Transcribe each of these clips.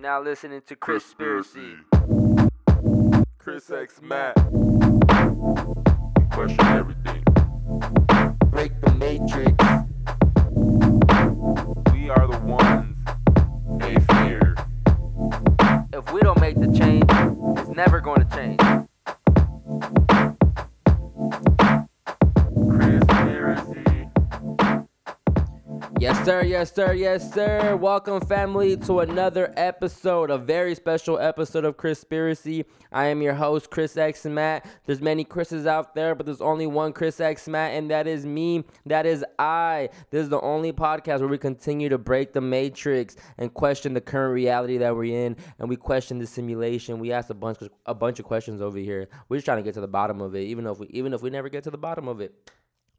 You're now listening to Chris Conspiracy. Chris X Matt. We question everything. break the matrix. We are the ones they fear. If we don't make the change, it's never going to change. Yes, sir. Yes, sir. Yes, sir. Welcome, family, to another episode, a very special episode of Conspiracy. I am your host, Chris X Matt. There's many Chris's out there, but there's only one Chris X Matt, and that is me. That is I. This is the only podcast where we continue to break the matrix and question the current reality that we're in, and we question the simulation. We ask a bunch, a bunch of questions over here. We're just trying to get to the bottom of it, even if we, even if we never get to the bottom of it.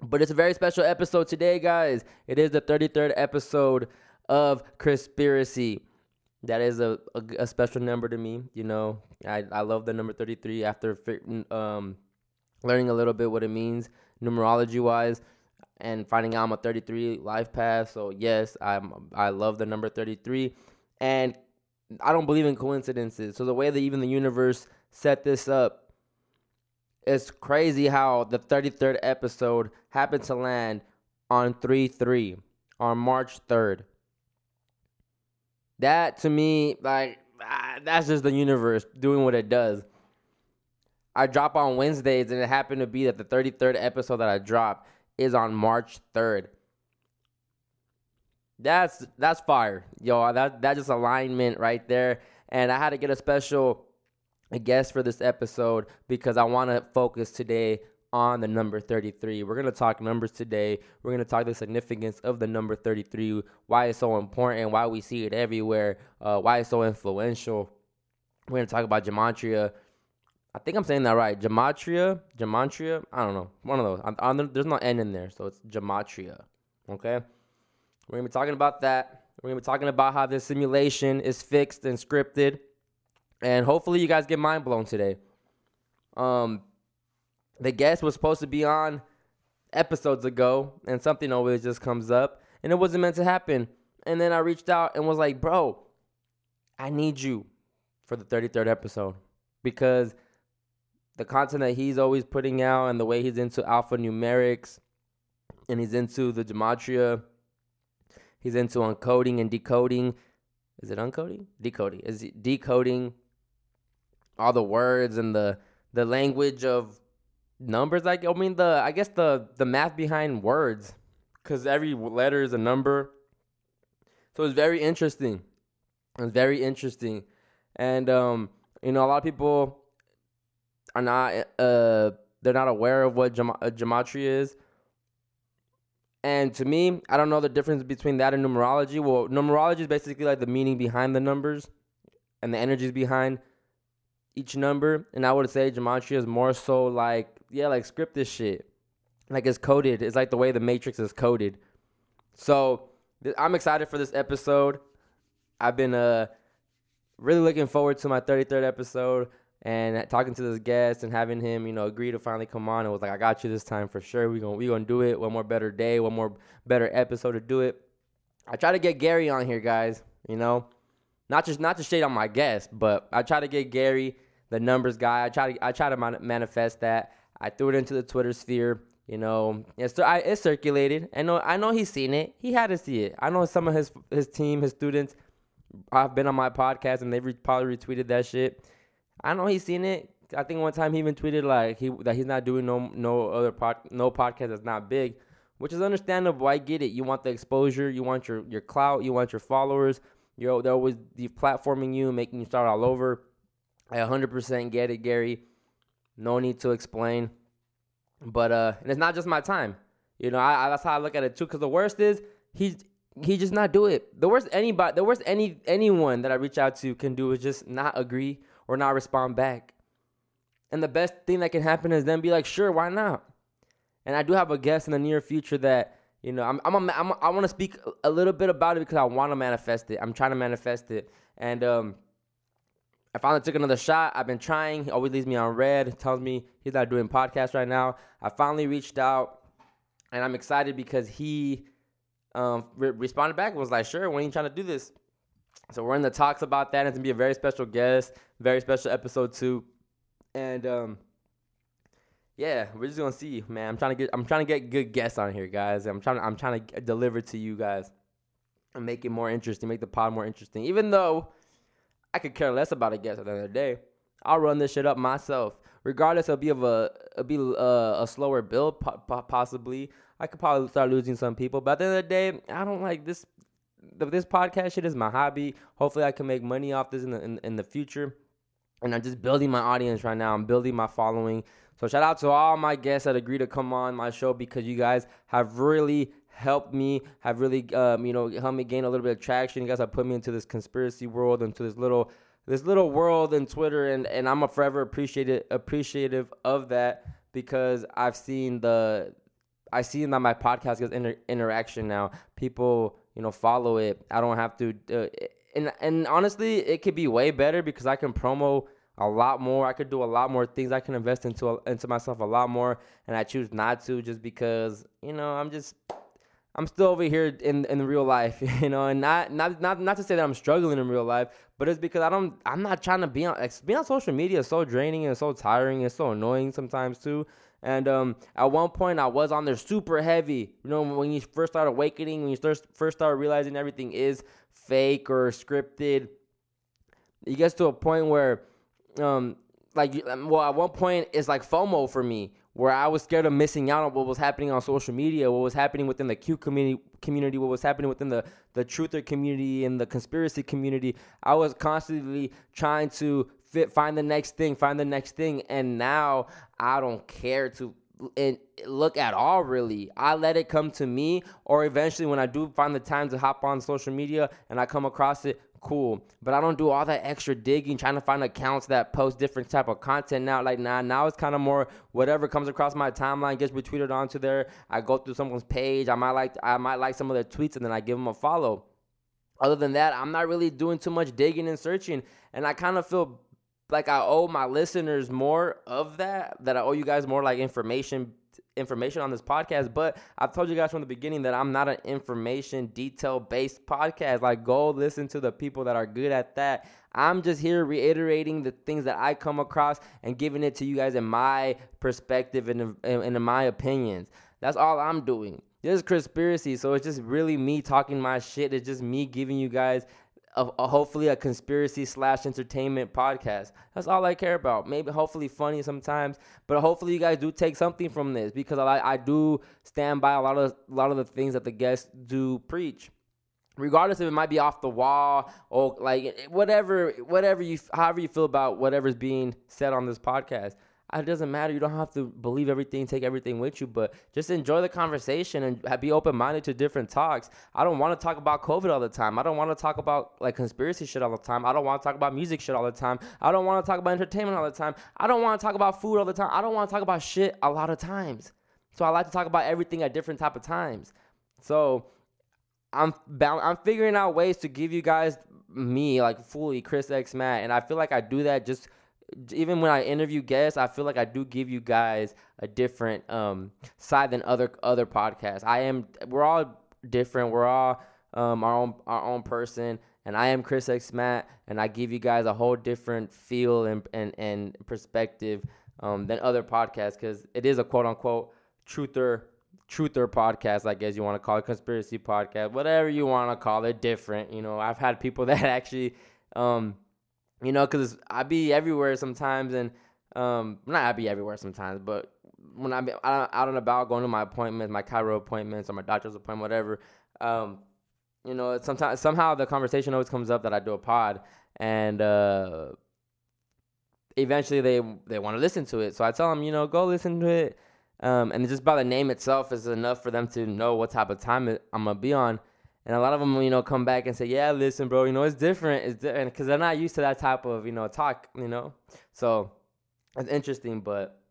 But it's a very special episode today, guys. It is the 33rd episode of Conspiracy. That is a, a, a special number to me. You know, I, I love the number 33 after um, learning a little bit what it means numerology wise and finding out I'm a 33 life path. So, yes, I'm, I love the number 33. And I don't believe in coincidences. So, the way that even the universe set this up, it's crazy how the 33rd episode happened to land on 3 3 on March 3rd. That to me, like, ah, that's just the universe doing what it does. I drop on Wednesdays, and it happened to be that the 33rd episode that I dropped is on March 3rd. That's that's fire, yo. That that just alignment right there. And I had to get a special guest for this episode because I want to focus today on the number 33. We're going to talk numbers today. We're going to talk the significance of the number 33, why it's so important, why we see it everywhere, uh, why it's so influential. We're going to talk about gematria. I think I'm saying that right. Gematria, gematria. I don't know. One of those. I, I, there's no N in there, so it's gematria. Okay. We're gonna be talking about that. We're gonna be talking about how this simulation is fixed and scripted and hopefully you guys get mind blown today. Um, the guest was supposed to be on episodes ago, and something always just comes up, and it wasn't meant to happen. And then I reached out and was like, "Bro, I need you for the 33rd episode because the content that he's always putting out and the way he's into alphanumerics and he's into the gematria, he's into encoding and decoding." Is it uncoding? Decoding. Is it decoding all the words and the the language of numbers like i mean the i guess the the math behind words because every letter is a number. So it's very interesting. It's very interesting. And um you know a lot of people are not uh they're not aware of what gem- gematria is. And to me i don't know the difference between that and numerology. Well numerology is basically like the meaning behind the numbers and the energies behind each number, and I would say gematria is more so like yeah, like scripted shit, like it's coded. It's like the way the Matrix is coded. So th- I'm excited for this episode. I've been uh really looking forward to my 33rd episode and talking to this guest and having him, you know, agree to finally come on. It was like, I got you this time for sure. We gonna we gonna do it. One more better day, one more better episode to do it. I try to get Gary on here, guys. You know, not just not to shade on my guest, but I try to get Gary, the numbers guy. I try to I try to manifest that. I threw it into the Twitter sphere. You know, it's it circulated. I know I know he's seen it. He had to see it. I know some of his his team, his students, I've been on my podcast and they re- probably retweeted that shit. I know he's seen it. I think one time he even tweeted like he that he's not doing no no other pod, no podcast that's not big, which is understandable. I get it. You want the exposure, you want your your clout, you want your followers. You're they're always platforming you, making you start all over. I 100% get it, Gary. No need to explain. But uh, and it's not just my time. You know, I, I that's how I look at it too. Because the worst is he's he just not do it. The worst anybody, the worst any anyone that I reach out to can do is just not agree or not respond back. And the best thing that can happen is then be like, sure, why not? And I do have a guest in the near future that you know I'm I'm, a, I'm a, I want to speak a little bit about it because I want to manifest it. I'm trying to manifest it, and um, I finally took another shot. I've been trying. He always leaves me on read. Tells me he's not doing podcasts right now. I finally reached out, and I'm excited because he um, re- responded back. Was like, "Sure, when are you trying to do this?" So we're in the talks about that. It's gonna be a very special guest, very special episode two, and um, yeah, we're just gonna see, man. I'm trying to get, I'm trying to get good guests on here, guys. I'm trying, to, I'm trying to deliver to you guys and make it more interesting, make the pod more interesting. Even though I could care less about a guest at the end of the day, I'll run this shit up myself. Regardless, it'll be of a, it'll be a, a slower build, po- po- possibly. I could probably start losing some people, but at the end of the day, I don't like this. This podcast shit is my hobby. Hopefully, I can make money off this in the in, in the future. And I'm just building my audience right now. I'm building my following. So shout out to all my guests that agree to come on my show because you guys have really helped me, have really um, you know helped me gain a little bit of traction. You guys have put me into this conspiracy world, into this little this little world in Twitter, and and I'm a forever appreciated appreciative of that because I've seen the I see that my podcast gets inter- interaction now. People you know follow it. I don't have to. Uh, and and honestly, it could be way better because I can promo a lot more. I could do a lot more things. I can invest into into myself a lot more, and I choose not to just because you know I'm just I'm still over here in in real life, you know, and not not not not to say that I'm struggling in real life, but it's because I don't I'm not trying to be on like, being on social media is so draining and so tiring and so annoying sometimes too. And um, at one point, I was on there super heavy. You know, when you first start awakening, when you first first start realizing everything is fake or scripted, you get to a point where, um, like, um, well, at one point, it's like FOMO for me, where I was scared of missing out on what was happening on social media, what was happening within the Q community, community, what was happening within the the truther community and the conspiracy community. I was constantly trying to fit, find the next thing, find the next thing, and now I don't care to and look at all really i let it come to me or eventually when i do find the time to hop on social media and i come across it cool but i don't do all that extra digging trying to find accounts that post different type of content now. Like nah now it's kind of more whatever comes across my timeline gets retweeted onto there. I go through someone's page. I might like i might like some of their tweets and then i give them a follow. Other than that, I'm not really doing too much digging and searching. And I kind of feel like I owe my listeners more of that, that I owe you guys more like information information on this podcast. But I've told you guys from the beginning that I'm not an information detail based podcast. Like go listen to the people that are good at that. I'm just here reiterating the things that I come across and giving it to you guys in my perspective and in, in my opinions. That's all I'm doing. This is conspiracy, so it's just really me talking my shit. It's just me giving you guys a, a uh, hopefully a conspiracy slash entertainment podcast. That's all I care about. Maybe hopefully funny sometimes, but hopefully you guys do take something from this because I I do stand by a lot of a lot of the things that the guests do preach. Regardless if it might be off the wall or like whatever whatever you however you feel about whatever's being said on this podcast. It doesn't matter. You don't have to believe everything, take everything with you, but just enjoy the conversation and be open minded to different talks. I don't want to talk about COVID all the time. I don't want to talk about like conspiracy shit all the time. I don't want to talk about music shit all the time. I don't want to talk about entertainment all the time. I don't want to talk about food all the time. I don't want to talk about shit a lot of times. So I like to talk about everything at different type of times. So I'm I'm figuring out ways to give you guys me like fully Chris X Matt, and I feel like I do that just even when I interview guests, I feel like I do give you guys a different um, side than other other podcasts. I am we're all different. We're all um, our own our own person, and I am Chris X Matt, and I give you guys a whole different feel and and, and perspective um, than other podcasts because it is a quote unquote truther truther podcast, I guess you want to call it, conspiracy podcast, whatever you want to call it, different. You know, I've had people that actually, um, you know, because I be everywhere sometimes, and um, not I be everywhere sometimes, but when I'm out and about going to my appointments, my chiro appointments, or my doctor's appointment, whatever, um, you know, sometimes somehow the conversation always comes up that I do a pod, and uh, eventually they they want to listen to it. So I tell them, you know, go listen to it. Um, and just by the name itself is enough for them to know what type of time I'm gonna be on. And a lot of them, you know, come back and say, "Yeah, listen, bro, you know, it's different. It's different because they're not used to that type of, you know, talk, you know. So it's interesting, but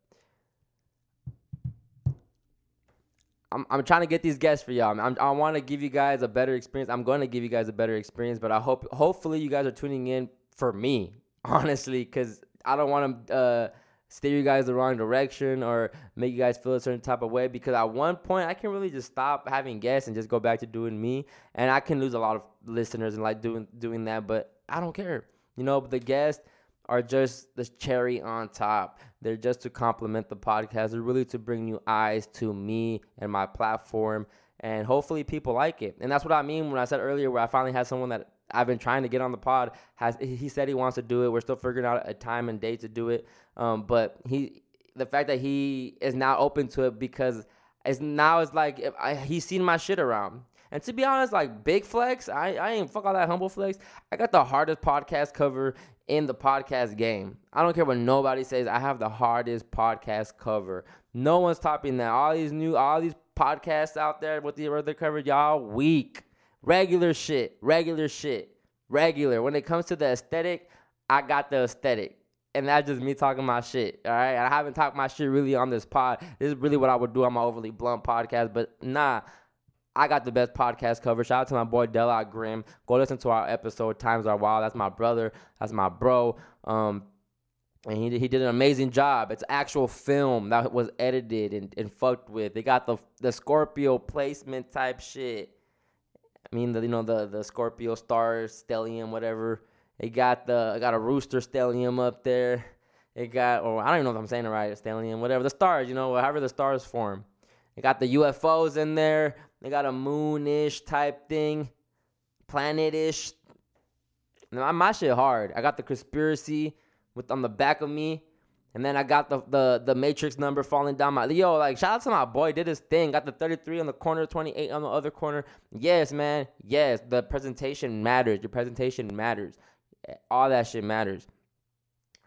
I'm I'm trying to get these guests for y'all. I'm, I want to give you guys a better experience. I'm going to give you guys a better experience, but I hope hopefully you guys are tuning in for me, honestly, because I don't want to uh, steer you guys the wrong direction or make you guys feel a certain type of way because at one point I can really just stop having guests and just go back to doing me and I can lose a lot of listeners and like doing doing that but I don't care you know the guests are just the cherry on top they're just to complement the podcast they're really to bring new eyes to me and my platform and hopefully people like it and that's what I mean when I said earlier where I finally had someone that I've been trying to get on the pod. Has he said he wants to do it? We're still figuring out a time and date to do it. Um, but he, the fact that he is now open to it because it's now it's like I, he's seen my shit around. And to be honest, like big flex, I, I ain't fuck all that humble flex. I got the hardest podcast cover in the podcast game. I don't care what nobody says. I have the hardest podcast cover. No one's topping that. All these new, all these podcasts out there with the other cover, y'all weak. Regular shit, regular shit, regular. When it comes to the aesthetic, I got the aesthetic. And that's just me talking my shit. All right. I haven't talked my shit really on this pod. This is really what I would do on my overly blunt podcast. But nah, I got the best podcast cover. Shout out to my boy Della Grimm. Go listen to our episode, Times Are Wild. That's my brother. That's my bro. Um, and he, he did an amazing job. It's actual film that was edited and, and fucked with. They got the the Scorpio placement type shit. I mean, the, you know the the Scorpio star stellium, whatever. It got the got a rooster stellium up there. It got, or I don't even know if I'm saying it right, stellium, whatever. The stars, you know, however the stars form. It got the UFOs in there. They got a moonish type thing, planetish. Now, my shit hard. I got the conspiracy with on the back of me. And then I got the, the the matrix number falling down my yo like shout out to my boy did his thing got the 33 on the corner 28 on the other corner yes man yes the presentation matters your presentation matters all that shit matters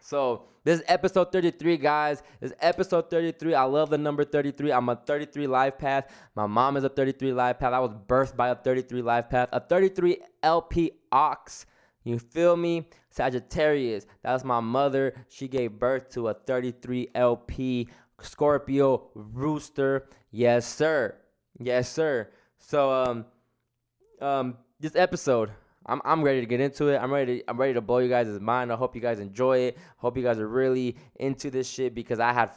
so this is episode 33 guys this is episode 33 I love the number 33 I'm a 33 life path my mom is a 33 life path I was birthed by a 33 life path a 33 LP ox you feel me? Sagittarius. That's my mother. She gave birth to a 33 LP Scorpio rooster. Yes, sir. Yes, sir. So um um this episode I'm I'm ready to get into it. I'm ready to, I'm ready to blow you guys' mind. I hope you guys enjoy it. Hope you guys are really into this shit because I had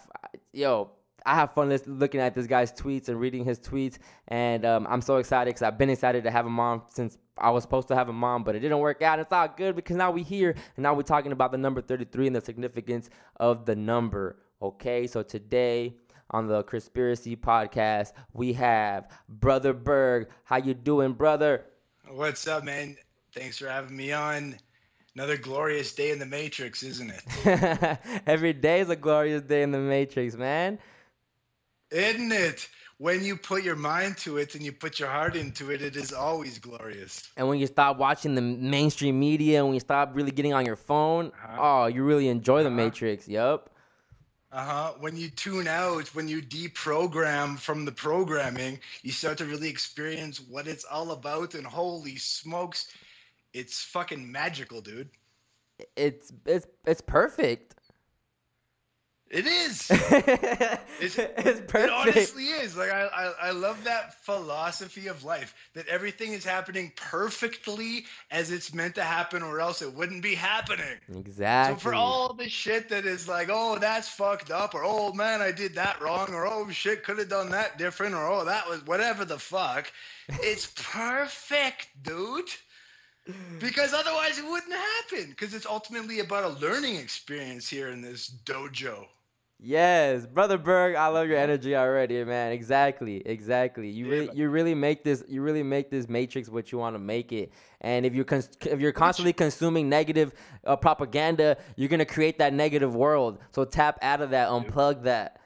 yo, I have fun looking at this guy's tweets and reading his tweets, and um, I'm so excited because I've been excited to have him on since I was supposed to have him on, but it didn't work out. It's all good because now we're here, and now we're talking about the number 33 and the significance of the number. Okay, so today on the Conspiracy Podcast, we have Brother Berg. How you doing, brother? What's up, man? Thanks for having me on. Another glorious day in the Matrix, isn't it? Every day is a glorious day in the Matrix, man. Isn't it? When you put your mind to it and you put your heart into it, it is always glorious. And when you stop watching the mainstream media, and when you stop really getting on your phone, Uh-huh. oh, you really enjoy the Uh-huh. Matrix. Yup. Uh huh. When you tune out, when you deprogram from the programming, you start to really experience what it's all about. And holy smokes, it's fucking magical, dude. It's it's it's perfect. It is. it's, it's It honestly is. Like I, I, I love that philosophy of life that everything is happening perfectly as it's meant to happen, or else it wouldn't be happening. exactly. So for all the shit that is like, oh, that's fucked up, or oh man, I did that wrong, or oh shit, could have done that different, or oh that was whatever the fuck, it's perfect, dude. Because otherwise it wouldn't happen. Because it's ultimately about a learning experience here in this dojo. Yes, brother Berg, I love your energy already, man. Exactly, exactly. You really, you really make this, you really make this matrix what you want to make it. And if you're, cons- if you're constantly consuming negative uh, propaganda, you're gonna create that negative world. So tap out of that, unplug that.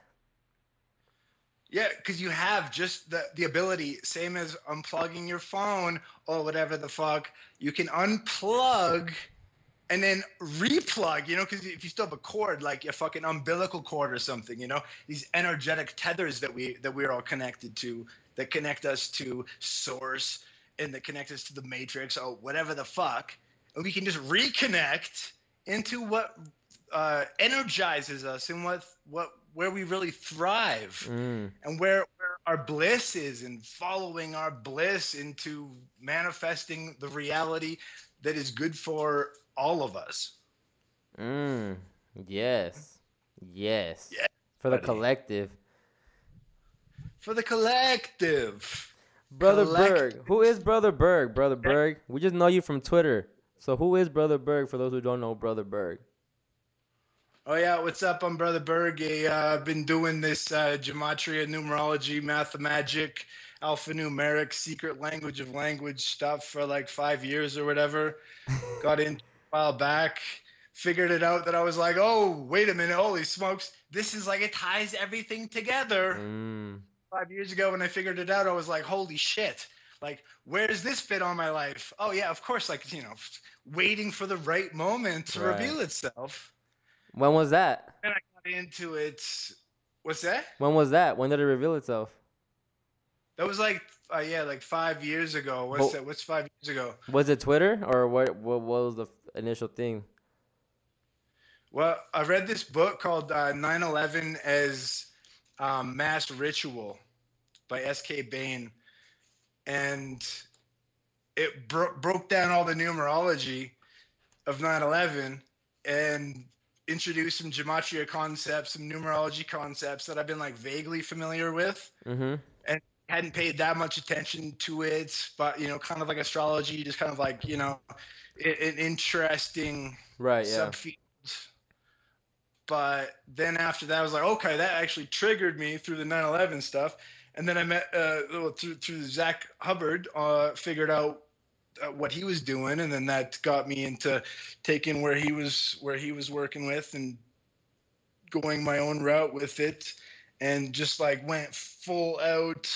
Yeah, because you have just the, the ability, same as unplugging your phone or whatever the fuck, you can unplug and then replug, you know, because if you still have a cord, like a fucking umbilical cord or something, you know, these energetic tethers that we that we're all connected to, that connect us to source and that connect us to the matrix or whatever the fuck, and we can just reconnect into what uh, energizes us and what what where we really thrive Mm. and where, where our bliss is and following our bliss into manifesting the reality that is good for all of us. Mm. Yes. Yes. Yeah, For the buddy. collective. For the collective. Brother Berg. Who is Brother Berg? Brother Berg. We just know you from Twitter. So who is Brother Berg for those who don't know Brother Berg? Oh yeah, what's up? I'm Brother Berg. I, uh, I've been doing this uh, gematria, numerology, mathemagic, alphanumeric, secret language of language stuff for like five years or whatever. Got in a while back, figured it out that I was like, oh wait a minute, holy smokes, this is like it ties everything together. Mm. Five years ago when I figured it out, I was like, holy shit. Like, where does this fit on my life? Oh yeah, of course, like you know, waiting for the right moment to Right. reveal itself. When was that? And I got into it. What's that? When was that? When did it reveal itself? That was like, uh, yeah, like five years ago. What's Well- that? What's five years ago? Was it Twitter or what? What, was the initial thing? Well, I read this book called uh, 9/11 as um, Mass Ritual by S.K. Bain, and it bro- broke down all the numerology of 9/11 and introduced some gematria concepts, some numerology concepts that I've been like vaguely familiar with. Mm-hmm. And hadn't paid that much attention to it, but you know, kind of like astrology, just kind of like you know, an interesting Right. Yeah. subfield. But then after that, I was like, okay, that actually triggered me through the 9/11 stuff, and then I met uh, through through Zach Hubbard, uh, figured out uh, what he was doing, and then that got me into taking where he was where he was working with and going my own route with it, and just like went full out.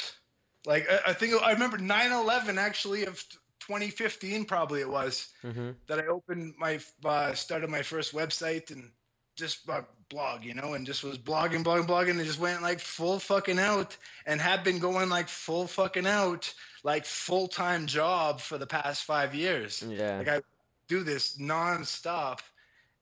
Like I, I think I remember 9/11 actually of 2015 probably it was Mm-hmm. that I opened my uh, started my first website and just uh, blog, you know, and just was blogging, blogging, blogging, and just went like full fucking out and have been going like full fucking out, like full time job for the past five years. Yeah. Like I do this nonstop,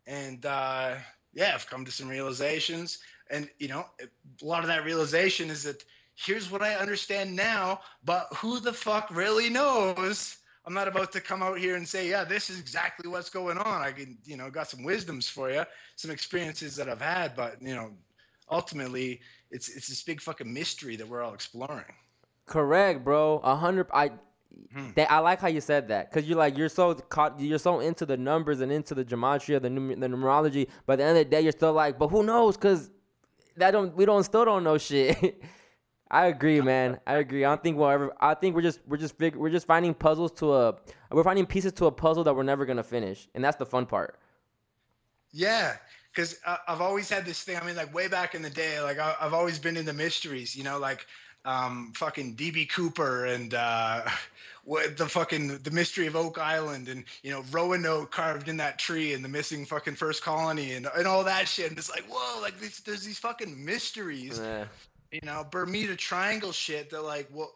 and uh, yeah, I've come to some realizations, and you know, a lot of that realization is that here's what I understand now, but who the fuck really knows? I'm not about to come out here and say, yeah, this is exactly what's going on. I can, you know, got some wisdoms for you, some experiences that I've had, but you know, ultimately, it's it's this big fucking mystery that we're all exploring. Correct, bro. A hundred. I. Hmm. That, I like how you said that because you're like you're so caught you're so into the numbers and into the gematria the num- the numerology but at the end of the day you're still like but who knows because that don't we don't still don't know shit I agree man I agree I don't think we'll ever I think we're just we're just we're just finding puzzles to a we're finding pieces to a puzzle that we're never gonna finish and that's the fun part Yeah, because I've always had this thing. I mean, like way back in the day, like I, I've always been into mysteries. You know, like um, fucking DB Cooper and uh, what the fucking the mystery of Oak Island and you know Roanoke carved in that tree and the missing fucking first colony and and all that shit. And it's like whoa, like this, there's these fucking mysteries. Yeah. You know, Bermuda Triangle shit that like will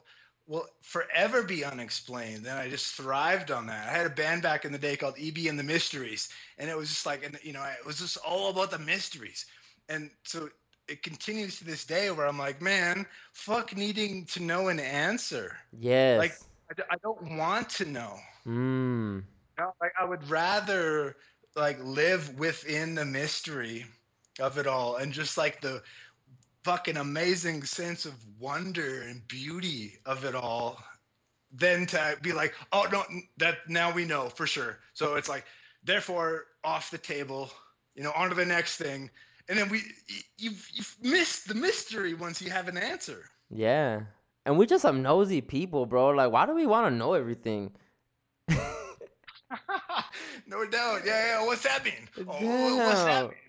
will forever be unexplained. And I just thrived on that. I had a band back in the day called EB and the Mysteries, and it was just like, and you know, it was just all about the mysteries. And so it continues to this day where I'm like, man, fuck needing to know an answer. yes Like- I, d- I don't want to know. mm. You know, Like I would rather like live within the mystery of it all and just like the fucking amazing sense of wonder and beauty of it all than to be like, oh no, that now we know for sure. So it's like, therefore, off the table, you know, on to the next thing. And then we, you've, you've missed the mystery once you have an answer. yeah and we're just some nosy people bro like why do we want to know everything no doubt. Yeah, yeah. What's that mean? Oh, what's that mean?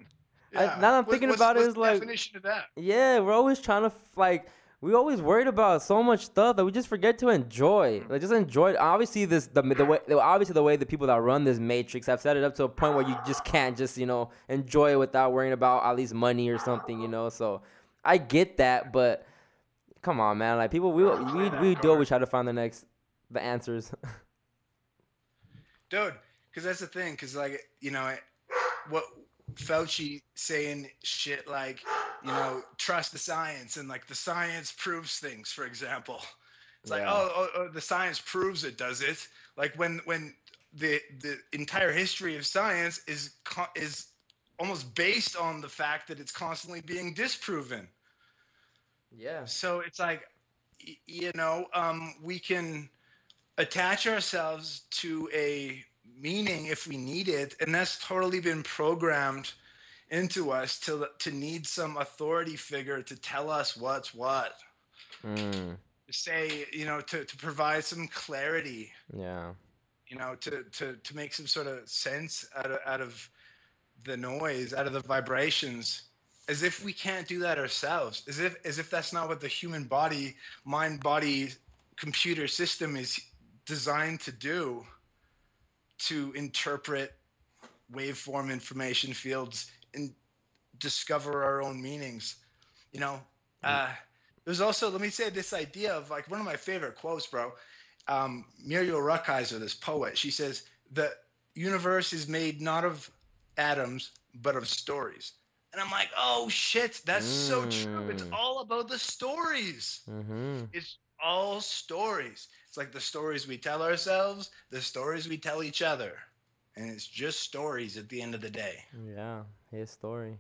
I- now I'm thinking what's- about it, what's it's like- definition of that. Yeah, we're always trying to like we always worried about so much stuff that we just forget to enjoy. Mm. Like just enjoy. it. Obviously, this the the way obviously the way the people that run this matrix have set it up to a point where you just can't just you know enjoy it without worrying about at least money or something. You know, so I get that, but come on, man. Like people, we we we do always try to find the next the answers. dude because that's the thing because like you know what fauci saying shit like you know trust the science and like the science proves things for example it's like oh, oh, oh the science proves it does it like when when the the entire history of science is is almost based on the fact that it's constantly being disproven. Yeah. So it's like, you know, um, we can attach ourselves to a meaning if we need it, and that's totally been programmed into us to to need some authority figure to tell us what's what. Mm, To say, you know, to, to provide some clarity, yeah. you know, to, to, to make some sort of sense out of, out of the noise, out of the vibrations, as if we can't do that ourselves, as if as if that's not what the human body, mind, body, computer system is designed to do. To interpret waveform information fields and discover our own meanings, you know. Uh, there's also let me say this idea of like one of my favorite quotes, bro. Um, Muriel Rukeyser, this poet, she says the universe is made not of atoms but of stories. And I'm like, oh shit, that's so true. It's Mm. all about the stories. Mm-hmm. It's all stories. It's like the stories we tell ourselves, the stories we tell each other. And it's just stories at the end of the day. Yeah. His story.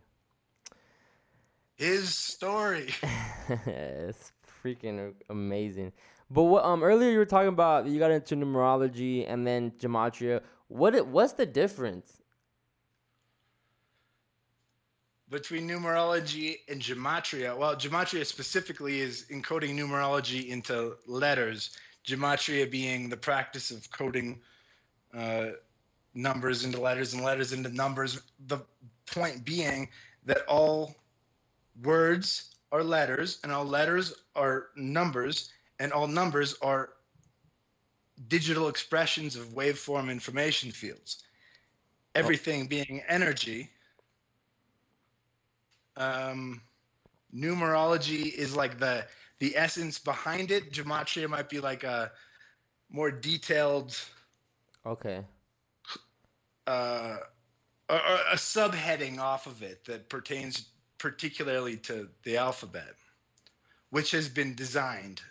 His story. it's freaking amazing. But what um earlier you were talking about you got into numerology and then gematria. What it what's the difference? Between numerology and gematria. Well, gematria specifically is encoding numerology into letters. Gematria being the practice of coding uh, numbers into letters and letters into numbers. The point being that all words are letters and all letters are numbers and all numbers are digital expressions of waveform information fields. Everything being energy um, numerology is like the the essence behind it. Gematria might be like a more detailed Okay. uh, or a subheading off of it that pertains particularly to the alphabet, which has been designed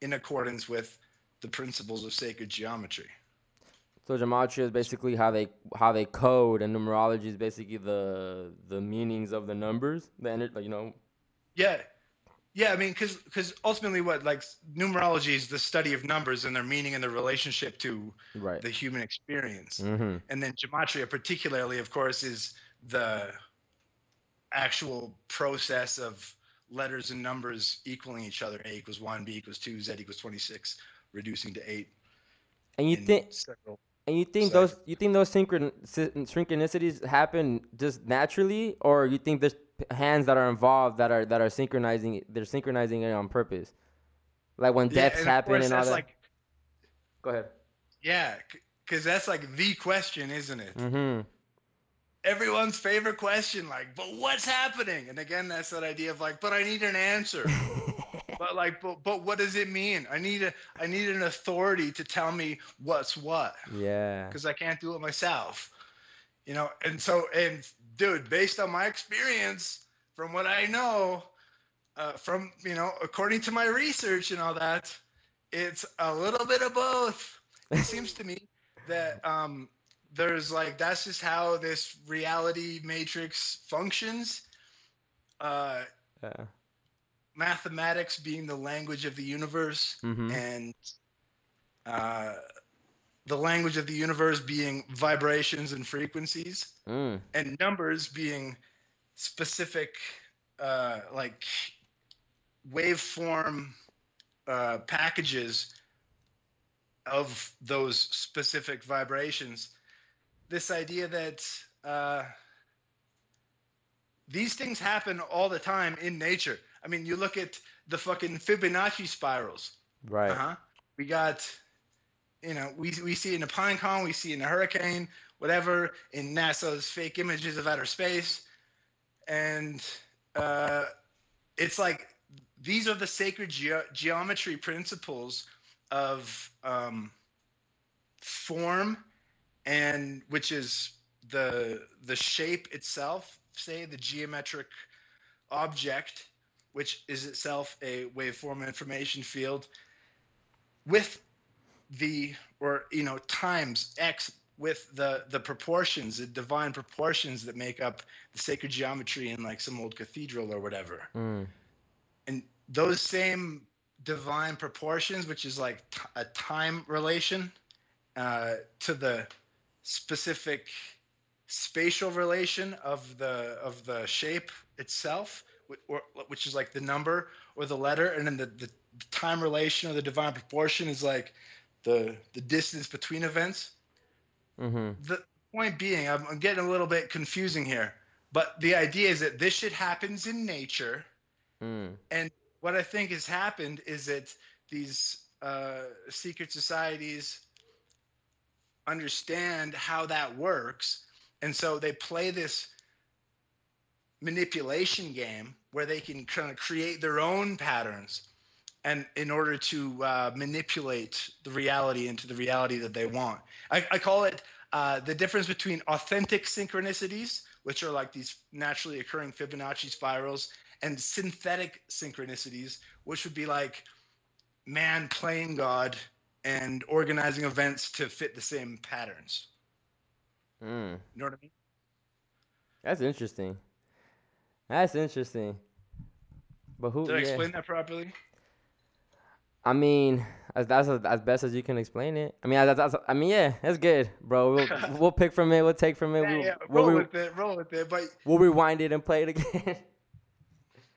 in accordance with the principles of sacred geometry. So gematria is basically how they how they code, and numerology is basically the the meanings of the numbers. The you know. Yeah. Yeah, I mean, because because ultimately, what like numerology is the study of numbers and their meaning and their relationship to Right. the human experience. Mm-hmm. and then gematria particularly of course is the actual process of letters and numbers equaling each other a equals 1 b equals 2 z equals 26 reducing to 8 And you think several- and you think those you think those synchron synchronicities happen just naturally, or you think there's hands that are involved that are that are synchronizing they're synchronizing it on purpose, like when Yeah, deaths and happen and all that. like Go ahead. yeah because that's like the question isn't it Mm-hmm. everyone's favorite question like but what's happening and again that's that idea of like but i need an answer but like but, but what does it mean i need a i need an authority to tell me what's what yeah. because I can't do it myself. You know, and so and dude, based on my experience, from what I know, uh, from you know, according to my research and all that, it's a little bit of both. It seems to me that um, there's like that's just how this reality matrix functions. Uh, Yeah. Mathematics being the language of the universe, Mm-hmm. and uh, the language of the universe being vibrations and frequencies, Mm. and numbers being specific, uh, like waveform uh, packages of those specific vibrations. This idea that uh, these things happen all the time in nature. I mean, you look at the fucking Fibonacci spirals. Right. Uh-huh. We got, you know, we, we see in a pine cone, we see in a hurricane, whatever, in NASA's fake images of outer space. And uh, it's like these are the sacred geo- geometry principles of um, form and which is the the shape itself say the geometric object which is itself a waveform information field with the or you know times x with the the proportions, the divine proportions that make up the sacred geometry in like some old cathedral or whatever. Mm. And those same divine proportions, which is like t- a time relation uh, to the specific spatial relation of the of the shape itself, which is like the number or the letter, and then the, the, time relation or the divine proportion is like the the distance between events. Mm-hmm. The point being, I'm, I'm getting a little bit confusing here, but the idea is that this shit happens in nature. Mm. what I think has happened is that these uh, secret societies understand how that works, and so they play this manipulation game where they can kind of create their own patterns, and in order to uh, manipulate the reality into the reality that they want. I, I call it uh, the difference between authentic synchronicities, which are like these naturally occurring Fibonacci spirals, and synthetic synchronicities, which would be like man playing God and organizing events to fit the same patterns. Mm. You know what I mean? That's interesting. That's interesting. But who? Did I yeah. explain that properly? I mean, as that's as, as best as you can explain it. I mean, that's, that's, I mean, yeah, that's good, bro. We'll, we'll pick from it. We'll take from it. Yeah, we'll, yeah, we'll, roll with it, roll with it. But we'll rewind it and play it again.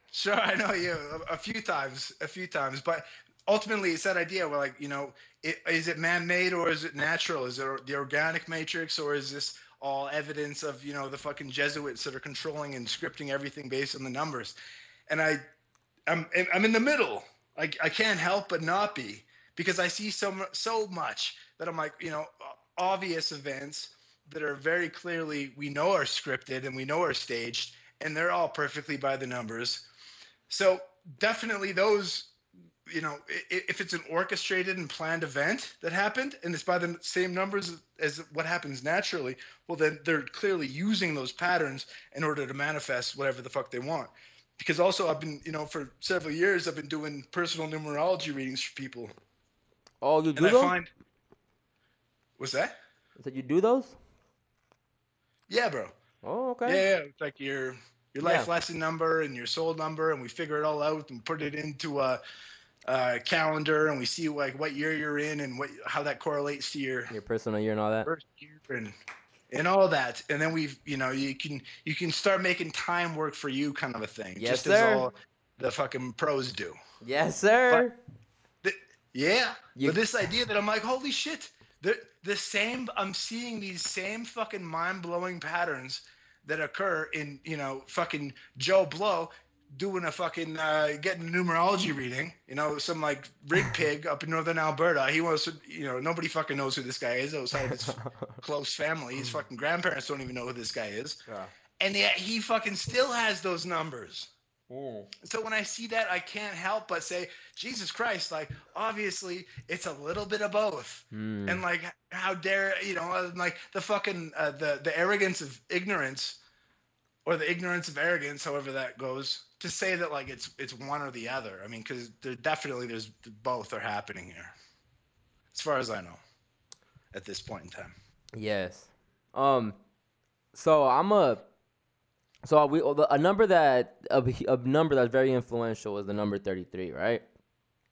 Sure, I know you a, a few times, a few times, but ultimately it's that idea where like you know, it, is it man-made or is it natural? Is it the organic matrix or is this all evidence of you know the fucking Jesuits that are controlling and scripting everything based on the numbers? And I, I'm I'm in the middle. I I can't help but not be because I see so so much that I'm like you know obvious events that are very clearly we know are scripted and we know are staged and they're all perfectly by the numbers so definitely those, you know, if it's an orchestrated and planned event that happened and it's by the same numbers as what happens naturally, well then they're clearly using those patterns in order to manifest whatever the fuck they want. Because also I've been, you know, for several years I've been doing personal numerology readings for people, oh, you do and I those? find. What's that? So you do those? Yeah, bro. Oh, okay. Yeah, yeah, it's like your your life Yeah. lesson number and your soul number, and we figure it all out and put it into a, a calendar, and we see like what year you're in and what how that correlates to your Your personal year and all that. first year and and all that, and then we've you know you can you can start making time work for you, kind of a thing. Yes, just sir. as all the fucking pros do. Yes, sir. Yeah, You- but this idea that I'm like, holy shit, the the same. I'm seeing these same fucking mind blowing patterns that occur in you know fucking Joe Blow doing a fucking uh, getting a numerology reading. You know, some like rig pig up in northern Alberta. He wants to. You know, nobody fucking knows who this guy is outside of his close family. His fucking grandparents don't even know who this guy is, Yeah. and yet he fucking still has those numbers. Mm. So when I see that, I can't help but say, Jesus Christ! Like, obviously, it's a little bit of both. Mm. And like, how dare you know, uh, like the fucking uh, the the arrogance of ignorance, or the ignorance of arrogance, however that goes, to say that like it's it's one or the other. I mean, because there definitely there's both are happening here, as far as I know, at this point in time. Yes. Um. So I'm a. So we a number that a, a number that's very influential is the number 33, right?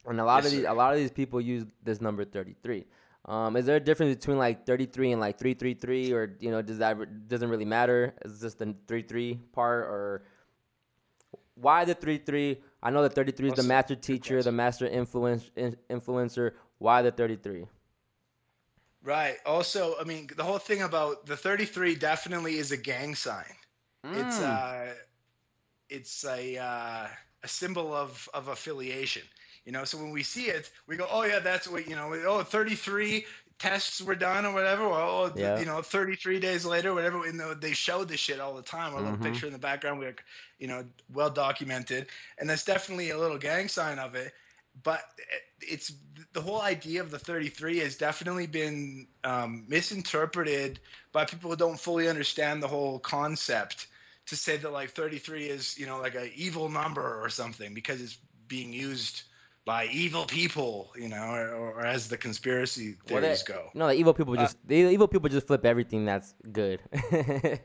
And a lot Yes, of these sir. a lot of these people use this number 33. Um, is there a difference between like 33 and like 333, or you know, does that doesn't really matter? Is this the 33 part, or why the 33? I know the 33 is the master teacher, the master influence in, influencer. Why the 33? Right. Also, I mean, the whole thing about the 33 definitely is a gang sign. It's Mm. uh, it's a uh, a symbol of of affiliation. You know, so when we see it, we go, oh yeah, that's what you know. Oh, 33 tests were done or whatever. Or, oh, Yeah. you know, 33 days later, whatever. And they- they show this shit all the time. A little Mhm. picture in the background, we're you know well documented, and that's definitely a little gang sign of it. But it's the whole idea of the 33 has definitely been um, misinterpreted by people who don't fully understand the whole concept to say that like 33 is you know like an evil number or something because it's being used by evil people, you know, or, or as the conspiracy Well, theories go. No, the evil people Uh, just the evil people just flip everything that's good.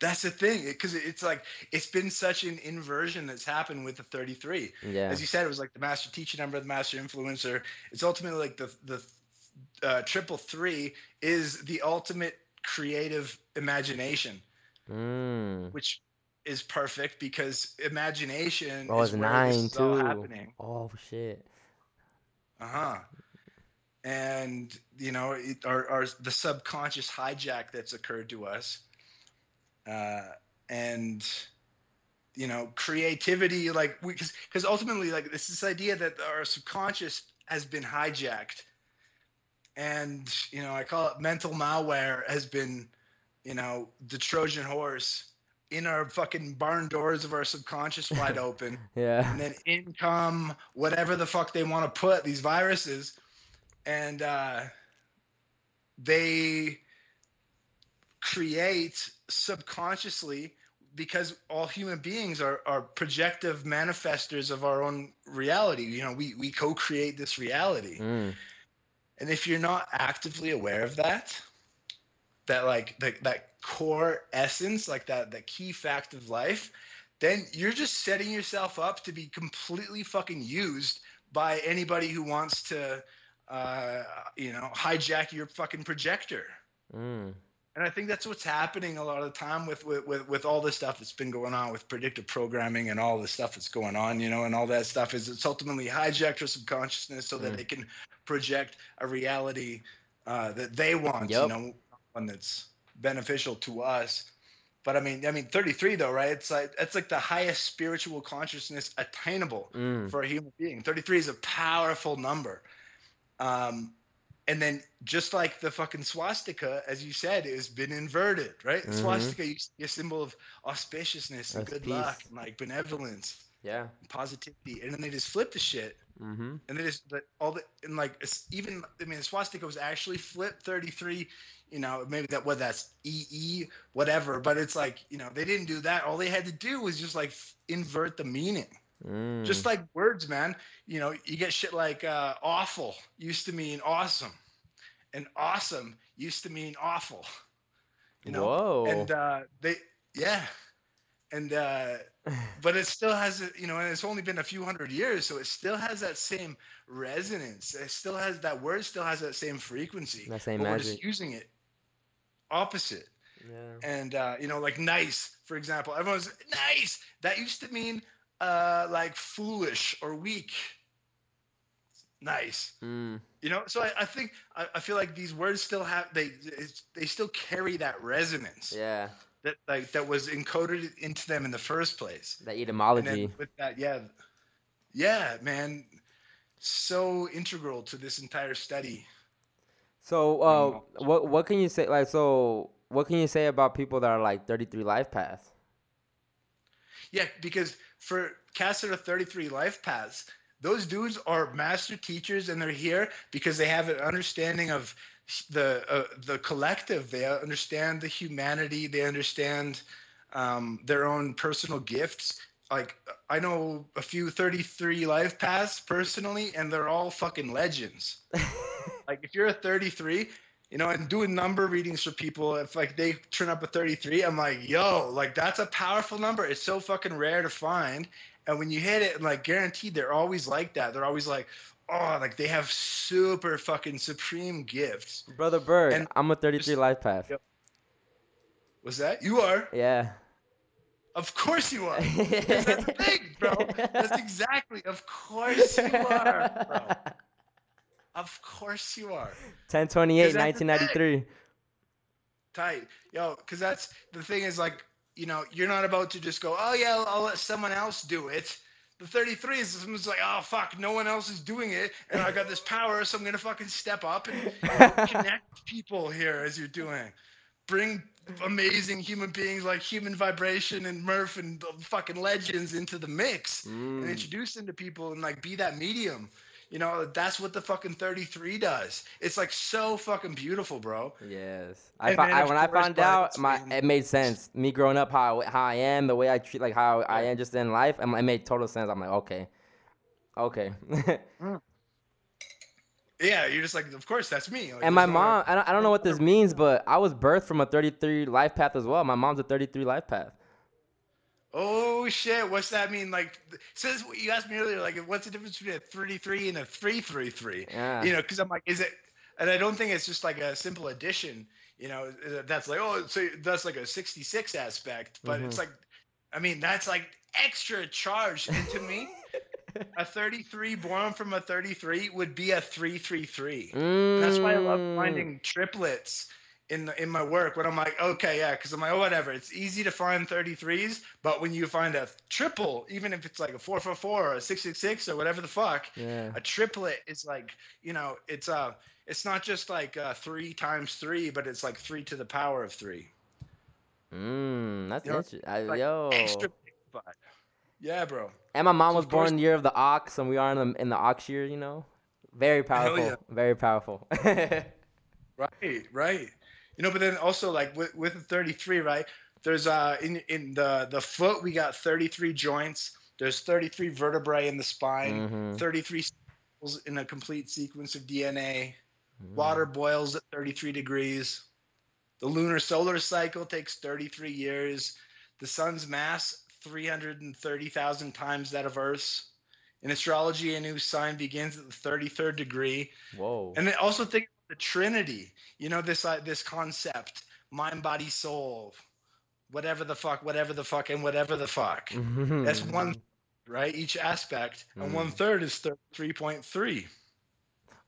That's the thing, because it's like it's been such an inversion that's happened with the 33. yeah. As you said, it was like the master teacher number, the master influencer. It's ultimately like the the uh, triple three is the ultimate creative imagination, Mm. which is perfect because imagination Oh, is where this nine is all too. happening. Oh shit. Uh huh. And you know, it, our, our the subconscious hijack that's occurred to us, uh, and you know, creativity, like we, because ultimately, like this this idea that our subconscious has been hijacked, and you know, I call it mental malware has been, you know, the Trojan horse in our fucking barn doors of our subconscious wide open Yeah. and then in come whatever the fuck they want to put these viruses and uh, they create subconsciously because all human beings are, are projective manifestors of our own reality you know we, we co-create this reality Mm. and if you're not actively aware of that, that like the, that core essence, like that that key fact of life, then you're just setting yourself up to be completely fucking used by anybody who wants to, uh, you know, hijack your fucking projector. Mm. And I think that's what's happening a lot of the time with, with, with, with all this stuff that's been going on with predictive programming and all the stuff that's going on, you know, and all that stuff is it's ultimately hijacked our subconsciousness so that Mm. they can project a reality uh, that they want, Yep. you know, one that's beneficial to us. But I mean, I mean, 33 though, right? It's like it's like the highest spiritual consciousness attainable Mm. for a human being. 33 is a powerful number. Um, and then just like the fucking swastika, as you said, it has been inverted, right? Mhm. Swastika used to be a symbol of auspiciousness and That's good peace. luck and like benevolence Yeah. positivity. And then they just flip the shit. Mm-hmm. And they just but all the and like even I mean the swastika was actually flipped 33, you know, maybe that what that's EE, whatever. But it's like, you know, they didn't do that. All they had to do was just like invert the meaning Mm. just like words man you know you get shit like uh, awful used to mean awesome and awesome used to mean awful you know Whoa. and uh, they yeah and uh, but it still has you know and it's only been a few hundred years so it still has that same resonance. It still has that word still has that same frequency that same but we're just using it opposite. Yeah. and uh, you know like nice for example everyone's nice! That used to mean uh, like foolish or weak. Nice. Mm. you know so i, I think I, I feel like these words still have they they still carry that resonance. Yeah. That like that was encoded into them in the first place That etymology. with that yeah yeah man so integral to this entire study So, uh, what what can you say? Like, so what can you say about people that are like 33 life paths? Yeah, because for Cast of 33 Life Paths, those dudes are master teachers and they're here because they have an understanding of the uh, the collective. They understand the humanity. They understand um, their own personal gifts. Like I know a few 33 life paths personally, and they're all fucking legends. like if you're a 33 you know and doing number readings for people if like they turn up a 33 i'm like yo like that's a powerful number it's so fucking rare to find and when you hit it like guaranteed they're always like that they're always like oh like they have super fucking supreme gifts Brother Berg, And I'm a 33 just- life path. Yep. was that you are Yeah. of course you are. that's the thing bro that's exactly of course you are bro of course you are 1028, 'Cause that's the thing. 1993. tight yo because that's the thing is like you know you're not about to just go oh yeah I'll, I'll let someone else do it the 33 is someone's like oh fuck no one else is doing it and i got this power so i'm gonna fucking step up and connect people here as you're doing bring amazing human beings like human vibration and murph and fucking legends into the mix and Mm. introduce them to people and like be that medium you know that's what the fucking 33 does it's like so fucking beautiful bro Yes. I, And fo- I when I found out, my explaining- it made sense. Me growing up, how I, how I am, the way I treat, like how I am just in life, and it made total sense. I'm like, okay, Okay. Yeah, you're just like, of course, that's me. Like, and my there's no other- mom, I don't, I don't know what this means, but I was birthed from a 33 life path as well. My mom's a 33 life path. Oh shit! What's that mean? Like, since you asked me earlier, like, what's the difference between a 33 and a 333? Yeah. You know, because I'm like, is it? And I don't think it's just like a simple addition. You know, that's like, oh, so that's like a 66 aspect, but it's Mhm. like, I mean, that's like extra charge. And to me, a 33 born from a 33 would be a 333. That's why I love Mm. finding triplets in the, in my work when I'm like, okay, yeah, because I'm like, oh, whatever. It's easy to find 33s, but when you find a triple, even if it's like a 444 or a 666 or whatever the fuck, Yeah. a triplet is like, you know, it's uh it's not just like uh, three times three, but it's like three to the power of three. Mm, that's You know, interesting. I, Like yo. extra magnified. Yeah, bro. And my mom was born in the year of the ox, and we are in the, in the ox year, you know? Very powerful. yeah. Very powerful. Right, right. You know, but then also like with with the 33, right? There's uh in in the the foot we got 33 joints. There's 33 vertebrae in the spine. Mhm. 33 cells in a complete sequence of DNA. Mm. Water boils at 33 degrees. The lunar solar cycle takes 33 years. The sun's mass 330,000 times that of Earth's. In astrology, a new sign begins at the 33rd degree. Whoa. And then also think the Trinity. You know this uh, this concept: mind, body, soul, whatever the fuck, whatever the fuck, and whatever the fuck. That's Mm-hmm. one, right? Each aspect, and one Mm. third is thirty-three point three.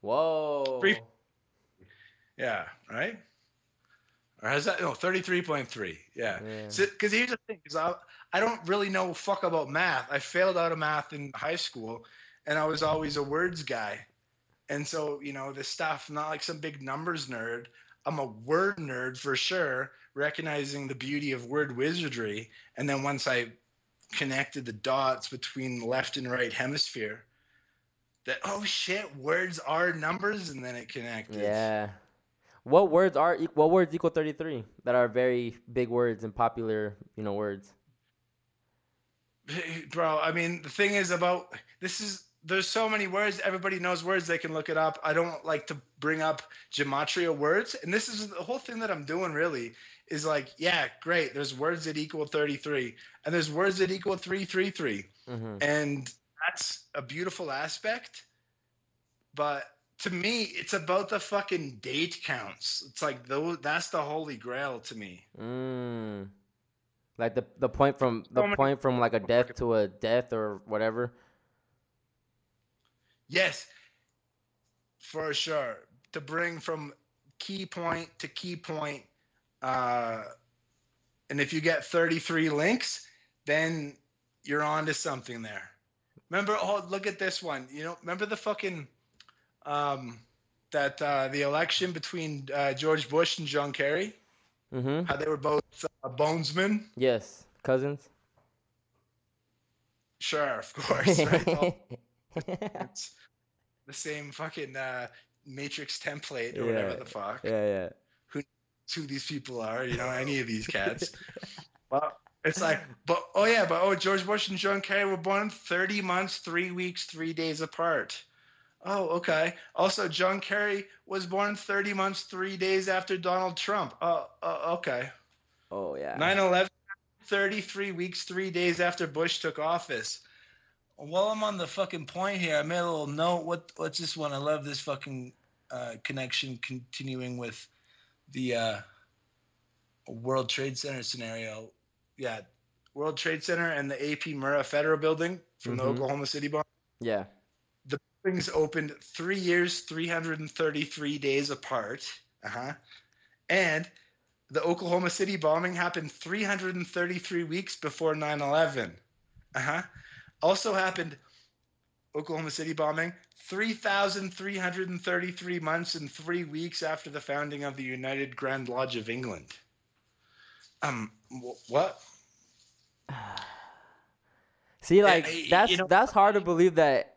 Whoa. Three- Yeah, right. Or has that no thirty-three point three? Yeah. Yeah. Because here's the thing: because I I don't really know fuck about math. I failed out of math in high school, and I was always a words guy. And so you know this stuff, not like some big numbers nerd. I'm a word nerd for sure, recognizing the beauty of word wizardry. And then once I connected the dots between left and right hemisphere, that oh shit, words are numbers, and then it connected. Yeah. What words are what words equal 33 that are very big words and popular, you know, words? bro i mean the thing is about this is there's so many words everybody knows words they can look it up i don't like to bring up gematria words and this is the whole thing that i'm doing really is like yeah great there's words that equal 33 and there's words that equal 333 Mhm. and that's a beautiful aspect but to me it's about the fucking date counts it's like those that's the holy grail to me Mm. Like the the point from the point from like a death to a death or whatever. Yes, for sure. To bring from key point to key point, uh, and if you get 33 links, then you're on to something there. Remember, oh, look at this one. You know, remember the fucking um, that uh, the election between uh, George Bush and John Kerry? Mhm. How they were both uh, bonesmen? Yes, cousins. Sure, of course. Right? It's the same fucking uh, Matrix template or whatever the fuck. yeah, yeah. who these people are, you know, any of these cats. but it's like, but oh yeah, but oh, George Bush and John Kerry were born 30 months, three weeks, three days apart. Oh, okay. Also, John Kerry was born 30 months, three days after Donald Trump. Oh, uh, okay. Oh yeah. 9 11, 33 weeks, three days after Bush took office. While I'm on the fucking point here, I made a little note. What What's this one? I love this fucking uh, connection continuing with the uh, World Trade Center scenario. Yeah, World Trade Center and the AP Murrah Federal Building from the Mhm. Oklahoma City bomb. Yeah. The buildings opened three years, 333 days apart. Uh huh. And the Oklahoma City bombing happened 333 weeks before 9 11. Uh huh. Also happened, Oklahoma City bombing, 3,333 months and three weeks after the founding of the United Grand Lodge of England. Um, wh- what? See, like y- you that's know- that's hard to believe that.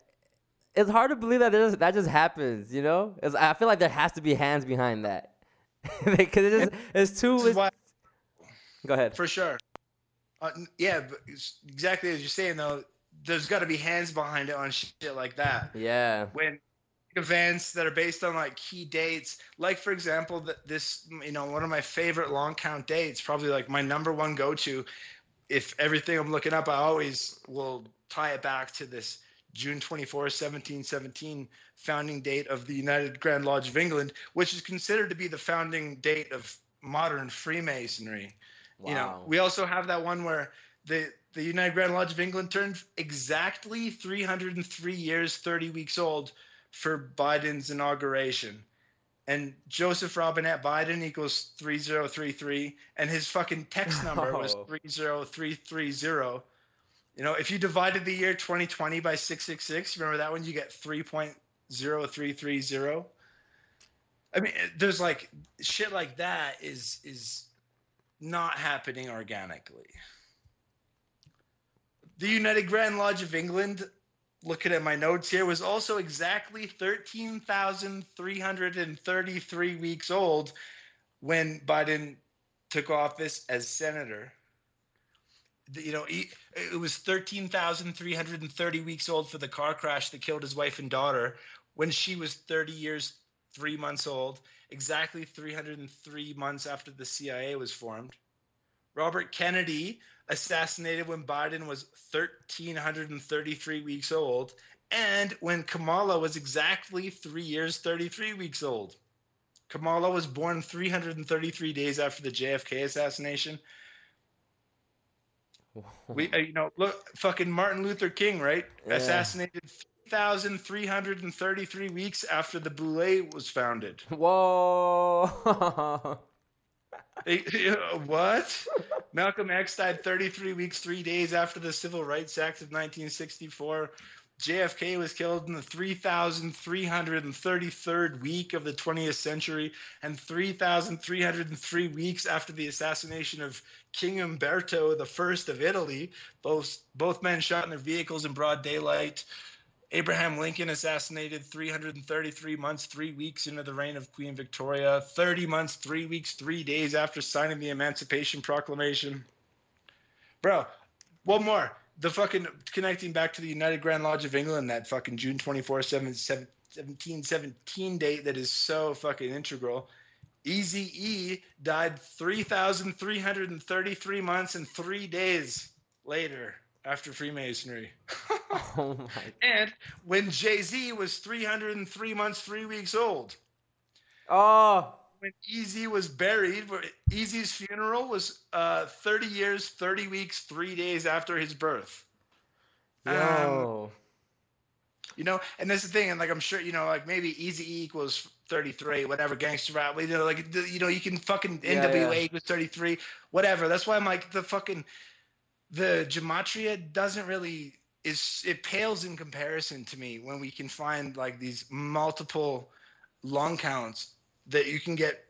It's hard to believe that there's, that just happens. You know, it's, I feel like there has to be hands behind that because it it's too. It's, why go ahead. For sure. Uh, yeah, but exactly as you're saying though. There's got to be hands behind it on shit like that. Yeah. When events that are based on like key dates, like for example, that this you know one of my favorite long count dates, probably like my number one go to. If everything I'm looking up, I always will tie it back to this June 24, 1717 founding date of the United Grand Lodge of England, which is considered to be the founding date of modern Freemasonry. Wow. You know, we also have that one where the the United Grand Lodge of England turned exactly 303 years, 30 weeks old for Biden's inauguration. And Joseph Robinette Biden equals 3033, and his fucking text number was Oh. 30330. You know, if you divided the year 2020 by 666, remember that one? You get 3.0330. I mean, eh, there's like shit like that is is not happening organically. The United Grand Lodge of England, looking at my notes here, was also exactly 13,333 weeks old when Biden took office as senator. You know, he, it was 13,330 weeks old for the car crash that killed his wife and daughter when she was 30 years, three months old, exactly 303 months after the CIA was formed. Robert Kennedy assassinated when Biden was 1,333 weeks old, and when Kamala was exactly three years, 33 weeks old. Kamala was born 333 days after the JFK assassination. We, uh, you know, look, fucking Martin Luther King, right? Yeah. Assassinated 3,333 weeks after the Boule was founded. Whoa. What? Malcolm X died 33 weeks, three days after the Civil Rights Act of 1964. JFK was killed in the 3,333rd week of the 20th century and 3,303 weeks after the assassination of King Umberto I of Italy. Both, both men shot in their vehicles in broad daylight. Abraham Lincoln assassinated 333 months, three weeks into the reign of Queen Victoria, 30 months, three weeks, three days after signing the Emancipation Proclamation. Bro, one more. The fucking connecting back to the United Grand Lodge of England, that fucking June 24, 7, 1717 date that is so fucking integral. Easy E died 3,333 months and three days later after Freemasonry. oh my. And when Jay Z was 303 months, three weeks old, Oh. when Eazy was buried, Eazy's funeral was uh, 30 years, 30 weeks, three days after his birth. Um, You know, and that's the thing, and like I'm sure you know, like maybe Easy E equals 33, whatever, gangster rap. You know, like you know, you can fucking Yeah, NWA yeah. equals 33, whatever. That's why I'm like the fucking the gematria doesn't really is it pales in comparison to me when we can find like these multiple long counts that you can get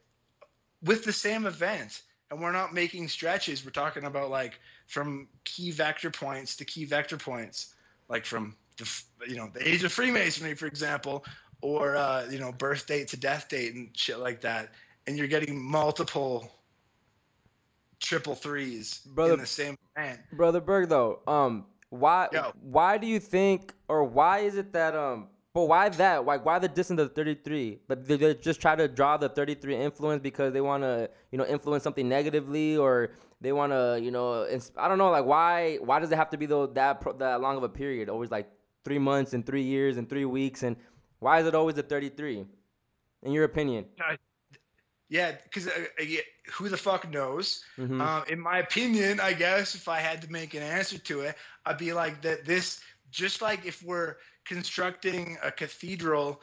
with the same event. And we're not making stretches. We're talking about like from key vector points to key vector points. Like from the you know the age of freemasonry for example or uh, you know birth date to death date and shit like that. And you're getting multiple triple threes Brother- in the same event Brother Berg though, um why Yo. why do you think or why is it that um but why that? Like why the distance of 33? But they, they just try to draw the 33 influence because they want to, you know, influence something negatively or they want to, you know, ins- I don't know like why why does it have to be though that pro- that long of a period? Always like 3 months and 3 years and 3 weeks and why is it always the 33? In your opinion? Yeah, because uh, uh, yeah, who the fuck knows? Mhm. Um, in my opinion, I guess if I had to make an answer to it, I'd be like that. This just like if we're constructing a cathedral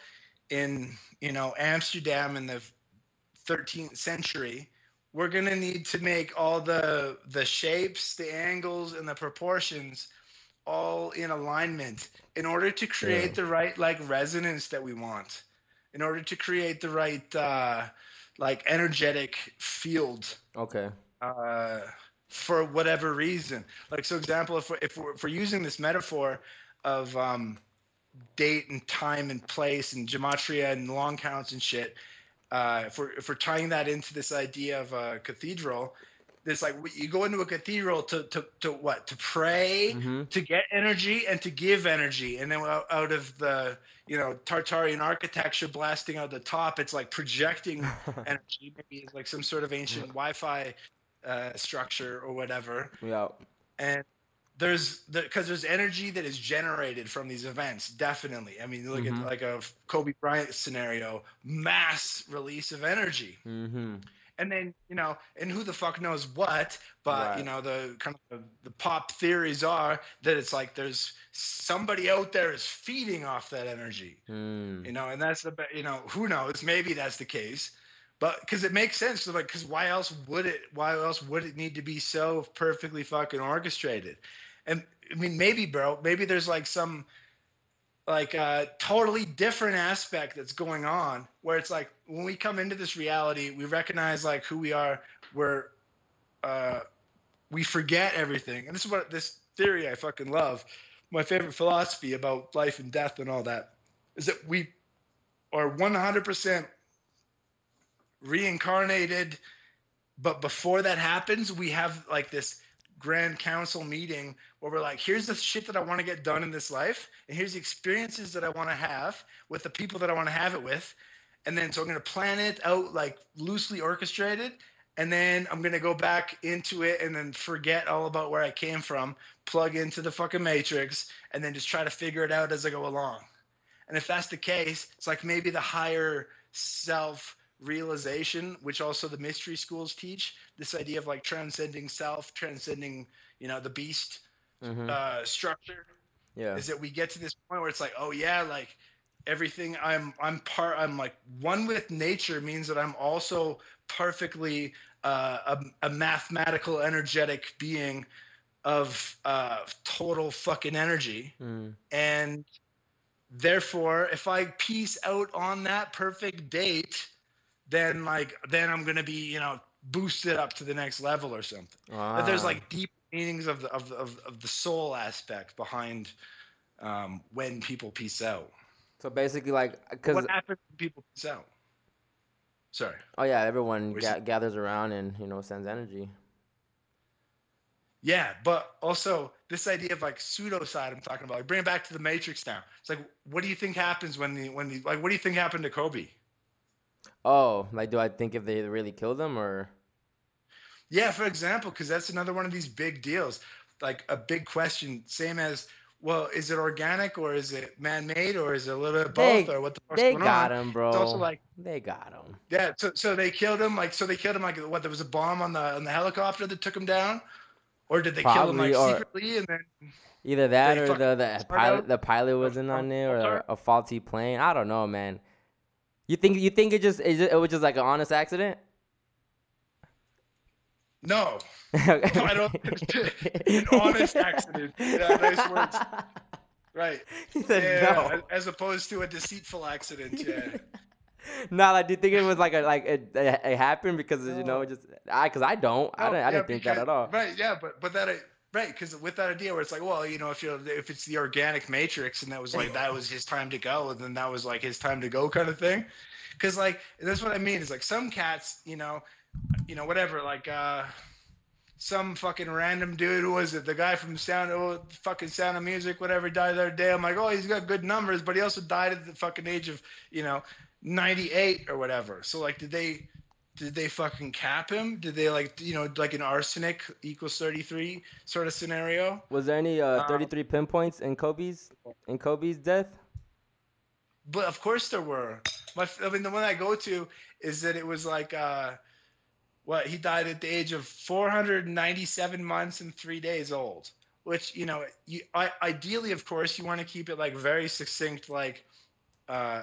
in you know Amsterdam in the 13th century, we're gonna need to make all the the shapes, the angles, and the proportions all in alignment in order to create Yeah. the right like resonance that we want, in order to create the right uh, like energetic field Okay. uh, for whatever reason. Like, so example, if we're, if we're, if we're using this metaphor of um, date and time and place and gematria and long counts and shit, uh, if we're if we're tying that into this idea of a cathedral, this like you go into a cathedral to to to what to pray Mhm. to get energy and to give energy and then out of the you know tartarian architecture blasting out the top it's like projecting energy maybe it's like some sort of ancient wi-fi uh, structure or whatever yeah. and there's because there's energy that is generated from these events definitely i mean look Mhm. at like a kobe bryant scenario mass release of energy Mm-hmm. And then you know and who the fuck knows what but Right. you know the kind of the, the pop theories are that it's like there's somebody out there is feeding off that energy Mm. you know and that's the you know who knows maybe that's the case but because it makes sense like because why else would it why else would it need to be so perfectly fucking orchestrated and i mean maybe bro maybe there's like some like a totally different aspect that's going on where it's like when we come into this reality we recognize like who we are. We're uh we forget everything. And this is what this theory i fucking love. My favorite philosophy about life and death and all that is that we are 100% reincarnated but before that happens we have like this grand council meeting where we're like here's the shit that i want to get done in this life and here's the experiences that i want to have with the people that i want to have it with. And then so i'm going to plan it out like loosely orchestrated and then i'm going to go back into it and then forget all about where i came from plug into the fucking matrix and then just try to figure it out as i go along. And if that's the case it's like maybe the higher self realization which also the mystery schools teach this idea of like transcending self transcending you know the beast Mhm. uh structure yeah. is that we get to this point where it's like oh yeah like everything i'm i'm part i'm like one with nature means that i'm also perfectly uh, a, a mathematical energetic being of uh, total fucking energy Mm. and therefore if i piece out on that perfect date then like then i'm gonna be you know boosted up to the next level or something. But there's Ah. like deep meanings of the of, of, of the soul aspect behind um, when people peace out. So basically like because what happens when people peace out? Sorry. Oh yeah everyone ga- gathers around and you know sends energy. yeah but also this idea of like pseudocide i'm talking about like bring it back to the matrix now. It's like what do you think happens when the when the like what do you think happened to kobe Oh, like do I think if they really killed him or? Yeah, for example, because that's another one of these big deals. Like a big question, same as, well, is it organic or is it man-made or is it a little bit of They- both or what the fuck's They going got on? him, bro. It's also like, they got him. yeah, so so they killed him. Like, so they killed him. Like, what? There was a bomb on the on the helicopter that took him down, or did they kill him like secretly and then? Either that or the the pilot the pilot wasn't on there or a faulty plane. I don't know, man. You think you think it just it, just, it was just like an honest accident? No, I don't- an honest accident. Yeah, nice words. right. Yeah, no. as- opposed to a deceitful accident. Yeah. No, like, do you think it was like a like it, it, happened because you know it just I because I don't I No, didn't I yeah, didn't think that at all. Right, yeah, but but that right because with that idea where it's like, well, you know, if you if it's the organic matrix and that was like that was his time to go, and then that was like his time to go kind of thing, because like that's what I mean is like some cats, you know, you know whatever, like uh some fucking random dude who was it the guy from Sound oh, fucking Sound of Music whatever died the other day. I'm like, oh, he's got good numbers, but he also died at the fucking age of you know 98 or whatever. So like, did they? Did they fucking cap him? Did they like you know like an arsenic equals thirty three sort of scenario? Was there any uh, Um, 33 pinpoints in Kobe's in Kobe's death? But of course there were. My, I mean the one I go to is that it was like uh, what he died at the age of four hundred ninety seven months and three days old. Which you know, you I, ideally, of course, you want to keep it like very succinct, like uh,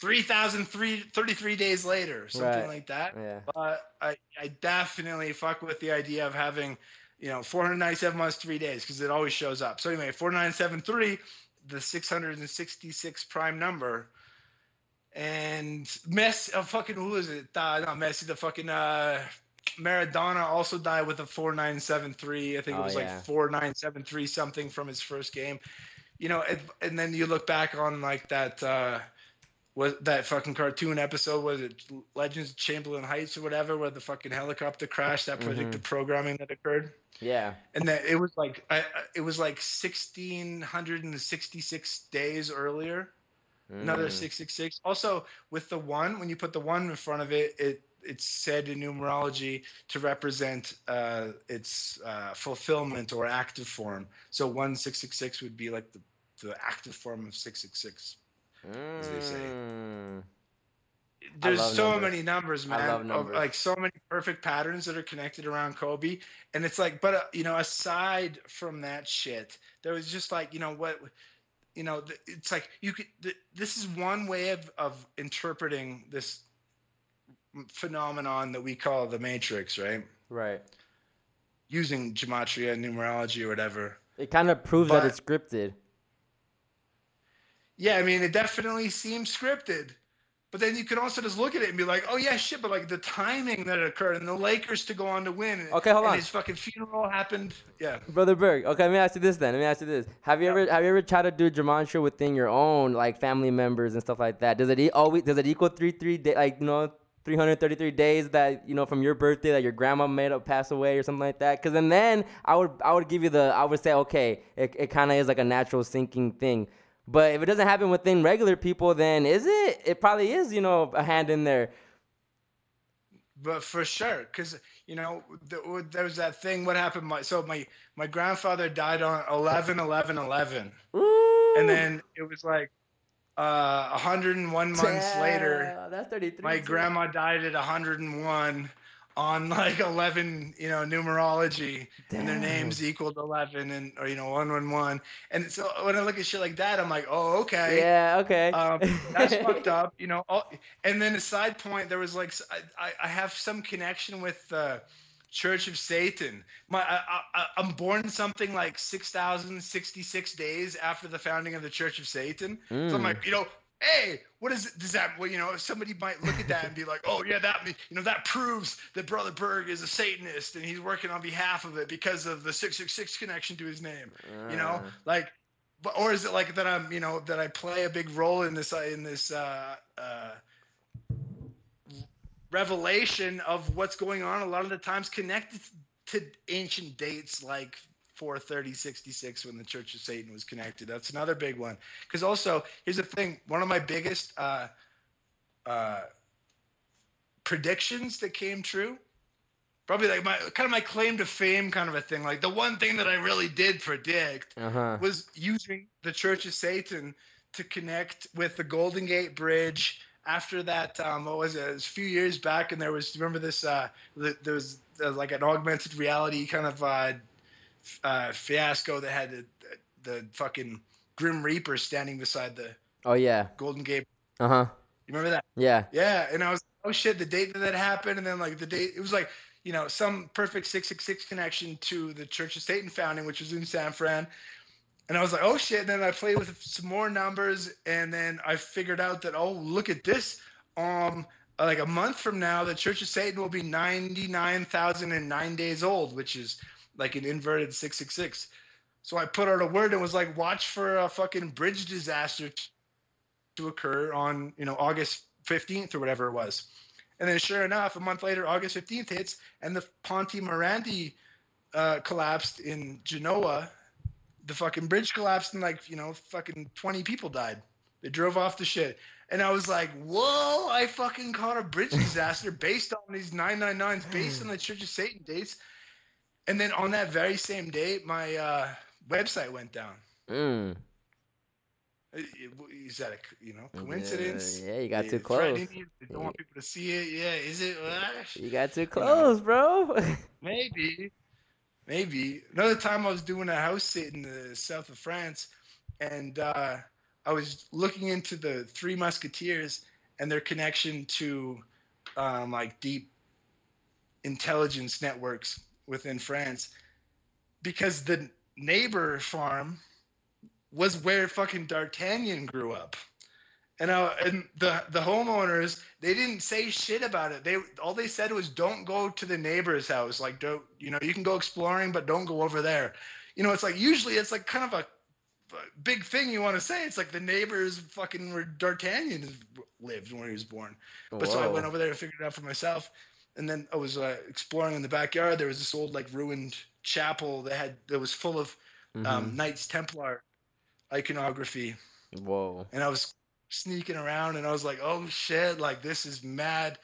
3,033 days later, something Right. like that. Yeah. But I, I definitely fuck with the idea of having, you know, 497 months, three days, because it always shows up. So anyway, 4973, the 666 prime number. And Messi, oh, fucking, who is it? Uh, not Messi, the fucking uh, Maradona also died with a 4973. I think it Oh, was yeah. like 4973 something from his first game. You know, and, and then you look back on like that. Uh, was that fucking cartoon episode was it Legends of Chamberlain Heights or whatever where the fucking helicopter crashed that predicted programming that occurred? Yeah. and that it was like I, it was like 1666 days earlier. Another Mm. 666 also with the one when you put the one in front of it it it's said in numerology to represent uh, its uh, fulfillment or active form. So 1666 would be like the, the active form of 666 as they say. Mm. there's so numbers. many numbers I man love of, numbers. like so many perfect patterns that are connected around kobe and it's like but uh, you know aside from that shit there was just like you know what you know th- it's like you could th- this is one way of of interpreting this phenomenon that we call the matrix right Right. using gematria and numerology or whatever It kind of proves that it's scripted. Yeah i mean it definitely seems scripted but then you can also just look at it and be like oh yeah shit but like the timing that it occurred and the lakers to go on to win Okay, hold and on. his fucking funeral happened yeah Brother Berg, okay, let me ask you this then. Let me ask you this: Have you Yeah. ever have you ever tried to do gematria within your own like family members and stuff like that? Does it e- always does it equal three three day, like you know three hundred thirty three days that you know from your birthday that your grandma made up pass away or something like that? Because then then I would I would give you the I would say okay it it kind of is like a natural syncing thing. But if it doesn't happen within regular people, then is it? It probably is, you know, a hand in there. but for sure because you know th- w- there was that thing what happened my so my my grandfather died on 11 11 11 Ooh. and then it was like uh 101 months later Damn, that's 33. my too. grandma died at 101 on like 11 you know numerology and their Damn. names equaled 11 and or you know 111 and so when i look at shit like that i'm like oh okay Yeah, okay. um, that's fucked up, you know. All, and then a side point, there was like i, I have some connection with the Church of Satan. My I, I, I'm born something like six thousand sixty six days after the founding of the Church of Satan. So I'm Mm. like, you know. Hey, what is it? Does that, well, you know, somebody might look at that and be like, oh, yeah, that, me- you know, that proves that Brother Berg is a Satanist and he's working on behalf of it because of the 666 connection to his name you know Uh, like but or is it like that i'm you know that i play a big role in this uh, in this uh uh revelation of what's going on a lot of the times connected to ancient dates like 430 66 when the church of satan was connected that's another big one because also here's the thing one of my biggest uh uh predictions that came true probably like my kind of my claim to fame kind of a thing like the one thing that i really did predict uh-huh. was using the Church of Satan to connect with the Golden Gate Bridge. After that, um, what was it? It was a few years back, and there was remember this? Uh, th- there was uh, like an augmented reality kind of uh, uh, fiasco that had the, the fucking Grim Reaper standing beside the Oh yeah. Golden Gate. Uh-huh. You remember that? Yeah. Yeah, and I was oh shit, the date that that happened, and then like the date, it was like you know some perfect six six six connection to the Church of Satan founding, which was in San Fran, and I was like oh shit. And then I played with some more numbers, and then I figured out that oh look at this, um. Like a month from now, the Church of Satan will be ninety-nine thousand and nine days old, which is like an inverted six six six. So I put out a word and was like, "Watch for a fucking bridge disaster to occur on you know August 15th or whatever it was. And then sure enough, a month later, August 15th hits, and the Ponte Morandi uh, collapsed in Genoa. The fucking bridge collapsed, and like you know, fucking 20 people died. They drove off the shit, and I was like, "Whoa! I fucking caught a bridge disaster based on these 999s, based on the Church of Satan dates." And then on that very same day, my uh, website went down. Mm. Is that a you know coincidence? Yeah, you got too close. you, don't want people to see it. Yeah, is it? You got too close, bro. maybe, maybe. Another time I was doing a house sit in the south of France, and uh, I was looking into the Three Musketeers and their connection to um, like deep intelligence networks within France, because the neighbor farm was where fucking D'Artagnan grew up. And uh, and the the homeowners they didn't say shit about it. They all they said was don't go to the neighbor's house. Like don't you know you can go exploring, but don't go over there. You know it's like usually it's like kind of a big thing you want to say. It's like the neighbors fucking where D'Artagnan lived when he was born. But so I went over there and figured it out for myself. And then I was uh, exploring in the backyard. There was this old like ruined chapel that had that was full of um, Knights Templar iconography. Whoa. And I was sneaking around and I was like, oh shit, like this is mad,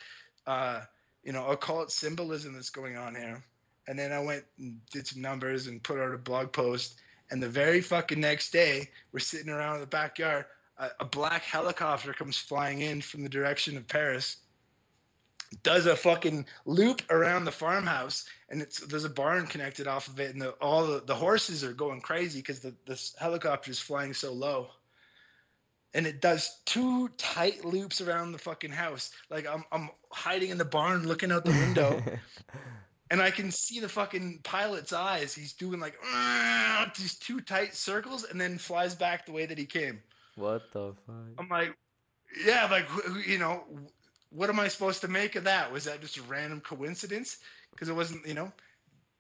uh, you know, occult symbolism that's going on here. And then I went and did some numbers and put out a blog post. And the very fucking next day, we're sitting around in the backyard. A, a black helicopter comes flying in from the direction of Paris, does a fucking loop around the farmhouse, and it's there's a barn connected off of it, and the, all the, the horses are going crazy because the this helicopter is flying so low. And it does two tight loops around the fucking house. Like I'm I'm hiding in the barn looking out the window and I can see the fucking pilot's eyes. He's doing like these two tight circles and then flies back the way that he came. what the fuck? I'm like, yeah, like you know, what am I supposed to make of that? Was that just a random coincidence? Because it wasn't, you know,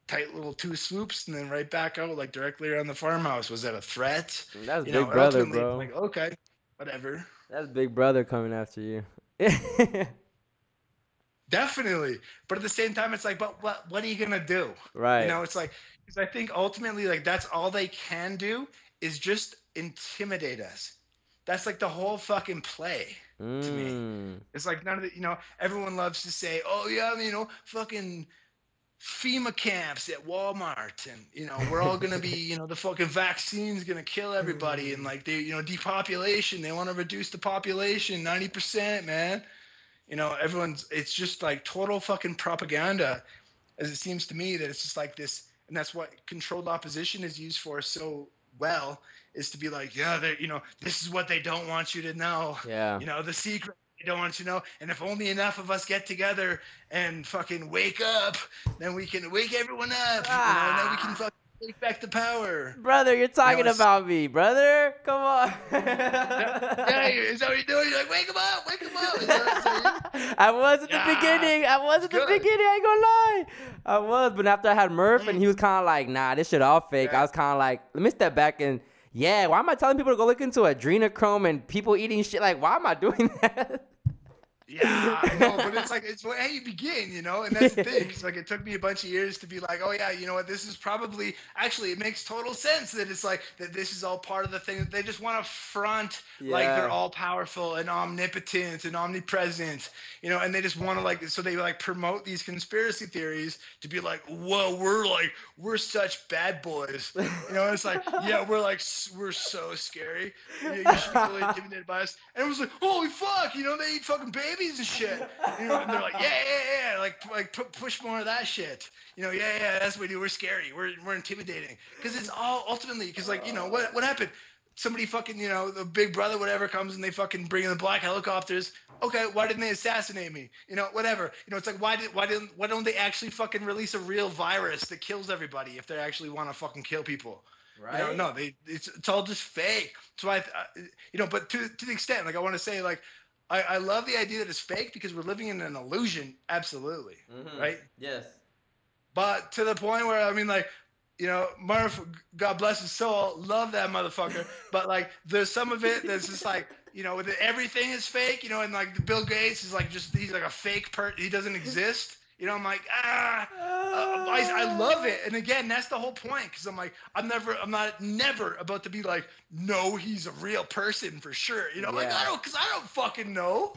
tight little two swoops and then right back out like directly around the farmhouse. Was that a threat? That's You Big know, Brother, bro. Like, okay, whatever. That's Big Brother coming after you. Definitely, but at the same time, it's like, but what? What are you gonna do? right. You know, it's like because I think ultimately, like that's all they can do is just intimidate us. That's like the whole fucking play. To me. Mm. It's like none of the, you know, everyone loves to say, oh yeah, you know, fucking FEMA camps at Walmart, and you know, we're all gonna be, you know, the fucking vaccine's gonna kill everybody, and like they, you know, depopulation, they want to reduce the population ninety percent, man. You know, everyone's, it's just like total fucking propaganda, as it seems to me that it's just like this, and that's what controlled opposition is used for so well, is to be like, yeah, they, you know, this is what they don't want you to know. Yeah. you know the secret they don't want you to know. And if only enough of us get together and fucking wake up then we can wake everyone up. You know, and then we can ah. fucking take back the power Brother, you're talking it's- about me, brother. Come on. yeah is that what you're doing you're like wake them up wake them up that- I was at the Yeah. beginning. I was at the beginning. I ain't gonna lie. I was, but after I had Murph and he was kind of like, "Nah, this shit all fake." Yeah. I was kind of like, "Let me step back and." Yeah, why am I telling people to go look into adrenochrome and people eating shit? Like, why am I doing that? Yeah, I know, but it's like it's how you begin, you know, and that's the thing. It's like it took me a bunch of years to be like, oh yeah, you know what, this is probably actually it makes total sense that it's like that this is all part of the thing. That they just want to front like they're all powerful and omnipotent and omnipresent, you know, and they just want to like so they like promote these conspiracy theories to be like, whoa, we're like we're such bad boys, you know. It's like yeah, we're like we're so scary. You, you should be really intimidated by us. And it was like, holy fuck, you know, they eat fucking babies and shit. You know, and they're like, yeah, yeah, yeah, like like pu- push more of that shit. You know, yeah, yeah, that's what we do. We're scary. We're we're intimidating because it's all ultimately because like you know what what happened. Somebody fucking, you know, the big brother, whatever, comes and they fucking bring in the black helicopters. Okay, why didn't they assassinate me? You know, whatever. You know, it's like why did why didn't why don't they actually fucking release a real virus that kills everybody if they actually want to fucking kill people? Right. You know, no, they it's, it's all just fake. So I, I, you know, but to to the extent, like I want to say, like I, I love the idea that it's fake because we're living in an illusion, absolutely, Mhm. right? Yes. But to the point where I mean, like, you know, Murph, God bless his soul, love that motherfucker. but like, there's some of it that's just like, you know, everything is fake. You know, and like Bill Gates is like just he's like a fake person, He doesn't exist. You know, I'm like ah. Uh, I, I love it, and again, that's the whole point. Because I'm like, I'm never, I'm not never about to be like, no, he's a real person for sure. You know, like I don't, because I don't fucking know.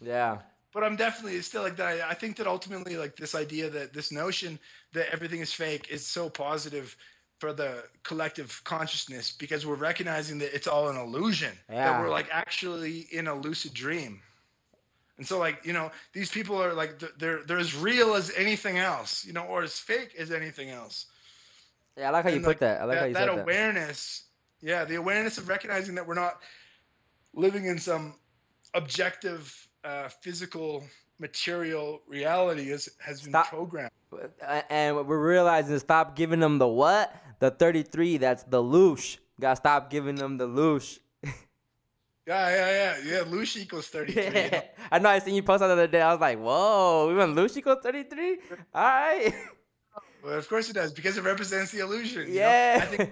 Yeah. But I'm definitely still like that. I, I think that ultimately, like this idea that this notion that everything is fake is so positive for the collective consciousness because we're recognizing that it's all an illusion. Yeah. That we're like actually in a lucid dream. And so, like you know, these people are like they're they're as real as anything else, you know, or as fake as anything else. Yeah, I like how you And, put that. I like how that, you that said that. awareness, yeah, the awareness of recognizing that we're not living in some objective, uh, physical, material reality is, has been Stop. programmed. And what we're realizing is stop giving them the what? The 33. That's the loosh. Gotta stop giving them the loosh. Yeah, yeah, yeah, yeah. Loosh equals thirty-three. you know? I know I seen you post that the other day. I was like, whoa, we went loosh equals 33? All right. Well, of course it does because it represents the illusion. you know? yeah. I think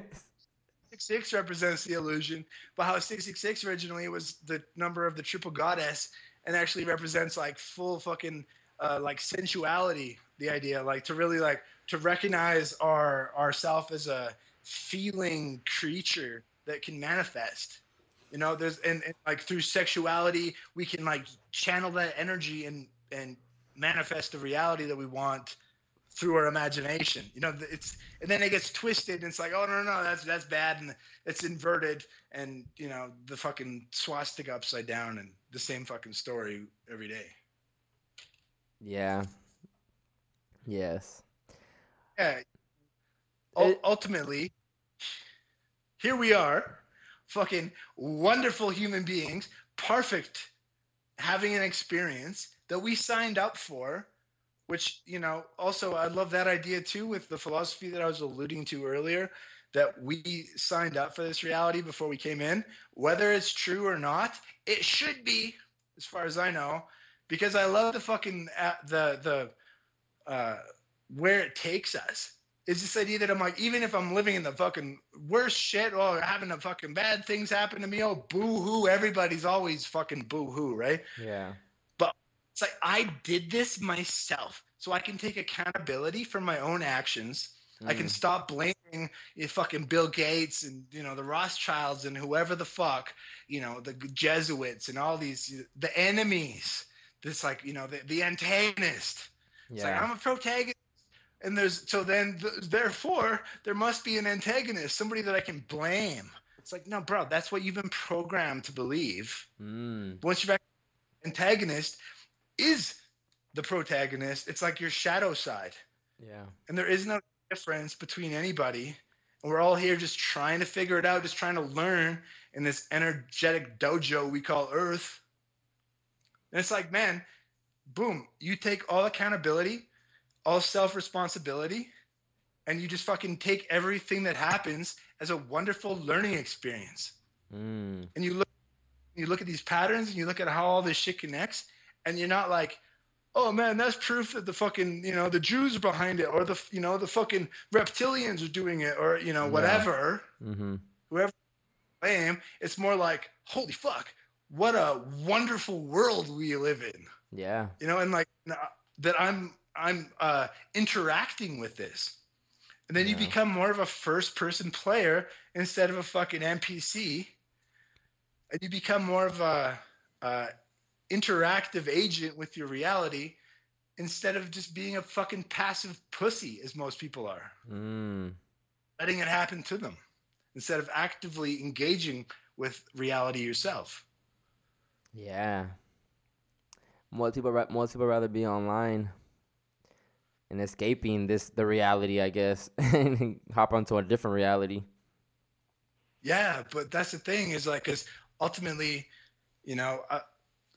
666 represents the illusion, but how 666 originally was the number of the triple goddess and actually represents like full fucking uh, like sensuality. The idea, like to really like to recognize our ourself as a feeling creature that can manifest. You know, there's and, and like through sexuality, we can like channel that energy and and manifest the reality that we want through our imagination. You know, it's and then it gets twisted and it's like, oh no, no, no, that's that's bad and it's inverted and you know the fucking swastika upside down and the same fucking story every day. Yeah. Yes. Yeah. It- ultimately, here we are, fucking wonderful human beings, perfect, having an experience that we signed up for. Which you know, also I love that idea too with the philosophy that I was alluding to earlier, that we signed up for this reality before we came in. Whether it's true or not, it should be, as far as I know, because I love the fucking uh, the the uh, where it takes us is this idea that I'm like, even if I'm living in the fucking worst shit or having the fucking bad things happen to me, oh boo hoo, everybody's always fucking boo hoo, right? Yeah. But it's like I did this myself, so I can take accountability for my own actions. I can Mm. stop blaming you fucking Bill Gates and you know the Rothschilds and whoever the fuck, you know the Jesuits and all these the enemies. This like you know the, the antagonist. It's like Yeah. I'm a protagonist, and there's so then th- therefore there must be an antagonist, somebody that I can blame. It's like no, bro, that's what you've been programmed to believe. Mm. Once you're antagonist is the protagonist. It's like your shadow side, Yeah. and there is no difference between anybody. And we're all here just trying to figure it out, just trying to learn in this energetic dojo we call Earth. And it's like, man, boom, you take all accountability, all self responsibility, and you just fucking take everything that happens as a wonderful learning experience. Mm. And you look, you look at these patterns, and you look at how all this shit connects, and you're not like, oh man, that's proof that the fucking, you know, the Jews are behind it, or the, you know, the fucking reptilians are doing it, or you know, Yeah. whatever Mm-hmm. whoever blame, it's more like, holy fuck, what a wonderful world we live in. Yeah. You know, and like that I'm I'm uh interacting with this. And then you become more of a first person player instead of a fucking NPC. And you become more of a uh interactive agent with your reality instead of just being a fucking passive pussy as most people are Mm. letting it happen to them instead of actively engaging with reality yourself. Yeah. Most people, most people rather be online and escaping this the reality, I guess, and hop onto a different reality. Yeah, but that's the thing is like, because ultimately, you know, uh,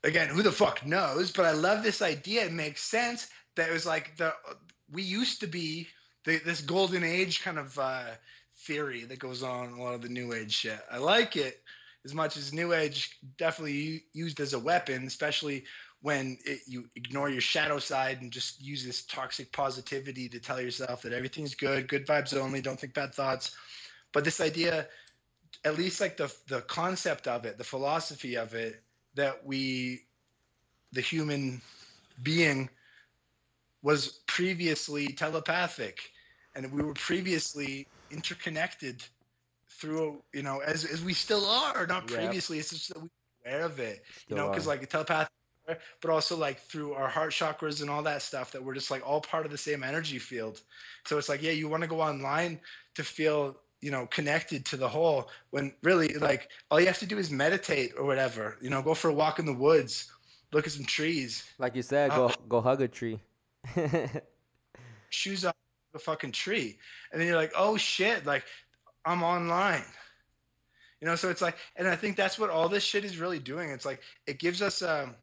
again, who the fuck knows? But I love this idea. It makes sense that it was like the we used to be the, this golden age kind of uh, theory that goes on a lot of the new age shit. I like it as much as new age definitely used as a weapon, especially when it, you ignore your shadow side and just use this toxic positivity to tell yourself that everything's good, good vibes only, don't think bad thoughts. But this idea, at least like the the concept of it, the philosophy of it, that we, the human being, was previously telepathic, and we were previously interconnected through you know as as we still are not Yep. previously it's just that we're aware of it you know because like telepathic but also like through our heart chakras and all that stuff that we're just like all part of the same energy field. So it's like yeah you want to go online to feel you know connected to the whole when really like all you have to do is meditate or whatever you know go for a walk in the woods look at some trees. Like you said, go go hug a tree. shoes off the fucking tree. And then you're like oh shit like i'm online. You know so it's like and i think that's what all this shit is really doing. It's like it gives us um,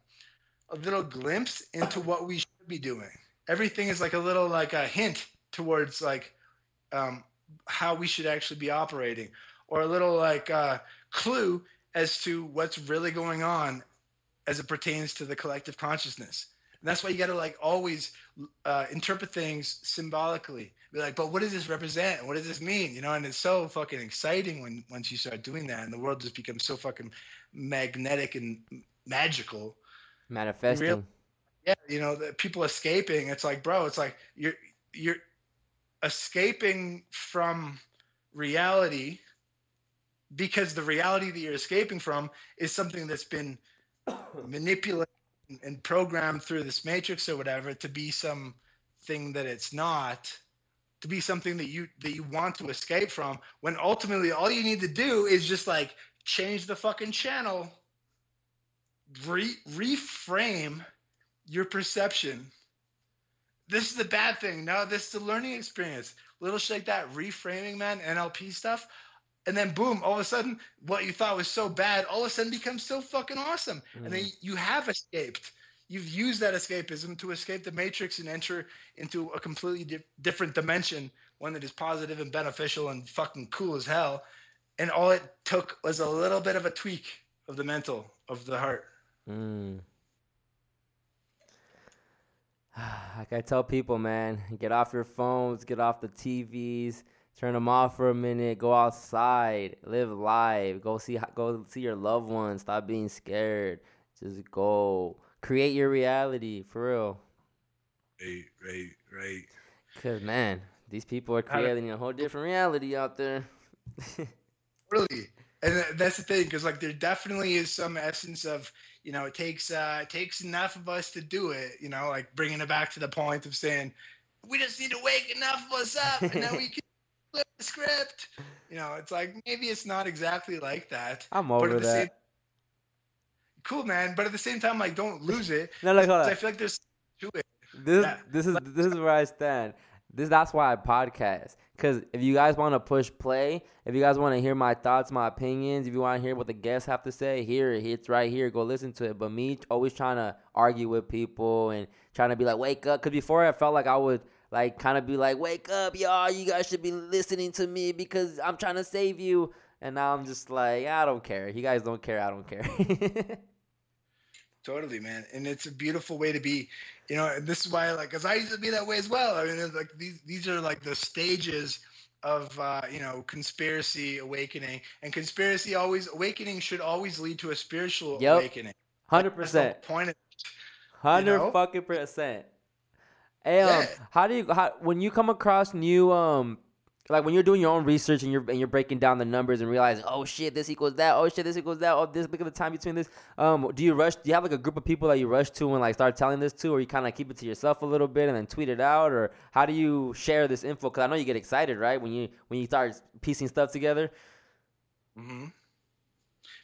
a little glimpse into what we should be doing everything is like a little like a hint towards like um, how we should actually be operating or a little like uh, clue as to what's really going on as it pertains to the collective consciousness And that's why you got to like always uh, interpret things symbolically. Be like, but what does this represent? What does this mean? You know, and it's so fucking exciting when once you start doing that, and the world just becomes so fucking magnetic and magical. Manifesting. Yeah, you know, the people escaping. It's like, bro, it's like you're you're escaping from reality because the reality that you're escaping from is something that's been manipulated and programmed through this matrix or whatever to be something that it's not to be something that you that you want to escape from when ultimately all you need to do is just like change the fucking channel re- reframe your perception. This is the bad thing. No this is the learning experience. Little shit like that reframing man nlp stuff. And then boom all of a sudden what you thought was so bad all of a sudden becomes so fucking awesome. And then mm. you have escaped. You've used that escapism to escape the matrix and enter into a completely di- different dimension one that is positive and beneficial and fucking cool as hell. And all it took was a little bit of a tweak of the mental of the heart Mm. Like I tell people, man, get off your phones, get off the TVs, turn them off for a minute, go outside, live life, go see go see your loved ones, stop being scared, just go create your reality for real. right right right Cause man, these people are creating a whole different reality out there. really and that's the thing because like there definitely is some essence of you know it takes uh it takes enough of us to do it you know like bringing it back to the point of saying we just need to wake enough of us up and then we can flip the script you know it's like maybe it's not exactly like that I'm but over at the same that. cool man but at the same time like don't lose it No, like hold on. i feel like there's to it This Yeah. this is this is where I stand. This that's why I podcast. Cause if you guys want to push play, if you guys want to hear my thoughts, my opinions, if you want to hear what the guests have to say, here it. It's right here. Go listen to it. But me always trying to argue with people and trying to be like, wake up. Cause before I felt like I would like kind of be like, wake up, y'all. You guys should be listening to me because I'm trying to save you. And now I'm just like, I don't care. You guys don't care. I don't care. Totally, man, and it's a beautiful way to be. You know, and this is why, like, because I used to be that way as well. I mean, it's like these these are like the stages of uh, you know conspiracy awakening, and conspiracy always awakening should always lead to a spiritual Yep. awakening. Hundred percent. point. Hundred fucking percent. Hey, um, Yeah. how do you how, when you come across new um like when you're doing your own research and you're and you're breaking down the numbers and realizing oh shit this equals that oh shit this equals that oh this look at the time between this um do you rush do you have like a group of people that you rush to and like start telling this to or you kind of keep it to yourself a little bit and then tweet it out or how do you share this info because I know you get excited right when you when you start piecing stuff together hmm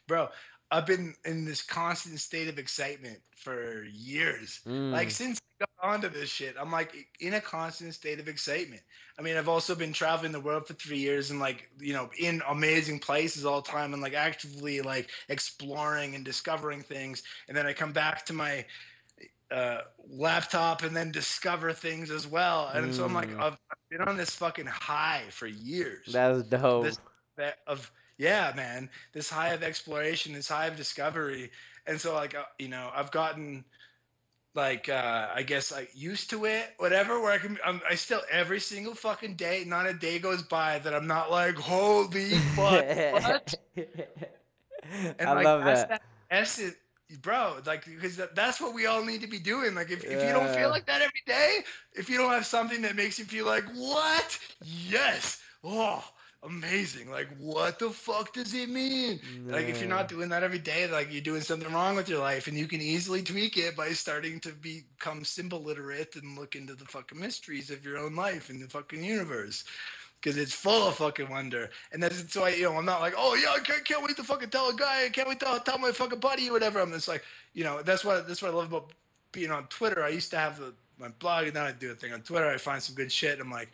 Bro, I've been in this constant state of excitement for years. Like Mm. since I got onto this shit, I'm like in a constant state of excitement. I mean, I've also been traveling the world for three years and like you know in amazing places all the time and like actively like exploring and discovering things. And then I come back to my uh, laptop and then discover things as well. And so I'm like, Mm. I've, I've been on this fucking high for years that's dope this that of yeah man this high of exploration this high of discovery and so like uh, you know i've gotten like uh i guess like used to it whatever where i can I'm, i still every single fucking day not a day goes by that i'm not like holy fuck what? And I like love that. that essence bro like because that's what we all need to be doing. Like if, if you don't feel like that every day if you don't have something that makes you feel like what? Yes. Oh amazing like what the fuck does it mean like if you're not doing that every day like you're doing something wrong with your life and you can easily tweak it by starting to become symbol literate and look into the fucking mysteries of your own life and the fucking universe because it's full of fucking wonder. And that's why you know I'm not like, oh yeah, I can't, can't wait to fucking tell a guy, I can't wait to tell my fucking buddy or whatever. I'm just like, you know, that's what that's what I love about being on Twitter. I used to have the, my blog, and now I do a thing on Twitter. I find some good shit. And I'm like,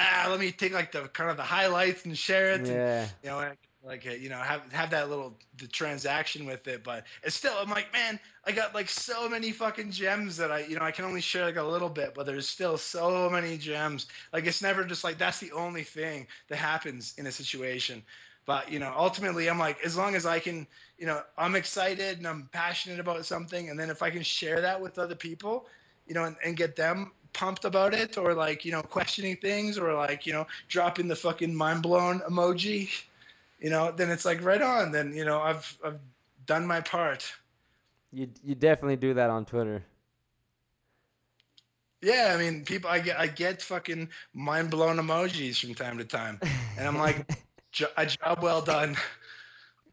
ah, let me take like the kind of the highlights and share it. And, you know, like, like you know, have have that little the transaction with it. But it's still, I'm like, man, I got like so many fucking gems that I, you know, I can only share like a little bit, but there's still so many gems. Like it's never just like that's the only thing that happens in a situation. But you know, ultimately, I'm like, as long as I can, you know, I'm excited and I'm passionate about something, and then if I can share that with other people, you know, and, and get them pumped about it, or like you know, questioning things, or like you know, dropping the fucking mind blown emoji, you know, then it's like right on. Then you know, I've I've done my part. You you definitely do that on Twitter. Yeah, I mean, people, I get, I get fucking mind blown emojis from time to time, and I'm like, a job well done.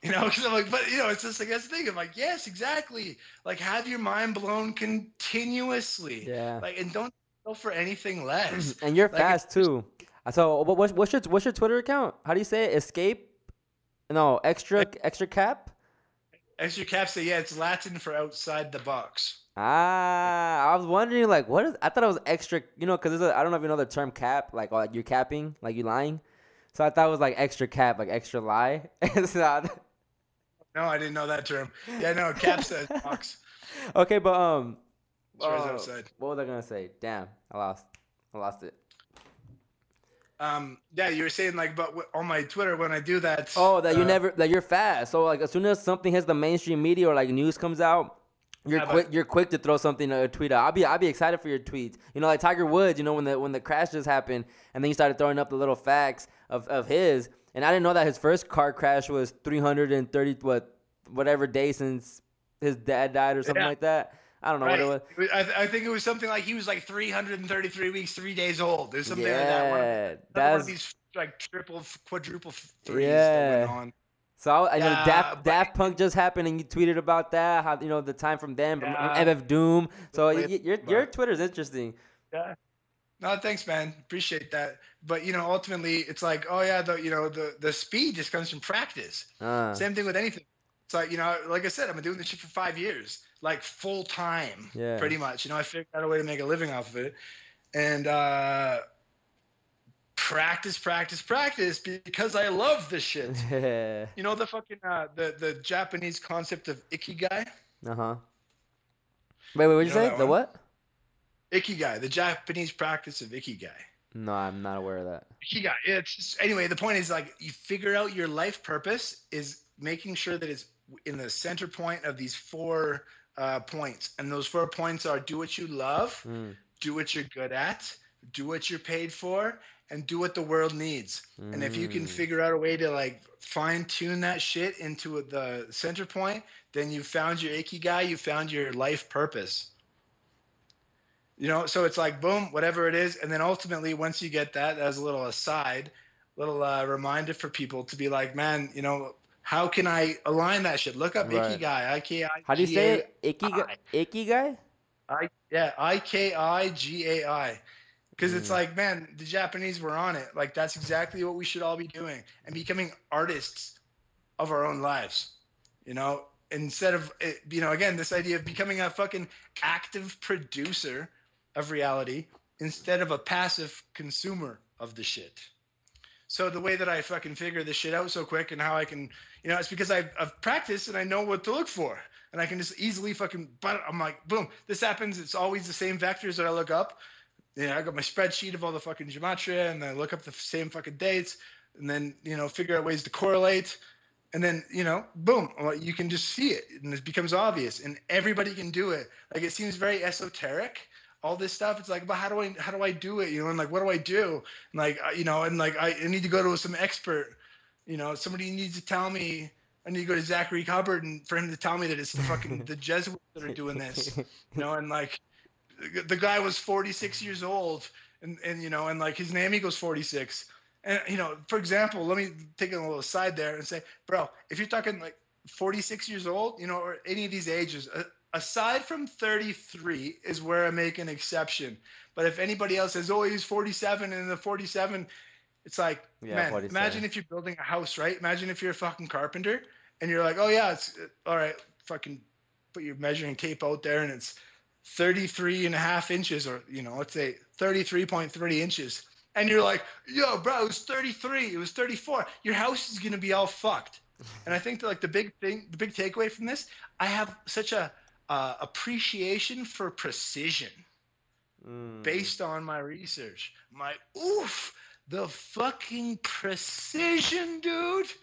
You know, because I'm like, but you know, it's just like that's the thing. I'm like, yes, exactly. Like, have your mind blown continuously. Yeah. Like, and don't go for anything less. and you're Like, fast too. So what's, what's your what's your Twitter account? How do you say it? Escape? No, extra extra cap. Extra capsa, yeah, it's Latin for outside the box. Ah, I was wondering like what is? I thought it was extra. You know, because I don't know if you know the term cap, like like you're capping, like you're lying. So I thought it was like extra cap, like extra lie. It's not- No, I didn't know that term. Yeah, no, cap says box. okay, but um, uh, outside. what was I gonna say? Damn, I lost. I lost it. Um, yeah, you were saying like, but w- on my Twitter when I do that. Oh, that you uh, never that you're fast. So like as soon as something hits the mainstream media or like news comes out, you're Yeah, but- quick. You're quick to throw something a tweet out. I'll be I'll be excited for your tweets. You know, like Tiger Woods. You know when the when the crash just happened, and then you started throwing up the little facts of of his. And I didn't know that his first car crash was 330 what whatever day since his dad died or something Yeah. like that. I don't know Right. what it was. I, th- I think it was something like he was like 333 weeks, three days old. There's something like that. One of, Yeah, another one of these like triple, quadruple threes Yeah. that went on. So I, I know Yeah, Daft, Daft Punk just happened, and you tweeted about that. How you know the time from them, from Yeah. MF Doom. So y- your your Twitter's interesting. Yeah. No, thanks, man. Appreciate that. But you know, ultimately, it's like, oh yeah, the you know the the speed just comes from practice. Uh, Same thing with anything. Like you know, like I said, I've been doing this shit for five years, like full time, Yeah. pretty much. You know, I figured out a way to make a living off of it, and uh, practice, practice, practice, because I love this shit. You know the fucking uh, the the Japanese concept of ikigai. Uh huh. Wait, wait, what'd you, You know say? The one? what? Ikigai, the Japanese practice of ikigai. No, I'm not aware of that. Ikigai. It's just, anyway. The point is like you figure out your life purpose is making sure that it's in the center point of these four uh, points, and those four points are do what you love, Mm, do what you're good at, do what you're paid for, and do what the world needs. And if you can mm. figure out a way to like fine tune that shit into the center point, then you found your ikigai, you found your life purpose. You know, so it's like boom, whatever it is, and then ultimately once you get that, as a little aside, little uh, reminder for people to be like, man, you know, how can I align that shit? Look up Right. ikigai, I K I. How do you say it? Ikigai? Ikigai? I yeah, I K I G A I. Because it's Mm. like, man, the Japanese were on it. Like that's exactly what we should all be doing and becoming artists of our own lives. You know, instead of eh, you know, again, this idea of becoming a fucking active producer of reality instead of a passive consumer of the shit. So the way that I fucking figure this shit out so quick and how I can, you know, it's because I've, I've practiced and I know what to look for. And I can just easily fucking, but I'm like, boom, this happens. It's always the same vectors that I look up. Yeah, I got my spreadsheet of all the fucking gematria and I look up the same fucking dates and then, you know, figure out ways to correlate. And then, you know, boom, you can just see it and it becomes obvious and everybody can do it. Like it seems very esoteric all this stuff. It's like, but how do I how do I do it? You know, and like what do I do? And like uh, you know, and like I need to go to some expert. You know, somebody needs to tell me. I need to go to Zachary Hubbard and for him to tell me that it's the fucking the Jesuits that are doing this. You know, and like the- guy was 46 years old, and and you know, and like his name equals 46. And you know, for example, let me take a little aside there and say, bro, if you're talking like 46 years old, you know, or any of these ages, uh, aside from 33 is where I make an exception. But if anybody else says, oh, he's 47 and the 47, it's like, Yeah, man, 47. imagine if you're building a house, right? Imagine if you're a fucking carpenter and you're like, oh, yeah, it's all right, fucking put your measuring tape out there and it's 33 and a half inches or, you know, let's say 33.3 inches. And you're like, yo, bro, it was 33. It was 34. Your house is going to be all fucked. And I think that like the big thing, the big takeaway from this, I have such a uh, appreciation for precision Mm. based on my research. My oof, the fucking precision, dude.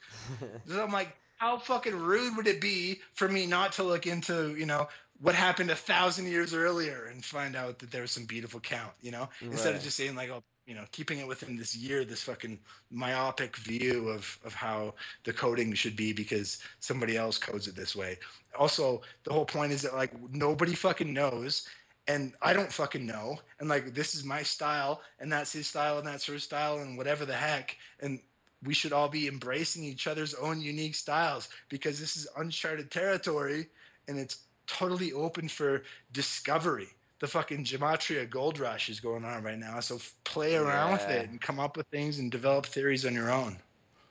So I'm like, how fucking rude would it be for me not to look into, you know, what happened a thousand years earlier and find out that there's some beautiful count, you know, instead of just saying like, oh, you know, keeping it within this year, this fucking myopic view of of how the coding should be because somebody else codes it this way. Also, the whole point is that like nobody fucking knows. And I don't fucking know. And like this is my style, and that's his style, and that's her style, and whatever the heck. And we should all be embracing each other's own unique styles because this is uncharted territory and it's totally open for discovery. The fucking gematria gold rush is going on right now. So play around with it and come up with things and develop theories on your own.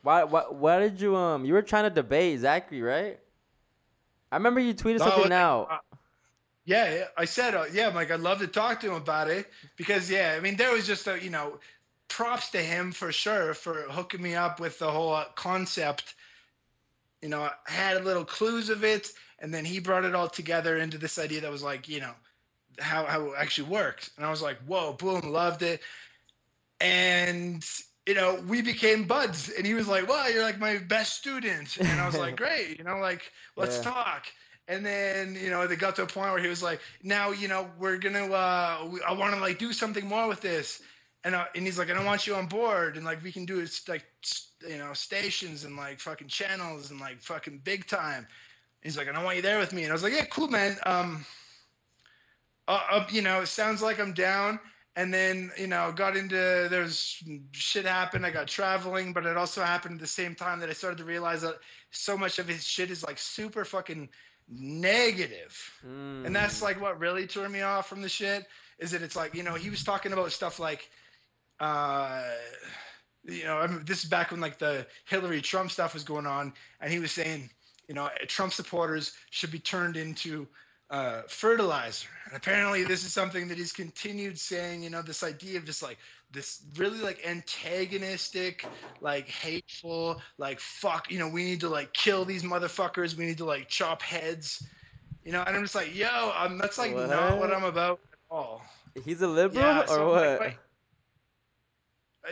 Why, why, why did you um? You were trying to debate Zachary, right? I remember you tweeted No, something out. uh, Yeah, I said, uh, yeah, Mike, I'd love to talk to him about it because, yeah, I mean, there was just a, you know, props to him for sure for hooking me up with the whole uh, concept. You know, I had little clues of it, and then he brought it all together into this idea that was like, you know, how how it actually works. And I was like, whoa, boom, loved it. And you know, we became buds, and he was like, "Well, you're like my best student," and I was like, "Great," you know, like let's Yeah. talk. And then you know, they got to a point where he was like, "Now, you know, we're gonna, uh, we, I want to like do something more with this." And, uh, and he's like, "I don't want you on board, and like we can do it like you know stations and like fucking channels and like fucking big time. He's like, "I don't want you there with me, and I was like, yeah, cool, man. Um, uh, uh, you know, it sounds like I'm down. And then, you know, got into there's shit happened. I got traveling, but it also happened at the same time that I started to realize that so much of his shit is like super fucking negative. And that's Mm. like what really turned me off from the shit is that it's like, you know, he was talking about stuff like, uh, you know, I mean, this is back when like the Hillary Trump stuff was going on, and he was saying, you know, Trump supporters should be turned into uh, fertilizer. And apparently, this is something that he's continued saying. You know, this idea of just like this really like antagonistic, like hateful, like fuck. You know, we need to like kill these motherfuckers. We need to like chop heads. You know, and I'm just like, yo, um, that's like not what What? I'm about at all. He's a liberal Yeah, or so I'm what? like,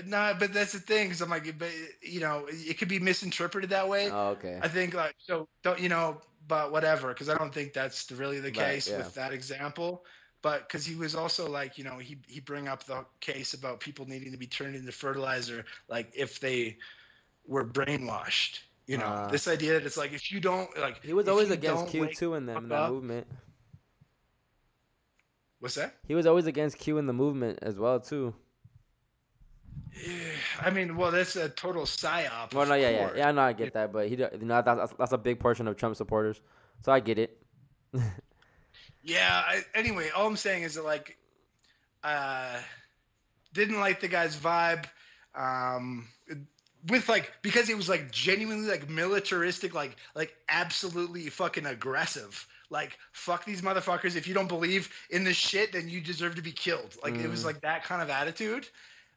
Nah, but that's the thing. Cause I'm like, but you know, it could be misinterpreted that way. oh, okay. I think like so. Don't you know? But whatever, because I don't think that's really the Right, case yeah. with that example. But because he was also like, you know, he he bring up the case about people needing to be turned into fertilizer, like if they were brainwashed. You know, Uh. this idea that it's like if you don't like. He was always against Q wake too in them in that movement. What's that? He was always against Q in the movement as well too. Yeah, I mean, well, that's a total psyop. Well, no, yeah, yeah, yeah. I know, I get that, but he, you know, that's that's a big portion of Trump supporters, so I get it. Yeah. I, anyway, all I'm saying is that like, uh, didn't like the guy's vibe. Um, with like because he was like genuinely like militaristic, like like absolutely fucking aggressive. Like fuck these motherfuckers. If you don't believe in this shit, then you deserve to be killed. Like it was Mm. like that kind of attitude.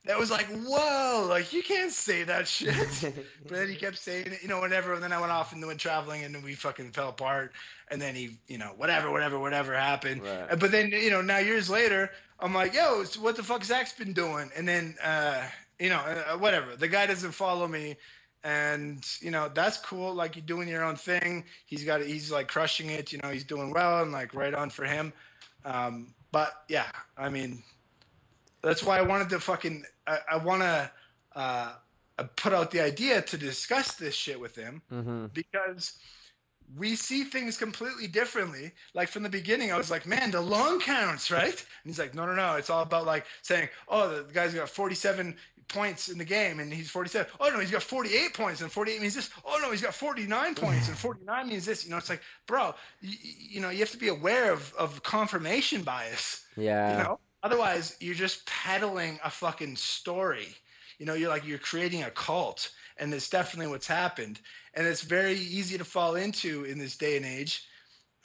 That was like, whoa, like you can't say that shit. But then he kept saying it, you know, whatever. And then I went off and went traveling, and then we fucking fell apart. And then he, you know, whatever, whatever, whatever happened. Right. Uh, But then, you know, now years later, I'm like, yo, so what the fuck Zach's been doing? And then, uh, you know, uh, whatever. The guy doesn't follow me, and you know that's cool. Like you're doing your own thing. He's got, he's like crushing it. You know, he's doing well, and like right on for him. Um, but yeah, I mean, that's why I wanted to fucking, I, I want to uh, uh, put out the idea to discuss this shit with him hmm because we see things completely differently. Like from the beginning, I was like, man, the long counts, right? And he's like, no, no, no. It's all about like saying, oh, the guy's got 47 points in the game and he's 47. Oh, no, he's got 48 points and 48 means this. Oh, no, he's got 49 points and 49 means this. You know, it's like, bro, you, you know, you have to be aware of, of confirmation bias. Yeah. You know, otherwise you're just peddling a fucking story. You know, you're like you're creating a cult, and it's definitely what's happened. And it's very easy to fall into in this day and age.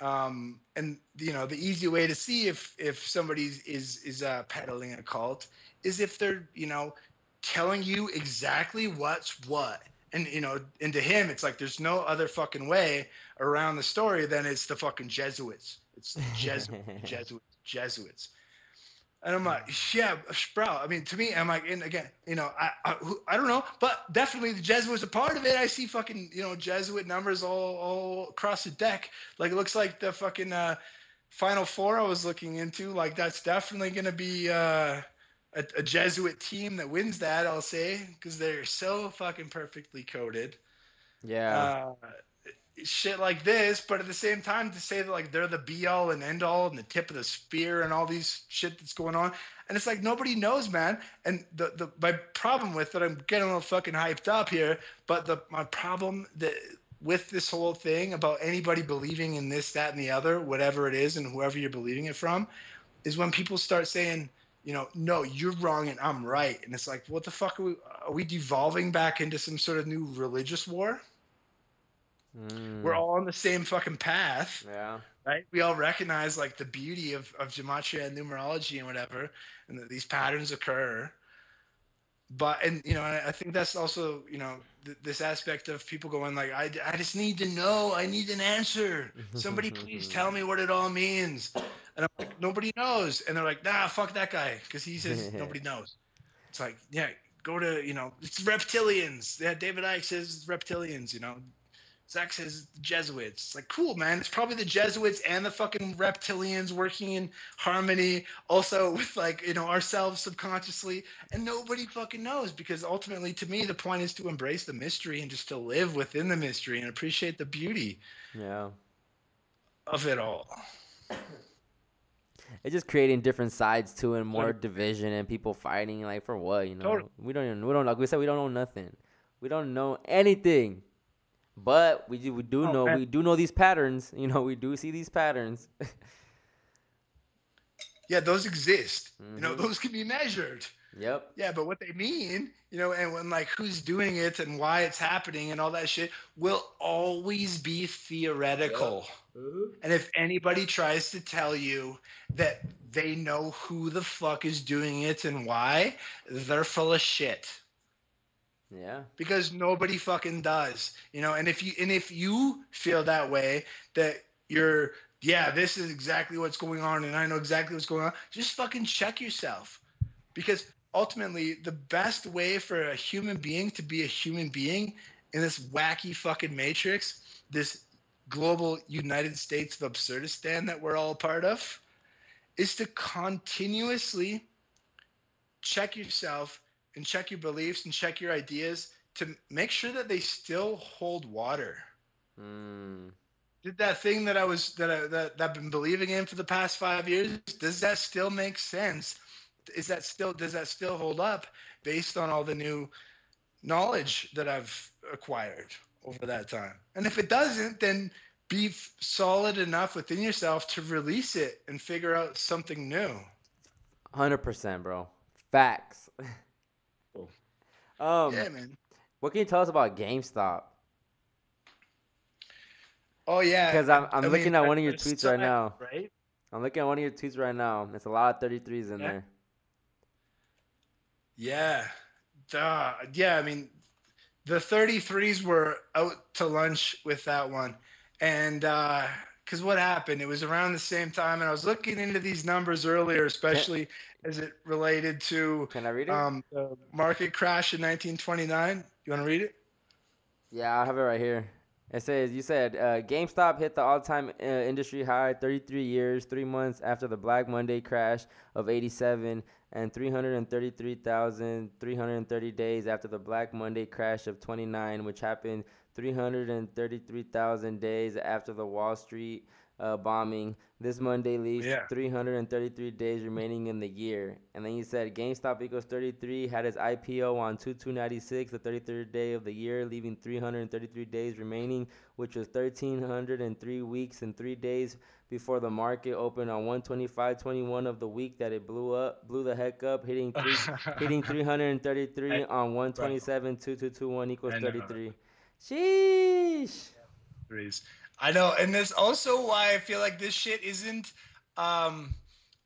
Um, and you know, the easy way to see if if somebody is is uh, peddling a cult is if they're you know telling you exactly what's what. And you know, and to him, it's like there's no other fucking way around the story than it's the fucking Jesuits. It's Jesuits, Jesuits, Jesuits. And I'm like, yeah, bro. I mean, to me, I'm like, and again, you know, I, I, I don't know, but definitely the Jesuits are part of it. I see fucking, you know, Jesuit numbers all, all across the deck. Like it looks like the fucking, uh, Final Four I was looking into, like that's definitely going to be uh, a, a Jesuit team that wins that. I'll say because they're so fucking perfectly coded. Yeah. Uh, shit like this, but at the same time to say that like they're the be all and end all and the tip of the spear and all these shit that's going on. And it's like nobody knows, man. And the, the my problem with it, I'm getting a little fucking hyped up here, but the my problem that with this whole thing about anybody believing in this, that, and the other, whatever it is, and whoever you're believing it from, is when people start saying, you know, no, you're wrong and I'm right. And it's like, what the fuck are we are we devolving back into some sort of new religious war? Mm, We're all on the same fucking path, Yeah. right? We all recognize like the beauty of, of gematria and numerology and whatever, and that these patterns occur. But and you know, I I think that's also you know th- this aspect of people going like, I, I just need to know, I need an answer. Somebody please tell me what it all means. And I'm like, nobody knows. And they're like, nah, fuck that guy because he says nobody knows. It's like, yeah, go to you know, it's reptilians. Yeah, David Icke says it's reptilians. You know, Zach says Jesuits. It's like cool, man. It's probably the Jesuits and the fucking reptilians working in harmony, also with like you know ourselves subconsciously, and nobody fucking knows because ultimately, to me, the point is to embrace the mystery and just to live within the mystery and appreciate the beauty Yeah. of it all. It's just creating different sides to it, more division and people fighting like for what, you know. Totally. We don't even we don't like we said we don't know nothing. We don't know anything. But we do we do Oh, know man. we do know these patterns. You know, we do see these patterns. Yeah, those exist. You know, Mhm. those can be measured. yep. Yeah, but what they mean, you know, and when like who's doing it and why it's happening and all that shit will always be theoretical. And if anybody tries to tell you that they know who the fuck is doing it and why, they're full of shit. Yeah. Because nobody fucking does. You know, and if you and if you feel that way that you're yeah, this is exactly what's going on and I know exactly what's going on, just fucking check yourself. Because ultimately the best way for a human being to be a human being in this wacky fucking matrix, this global United States of Absurdistan that we're all part of, is to continuously check yourself and check your beliefs and check your ideas to make sure that they still hold water. Mm. Did that thing that I was that I that, that I've been believing in for the past five years, does that still make sense? Is that still does that still hold up based on all the new knowledge that I've acquired over that time? And if it doesn't, then be f- solid enough within yourself to release it and figure out something new. Hundred percent, bro. Facts. Um, yeah, man. what can you tell us about GameStop? Oh yeah. 'Cause I'm- I'm I looking mean, at one of your tweets right now. Right? I'm looking at one of your tweets right now. It's a lot of 33s in Yeah. there. Yeah. Duh. Yeah, I mean, the 33s were out to lunch with that one. And because what happened? It was around the same time, and I was looking into these numbers earlier, especially as it related to Can I read it? um, the market crash in 1929. You want to read it? Yeah, I have it right here. It says you said uh, GameStop hit the all-time uh, industry high 33 years, three months after the Black Monday crash of '87, and 333,330 days after the Black Monday crash of 29, which happened 333,000 days after the Wall Street uh, bombing. This Monday leaves Yeah. 333 days remaining in the year. And then you said GameStop equals 33 had its IPO on 2296, the 33rd day of the year, leaving 333 days remaining, which was 1,303 weeks and three days before the market opened on 125.21 of the week that it blew up, blew the heck up, hitting three, hitting 333 on 127.2221 equals 33. Sheesh. threes. I know, and that's also why I feel like this shit isn't um,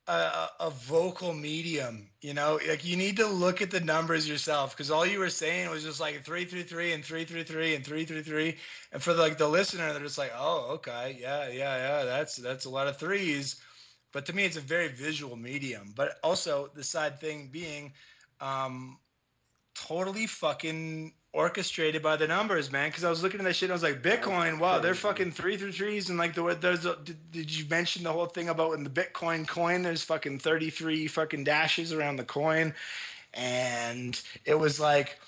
a, a vocal medium. You know, like you need to look at the numbers yourself because all you were saying was just like three three three and three three three and three three three, and for like the listener, they're just like, oh, okay, yeah, yeah, yeah, that's that's a lot of threes. But to me, it's a very visual medium. But also the side thing being, um, totally fucking orchestrated by the numbers, man. Because I was looking at that shit, and I was like, Bitcoin, wow, they're fucking three through threes, and like the there's a, did, did you mention the whole thing about in the Bitcoin coin? There's fucking thirty three fucking dashes around the coin, and it was like.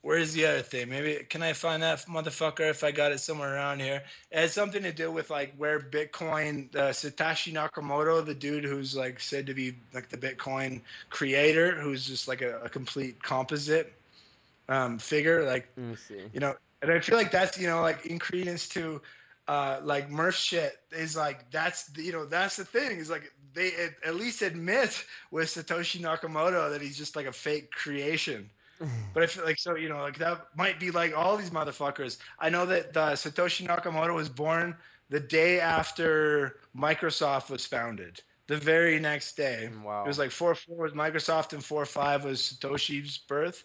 Where's the other thing? Maybe can I find that motherfucker if I got it somewhere around here? It has something to do with like where Bitcoin, uh, Satoshi Nakamoto, the dude who's like said to be like the Bitcoin creator, who's just like a, a complete composite um, figure. Like Let me see. you know, and I feel like that's you know like in credence to uh, like Murph shit is like that's the, you know that's the thing is like they at, at least admit with Satoshi Nakamoto that he's just like a fake creation. But I feel like so you know like that might be like all these motherfuckers. I know that uh, Satoshi Nakamoto was born the day after Microsoft was founded. The very next day. Wow. It was like four four was Microsoft and four five was Satoshi's birth,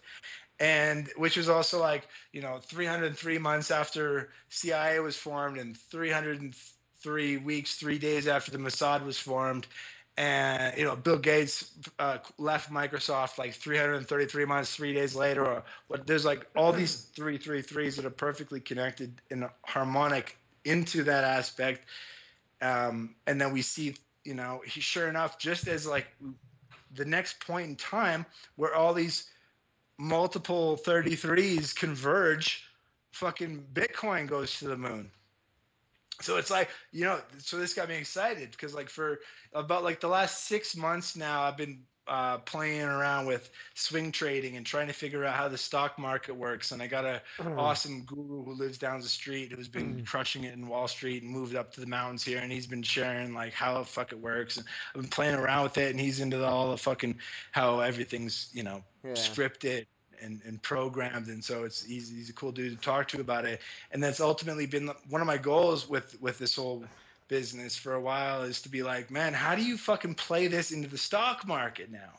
and which was also like you know 303 months after CIA was formed and 303 weeks, three days after the Mossad was formed, and you know Bill Gates uh, left Microsoft like 333 months, three days later. Or what? There's like all these three three threes that are perfectly connected and harmonic into that aspect, um, and then we see you know he sure enough just as like the next point in time where all these multiple 33s converge fucking bitcoin goes to the moon. So it's like you know so this got me excited because like for about like the last six months now i've been uh, playing around with swing trading and trying to figure out how the stock market works. And i got a awesome guru who lives down the street who's been crushing it in wall street and moved up to the mountains here. And he's been sharing like how the fuck it works. And i've been playing around with it and he's into the, all the fucking how everything's you know Yeah. scripted and, and programmed. And so it's he's, he's a cool dude to talk to about it. And that's ultimately been one of my goals with with this whole business for a while is to be like man how do you fucking play this into the stock market now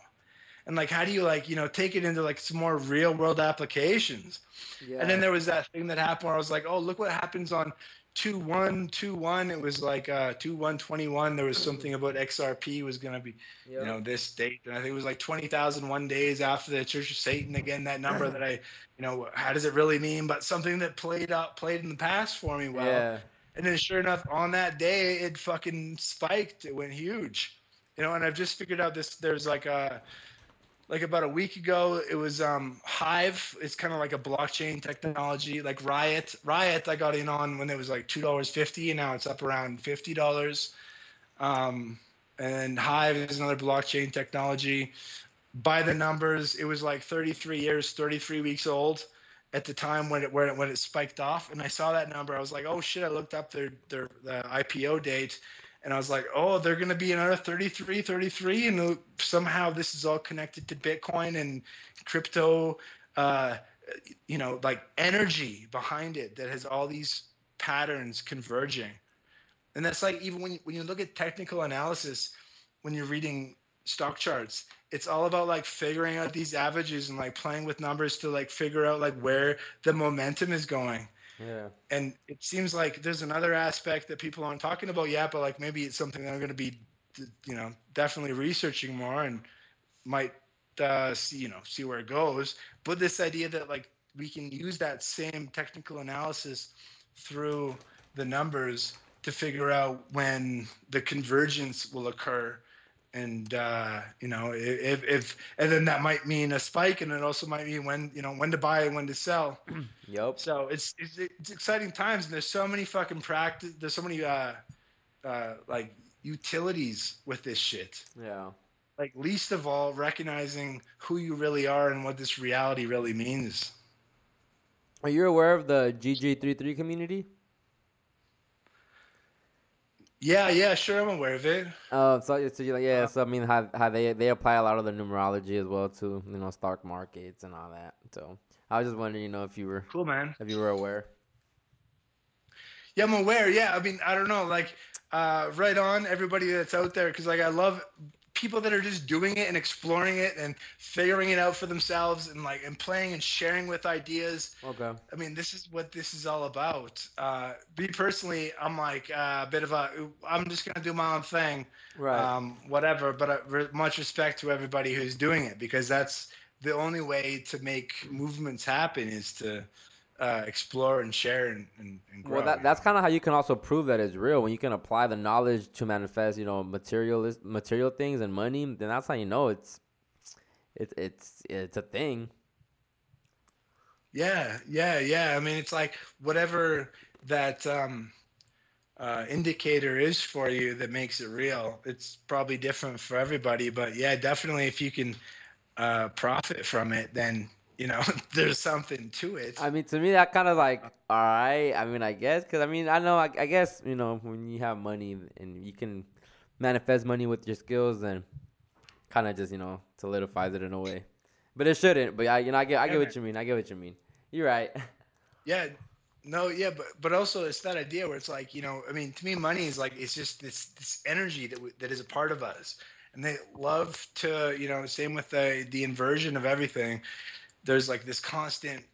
and like how do you like you know take it into like some more real world applications Yeah. and then there was that thing that happened where I was like, oh, look what happens on 2 1 2 1. It was like uh, 2 1 21. There was something about XRP was going to be, Yep. you know, this date. And I think it was like 20,001 days after the Church of Satan. Again, that number that I, you know, how does it really mean? But something that played out, played in the past for me well. yeah. And then sure enough, on that day, it fucking spiked. It went huge. You know, and I've just figured out this. There's like a, like about a week ago, it was um, Hive. It's kind of like a blockchain technology, like Riot. Riot, I got in on when it was like two dollars fifty, and now it's up around fifty dollars. Um, and Hive is another blockchain technology. By the numbers, it was like 33 years, 33 weeks old at the time when it when it, when it spiked off. And I saw that number, I was like, oh shit! I looked up their their the IPO date, and I was like, oh, they're gonna be another 33, 33, and somehow this is all connected to Bitcoin and crypto. Uh, you know, like energy behind it that has all these patterns converging. And that's like even when you, when you look at technical analysis, when you're reading stock charts, it's all about like figuring out these averages and like playing with numbers to like figure out like where the momentum is going. Yeah. And it seems like there's another aspect that people aren't talking about yet, but like maybe it's something that I'm going to be, you know, definitely researching more and might uh, see, you know, see where it goes. But this idea that like we can use that same technical analysis through the numbers to figure out when the convergence will occur and uh, you know if, if and then that might mean a spike and it also might mean when you know when to buy and when to sell Yep. so it's it's, it's exciting times and there's so many fucking practice there's so many uh, uh, like utilities with this shit Yeah. like least of all recognizing who you really are and what this reality really means Are you aware of the GG33 community? Yeah yeah sure i'm aware of it Uh, so, so you like, yeah, so I mean, how, how they they apply a lot of the numerology as well to you know stock markets and all that. So I was just wondering, you know, if you were cool man if you were aware. Yeah, I'm aware. Yeah, I mean, I don't know, like, uh, right on everybody that's out there, because like I love people that are just doing it and exploring it and figuring it out for themselves and like and playing and sharing with ideas. Okay. I mean, this is what this is all about. Uh, me personally, I'm like uh, a bit of a. I'm just gonna do my own thing, Right. um, whatever. But I, re- much respect to everybody who's doing it because that's the only way to make movements happen is to uh, explore and share and, and, and grow. Well, that, that's kind of how you can also prove that it's real when you can apply the knowledge to manifest, you know, material material things and money. Then that's how you know it's it's it's it's a thing. Yeah, yeah, yeah. I mean, it's like whatever that um, uh, indicator is for you that makes it real. It's probably different for everybody, but yeah, definitely if you can uh, profit from it, then you know there's something to it. I mean, to me, that kind of like, all right. I mean, I guess because I mean, I know, I, I guess you know, when you have money and you can manifest money with your skills, then kind of just you know solidifies it in a way. But it shouldn't. But I, you know, I get, I get what you mean. I get what you mean. You're right. Yeah, no, yeah, but but also it's that idea where it's like you know, I mean, to me, money is like it's just this this energy that w- that is a part of us, and they love to you know, same with the the inversion of everything. There's like this constant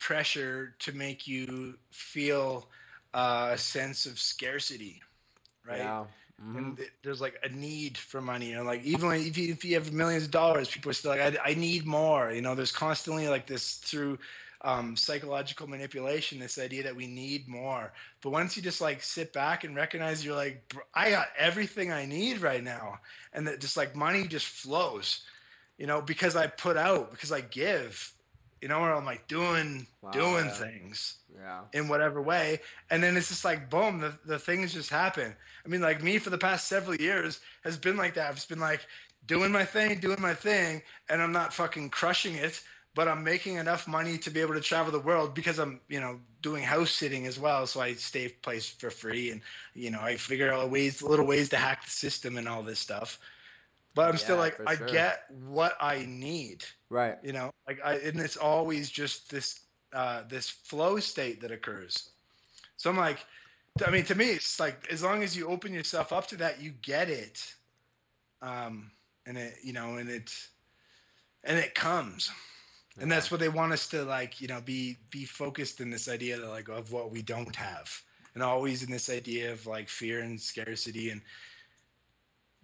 pressure to make you feel uh, a sense of scarcity, right? Yeah. Mhm. and th- there's like a need for money. You know, like even if you if you have millions of dollars, people are still like, I, I need more. You know, there's constantly like this through um, psychological manipulation, this idea that we need more. But once you just like sit back and recognize you're like, I got everything I need right now, and that just like money just flows. You know, because I put out, because I give. You know, where I'm like doing Wow, doing yeah. things Yeah. in whatever way and then it's just like boom the, the things just happen i mean like me for the past several years has been like that i've just been like doing my thing doing my thing and i'm not fucking crushing it but i'm making enough money to be able to travel the world because i'm you know doing house sitting as well so i stay place for free and you know i figure out ways little ways to hack the system and all this stuff but i'm still like i sure. get what i need Right. you know like i and it's always just this uh this flow state that occurs. So i'm like i mean to me it's like as long as you open yourself up to that you get it. Um and it you know and it and it comes. And that's what they want us to like you know be be focused in this idea that like of what we don't have. And always in this idea of like fear and scarcity and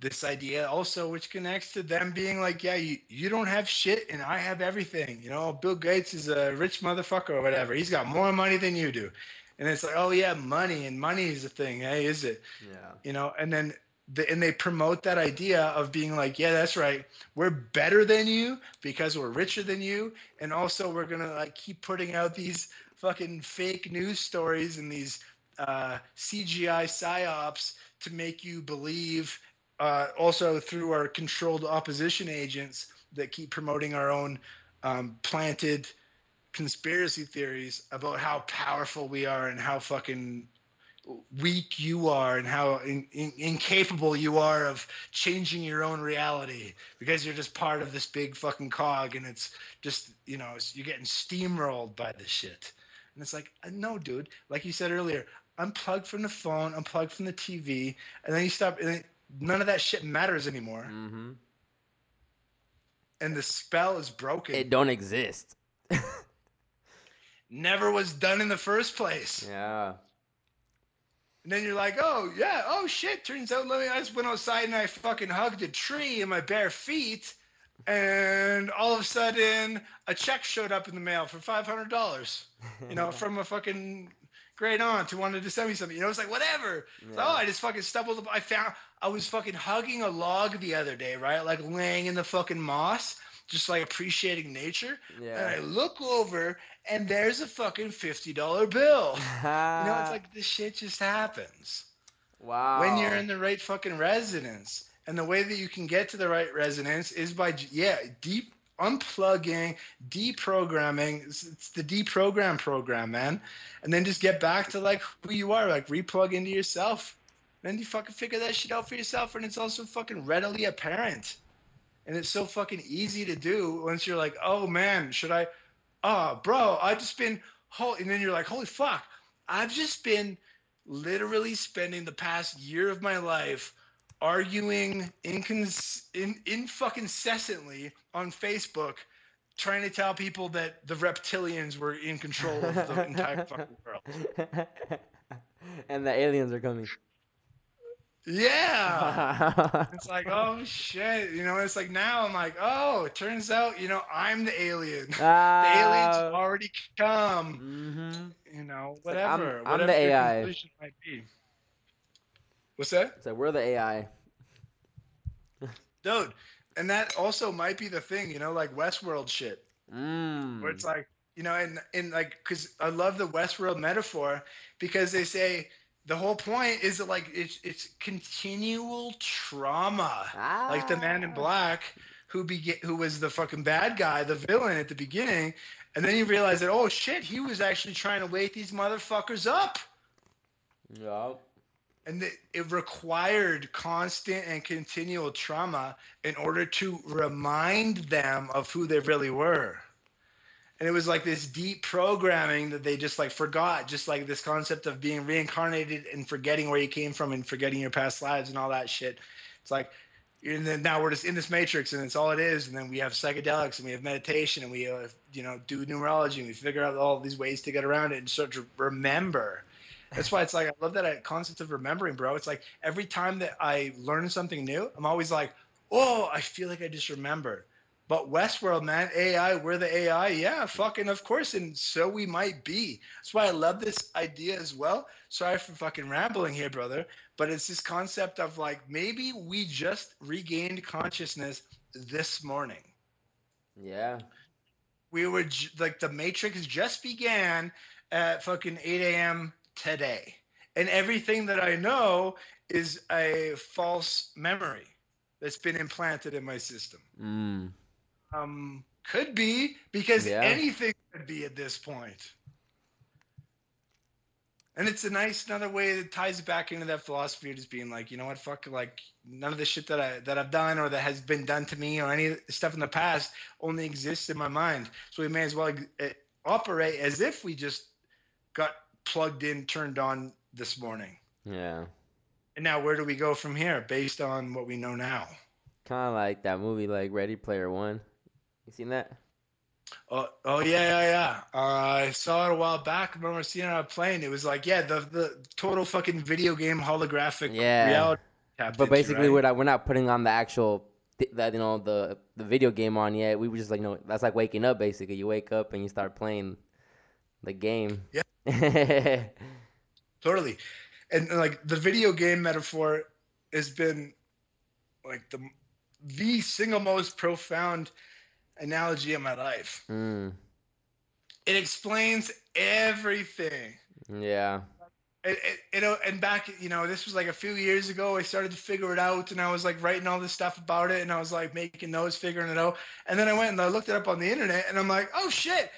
this idea also which connects to them being like yeah you, you don't have shit and i have everything you know bill gates is a rich motherfucker or whatever. He's got more money than you do. And it's like oh yeah money and money is a thing hey is it? Yeah. you know and then the, and they promote that idea of being like yeah that's right we're better than you because we're richer than you and also we're gonna like keep putting out these fucking fake news stories and these uh, cgi psyops to make you believe uh, also through our controlled opposition agents that keep promoting our own um, planted conspiracy theories about how powerful we are and how fucking weak you are and how in, in, incapable you are of changing your own reality because you're just part of this big fucking cog and it's just you know you're getting steamrolled by this shit. And it's like uh, no dude. Like you said earlier unplug from the phone unplug from the tv and then you stop and none of that shit matters anymore Mm-hmm. and the spell is broken It don't exist. never was done in the first place Yeah. And then you're like, oh yeah, oh shit. Turns out, let me. I just went outside and I fucking hugged a tree in my bare feet, and all of a sudden, a check showed up in the mail for five hundred dollars. You know, from a fucking great aunt who wanted to send me something. You know, it's like whatever. Yeah. oh, I just fucking stumbled. up- I found. I was fucking hugging a log the other day, right? Like laying in the fucking moss, just like appreciating nature. Yeah. And I look over, and there's a fucking fifty dollar bill. You know, it's like this shit just happens wow. when you're in the right fucking residence. And the way that you can get to the right resonance is by yeah, deep unplugging, deprogramming. It's, it's the deprogram program, man. And then just get back to like who you are, like replug into yourself. Then you fucking figure that shit out for yourself, and it's also fucking readily apparent. And it's so fucking easy to do once you're like, oh man, should I? Oh, bro, I've just been whole, and then you're like, holy fuck, I've just been literally spending the past year of my life arguing incons- in, in fucking incessantly on Facebook, trying to tell people that the reptilians were in control of the entire fucking world. and the aliens are coming. Yeah. It's like, oh shit, you know. It's like now I'm like, oh, it turns out, you know, I'm the alien. the aliens have already come. hmm You know, It's like, I'm- whatever. I'm the whatever AI. conclusion might be. What's that? So we're the AI. Dude and that also might be the thing you know like westworld shit Mm. where it's like you know and and like because i love the westworld metaphor because they say the whole point is that like it's it's continual trauma like the man in Ah. black who began who was the fucking bad guy the villain at the beginning and then you realize that oh shit he was actually trying to wake these motherfuckers up Yup. And it, it required constant and continual trauma in order to remind them of who they really were. And it was like this deep programming that they just like forgot just like this concept of being reincarnated and forgetting where you came from and forgetting your past lives and all that shit. It's like and then now we're just in this matrix and it's all it is. And then we have psychedelics and we have meditation and we uh, you know do numerology and we figure out all these ways to get around it and start to remember that's why it's like I love that uh, concept of remembering, bro. It's like every time that I learn something new, I'm always like, oh, I feel like I just remembered. But Westworld, man, AI, we're the AI. Yeah, fucking of course. And so we might be. That's why I love this idea as well. Sorry for fucking rambling here, brother. But it's this concept of like maybe we just regained consciousness this morning. Yeah. We were like the Matrix just began at fucking 8 a.m. today. And everything that I know is a false memory that's been implanted in my system. Mm. Um, could be because Yeah. anything could be at this point. And it's a nice another way that ties back into that philosophy of just being like, you know what, fuck, like none of the shit that I that I've done or that has been done to me or any stuff in the past only exists in my mind. So we may as well uh, operate as if we just got plugged in, turned on this morning. Yeah. And now where do we go from here based on what we know now? Kind of like that movie, like Ready Player One. You seen that? Oh, oh yeah, yeah, yeah. Uh, I saw it a while back. I remember seeing it on a plane. It was like, yeah, the the total fucking video game holographic Yeah. reality. But basically, right? we're not we're not putting on the actual that you know the the video game on yet. We were just like, no, that's like waking up. Basically, you wake up and you start playing the game. Yeah. totally, and like the video game metaphor has been like the the single most profound analogy of my life. mm. It explains everything. Yeah. it, it, know, and back, you know, this was like a few years ago. I started to figure it out, and I was like writing all this stuff about it, and I was like making notes, figuring it out. And then I went and I looked it up on the internet, and I'm like, oh shit,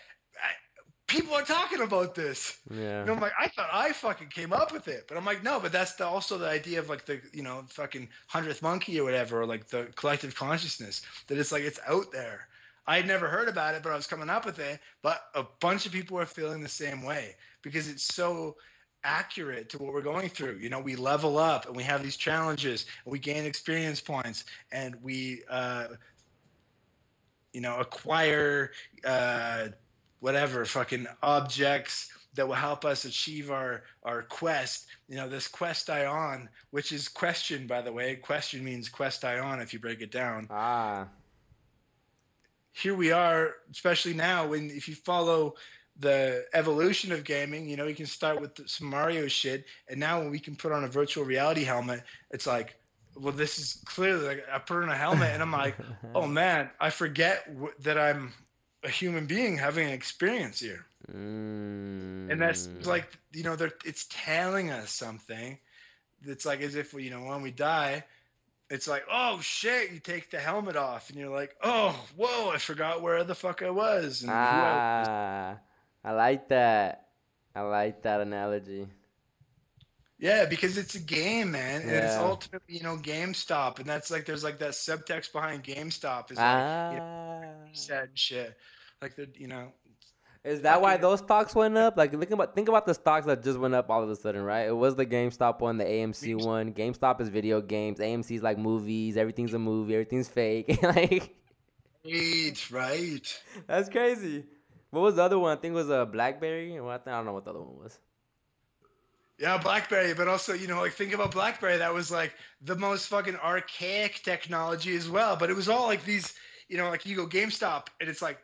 people are talking about this. Yeah. And I'm like, I thought I fucking came up with it, but I'm like, no, but that's the, also the idea of like the, you know, fucking hundredth monkey or whatever, or like the collective consciousness that it's like it's out there. I had never heard about it, but I was coming up with it. But a bunch of people are feeling the same way because it's so accurate to what we're going through. You know, we level up and we have these challenges and we gain experience points and we, uh, you know, acquire uh, whatever fucking objects that will help us achieve our our quest. You know, this quest ion, which is question, by the way. Question means quest ion if you break it down Ah. here we are, especially now when if you follow the evolution of gaming, you know, you can start with some Mario shit, and now when we can put on a virtual reality helmet, it's like, well, this is clearly like I put on a helmet, and I'm like, oh man, I forget w- that I'm a human being having an experience here, Mm. and that's like, you know, they're, it's telling us something. It's like as if you know when we die. It's like, oh shit, you take the helmet off and you're like, oh, whoa, I forgot where the fuck I was. And who I was. Ah. I like that. I like that analogy. Yeah, because it's a game, man. And it's ultimately, you know, GameStop. And that's like, there's like that subtext behind GameStop. Is like, you know, Ah. sad shit. Like, the, you know, Is that why those stocks went up? Like, think about think about the stocks that just went up all of a sudden, right? It was the GameStop one, the AMC GameStop. one. GameStop is video games. AMC's like movies. Everything's a movie. Everything's fake. like, right, right. that's crazy. What was the other one? I think it was a BlackBerry. Or what? I don't know what the other one was. Yeah, BlackBerry, but also, you know, like think about BlackBerry. That was like the most fucking archaic technology as well. But it was all like these, you know, like you go GameStop and it's like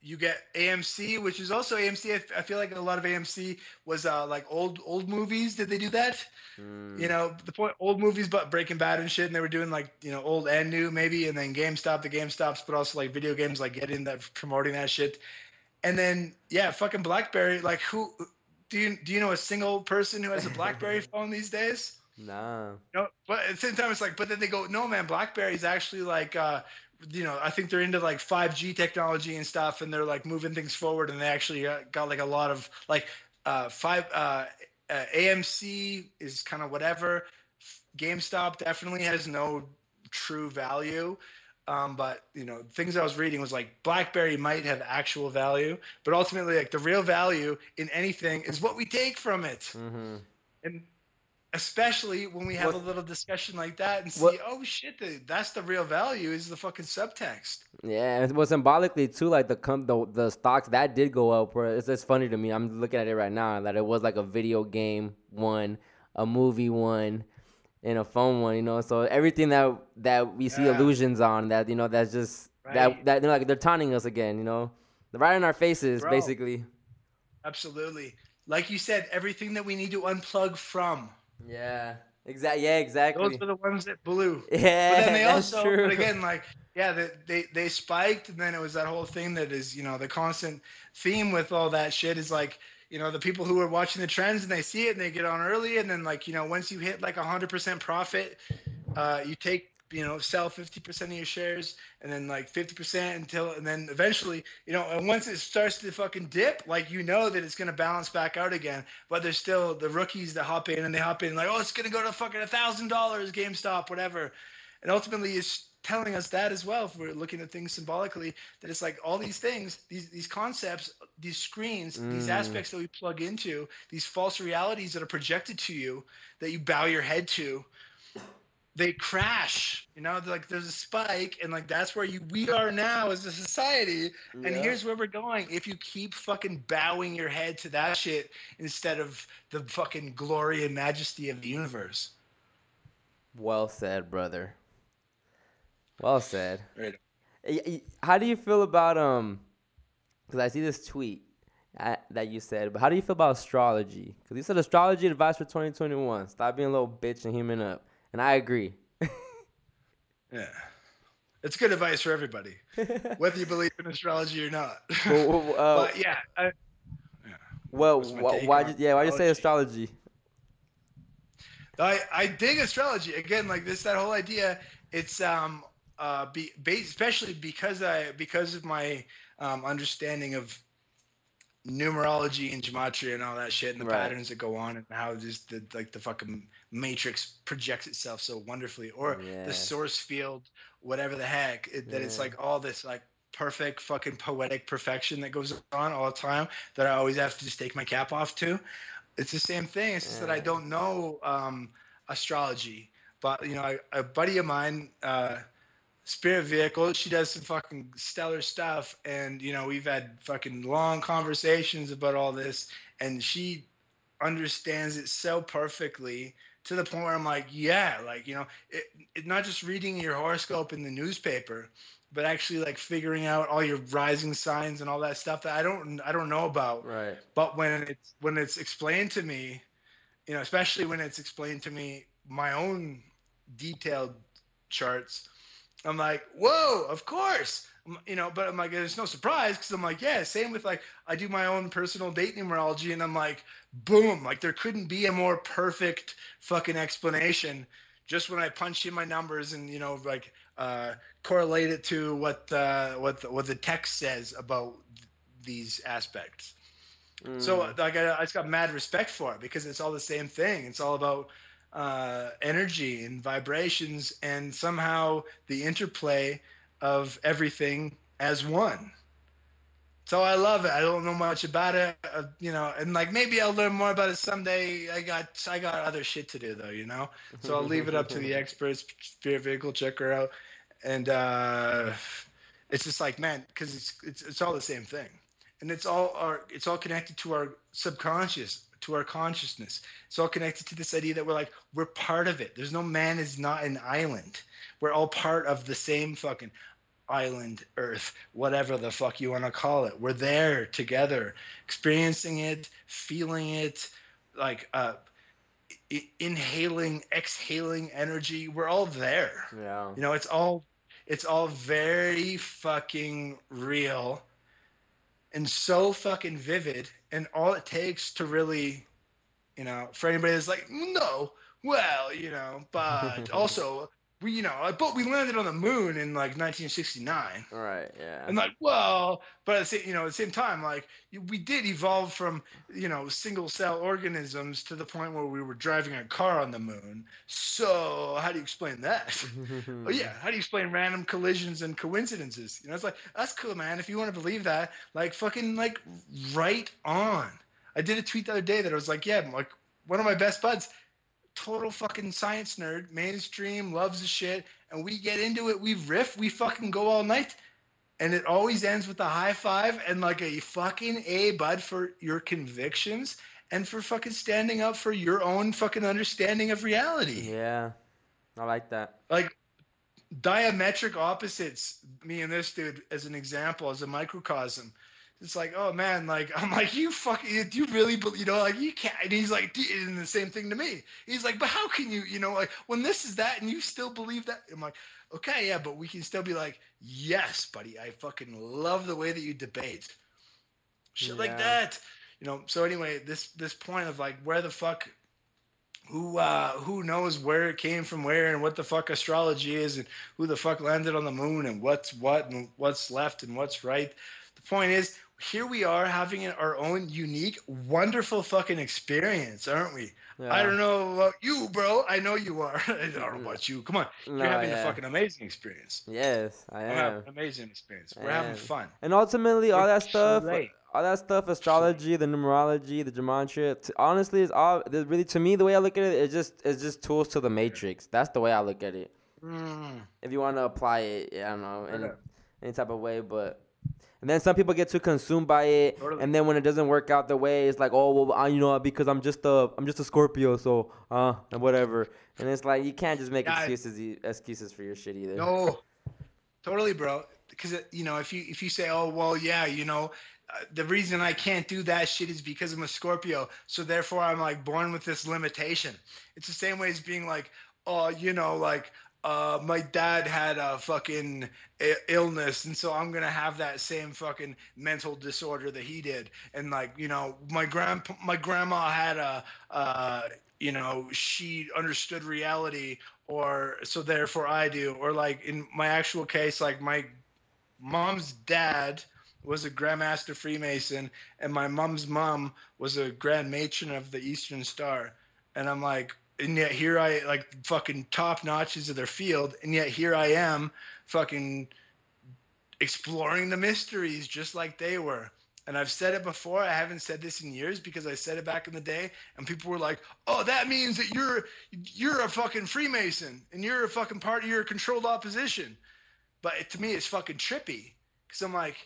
you get AMC, which is also AMC. I, f- I feel like a lot of AMC was uh, like old old movies. Did they do that? Mm. You know, the point old movies, but Breaking Bad and shit, and they were doing like you know old and new maybe, and then GameStop, the GameStops, but also like video games, like getting that promoting that shit, and then yeah, fucking BlackBerry. Like who do you do you know a single person who has a BlackBerry phone these days? Nah. No, but at the same time, it's like, but then they go, no, man, BlackBerry is actually like, uh, you know, I think they're into like 5G technology and stuff, and they're like moving things forward, and they actually uh, got like a lot of like uh, five uh, uh, AMC is kind of whatever. GameStop definitely has no true value. Um, but you know, things I was reading was like BlackBerry might have actual value, but ultimately, like the real value in anything is what we take from it Mm-hmm. and especially when we have What- a little discussion like that and see, what- oh shit, the, that's the real value is the fucking subtext. Yeah, and well, symbolically too, like the com- the the stocks that did go up. Where it's just funny to me. I'm looking at it right now that it was like a video game one, a movie one, and a phone one. You know, so everything that that we see Yeah. illusions on that you know that's just Right. that that they're like they're taunting us again. You know, right in our faces, Bro. basically. Absolutely. Like you said, everything that we need to unplug from. Yeah. Exactly. Yeah. Exactly. Those were the ones that blew. yeah. But then they that's also, true. but again, like, yeah, they, they they spiked, and then it was that whole thing that is, you know, the constant theme with all that shit is like, you know, the people who are watching the trends and they see it and they get on early, and then like, you know, once you hit like a hundred percent profit, uh, you take, you know, sell fifty percent of your shares, and then like fifty percent until, and then eventually, you know, and once it starts to fucking dip, like you know that it's gonna balance back out again, but there's still the rookies that hop in and they hop in like, oh, it's gonna go to fucking a thousand dollars, GameStop, whatever. And ultimately it's telling us that as well if we're looking at things symbolically that it's like all these things these these concepts these screens these Mm. aspects that we plug into these false realities that are projected to you that you bow your head to they crash you know like there's a spike and like that's where you we are now as a society and here's where we're going if you keep fucking bowing your head to that shit instead of the fucking glory and majesty of the universe Well said, brother. Well said. Right. How do you feel about um? Because I see this tweet uh, that you said, but how do you feel about astrology? Because you said astrology advice for 2021. Stop being a little bitch and human up, and I agree. Yeah. It's good advice for everybody, whether you believe in astrology or not. well, well, uh, but yeah, I, well, wh- why? you- Yeah, why you say astrology? I, I dig astrology. Again, like this, that whole idea. It's um uh be, especially because I because of my um understanding of numerology and gematria and all that shit and the Right. patterns that go on and how just the like the fucking matrix projects itself so wonderfully or Yeah. the source field whatever the heck it, that it's like all this like perfect fucking poetic perfection that goes on all the time that I always have to just take my cap off to it's the same thing it's just that I don't know um astrology but you know I, a buddy of mine uh spirit vehicle she does some fucking stellar stuff and you know we've had fucking long conversations about all this and she understands it so perfectly to the point where i'm like yeah like you know it, it not just reading your horoscope in the newspaper but actually like figuring out all your rising signs and all that stuff that i don't i don't know about Right. but when it's when it's explained to me you know especially when it's explained to me my own detailed charts i'm like whoa of course you know but i'm like there's no surprise because i'm like yeah same with like i do my own personal date numerology and i'm like boom like there couldn't be a more perfect fucking explanation just when i punch in my numbers and you know like uh correlate it to what uh what the, what the text says about these aspects so Mm. like I, I just got mad respect for it because it's all the same thing. It's all about uh, energy and vibrations and somehow the interplay of everything as one. So I love it. I don't know much about it, uh, you know, and like maybe I'll learn more about it someday. I got I got other shit to do though, you know. So I'll leave it up to the experts. Spirit vehicle, check her out, and uh, it's just like man, because it's, it's it's all the same thing, and it's all our it's all connected to our subconscious. To our consciousness. It's all connected to this idea that we're like we're part of it. There's no man is not an island. We're all part of the same fucking island, earth, whatever the fuck you want to call it. We're there together, experiencing it, feeling it, like uh, i- inhaling, exhaling energy. We're all there. Yeah. You know, it's all it's all very fucking real and so fucking vivid. And all it takes to really, you know, for anybody that's like, no, well, you know, but also we, you know, but we landed on the moon in like 1969. All right. Yeah. And like, well, but at the same, you know, at the same time, like we did evolve from, you know, single cell organisms to the point where we were driving a car on the moon. So how do you explain that? oh yeah, how do you explain random collisions and coincidences? You know, it's like that's cool, man. If you want to believe that, like fucking like right on. I did a tweet the other day that I was like, yeah, I'm like one of my best buds, total fucking science nerd, mainstream, loves the shit, and we get into it, we riff, we fucking go all night and it always ends with a high five and like a fucking a bud for your convictions and for fucking standing up for your own fucking understanding of reality yeah. I like that. like diametric opposites me and this dude as an example as a microcosm it's like oh man like i'm like you fucking do you really believe you know like you can't and he's like "D- and the same thing to me. He's like but how can you you know like when this is that and you still believe that i'm like okay yeah but we can still be like yes buddy i fucking love the way that you debate. Shit like that. You know so anyway this this point of like where the fuck who uh who knows where it came from where and what the fuck astrology is and who the fuck landed on the moon and what's what and what's left and what's right. The point is here we are having our own unique wonderful fucking experience aren't we Yeah. i don't know about you bro i know you are i don't know about you come on No, you're having yeah. a fucking amazing experience Yes, I i'm having an amazing experience we're having fun And ultimately, all that stuff, late. all that stuff, astrology, the numerology, the gematria. T- honestly, is all. Really, to me, the way I look at it, it's just it's just tools to the matrix. That's the way I look at it. Mm. If you want to apply it, yeah, I don't know, any, Okay. any type of way, but. And then some people get too consumed by it, Totally. and then when it doesn't work out the way, it's like, oh well, I, you know, because I'm just a I'm just a Scorpio, so uh, and whatever. And it's like you can't just make Yeah, excuses excuses for your shit either. No, totally, bro. Because you know, if you if you say, "Oh, well, yeah, you know, uh, the reason I can't do that shit is because I'm a Scorpio, so therefore I'm like born with this limitation." It's the same way as being like, "Oh, you know, like." Uh, my dad had a fucking illness, and so I'm gonna have that same fucking mental disorder that he did. And like, you know, my grand my grandma had a, uh, you know, she understood reality, or so therefore I do. Or like in my actual case, like my mom's dad was a Grandmaster Freemason, and my mom's mom was a Grand Matron of the Eastern Star. And I'm like, and yet here I like fucking top notches of their field, and yet here I am, fucking exploring the mysteries just like they were. And I've said it before. I haven't said this in years because I said it back in the day, and people were like, "Oh, that means that you're you're a fucking Freemason and you're a fucking part. of your controlled opposition." But it, to me, it's fucking trippy because I'm like,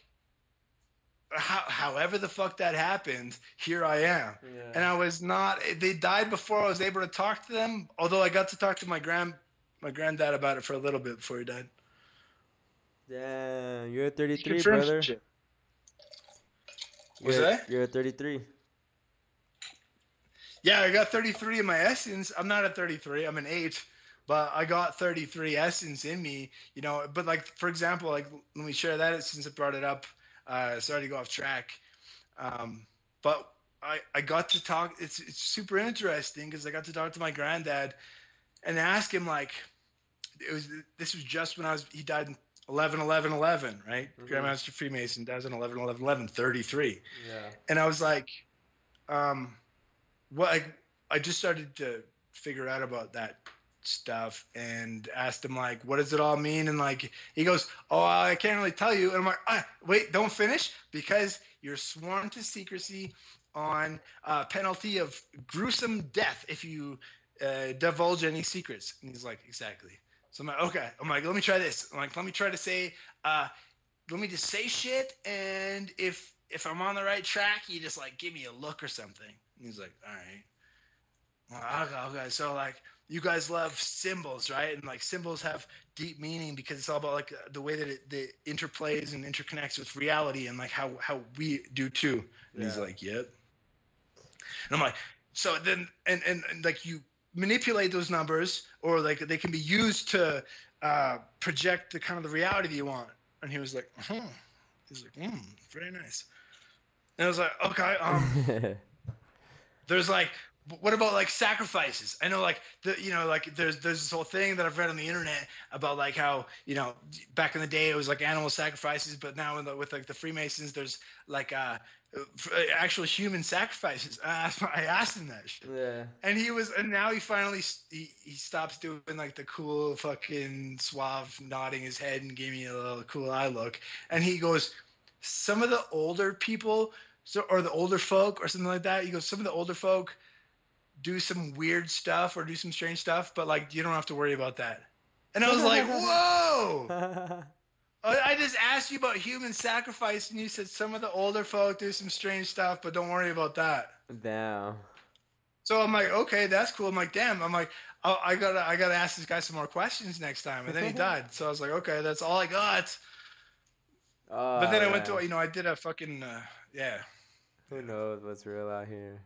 how, however the fuck that happened, here I am. And I was not. They died before I was able to talk to them. Although I got to talk to my grand my granddad about it for a little bit before he died. Damn, you're a 33, Confirmed brother. shit. You're, What's that? You're a 33. Yeah, I got 33 in my essence. I'm not at 33. I'm an eight, but I got 33 essence in me. You know, but like for example, like let me share that since I brought it up. Uh, sorry to go off track, um, but I I got to talk. It's it's super interesting because I got to talk to my granddad and ask him like it was this was just when I was he died in 11 11 11 right Mhm. grandmaster freemason dies in 11 11 11 33 Yeah. and I was like, um, what? I, I just started to figure out about that stuff and asked him like, what does it all mean? And like, he goes, oh, I can't really tell you. And I'm like, ah, wait, don't finish because you're sworn to secrecy on uh, penalty of gruesome death if you uh, divulge any secrets. And he's like, exactly. So I'm like, okay. I'm like, let me try this. I'm like, let me try to say, uh, let me just say shit and if if I'm on the right track, you just like give me a look or something. And he's like, all right. Well, okay, okay. So like you guys love symbols, right? And like symbols have deep meaning because it's all about like the way that it, interplays and interconnects with reality and like how how we do too. And he's like, yep. And I'm like, so then and, and and like you manipulate those numbers or like they can be used to uh, project the kind of the reality that you want. And he was like, huh. He's like, hmm, very nice. And I was like, okay, um, there's like what about like sacrifices? I know like the you know like there's there's this whole thing that i've read on the internet about like how you know back in the day it was like animal sacrifices but now the, with like the freemasons there's like uh actual human sacrifices. I asked, I asked him that shit. Yeah. and he was and now he finally he, he stops doing like the cool fucking suave nodding his head and gave me a little cool eye look. And he goes some of the older people so or the older folk or something like that he goes some of the older folk do some weird stuff or do some strange stuff but like you don't have to worry about that and i was like whoa I I just asked you about human sacrifice, and you said some of the older folk do some strange stuff, but don't worry about that. Damn. So I'm like, okay, that's cool. I'm like, damn. I'm like, oh, I gotta, I gotta ask this guy some more questions next time. And then he died. So I was like, okay, that's all I got. Oh, But then I went to, you know, I did a fucking, uh, yeah. Who knows what's real out here?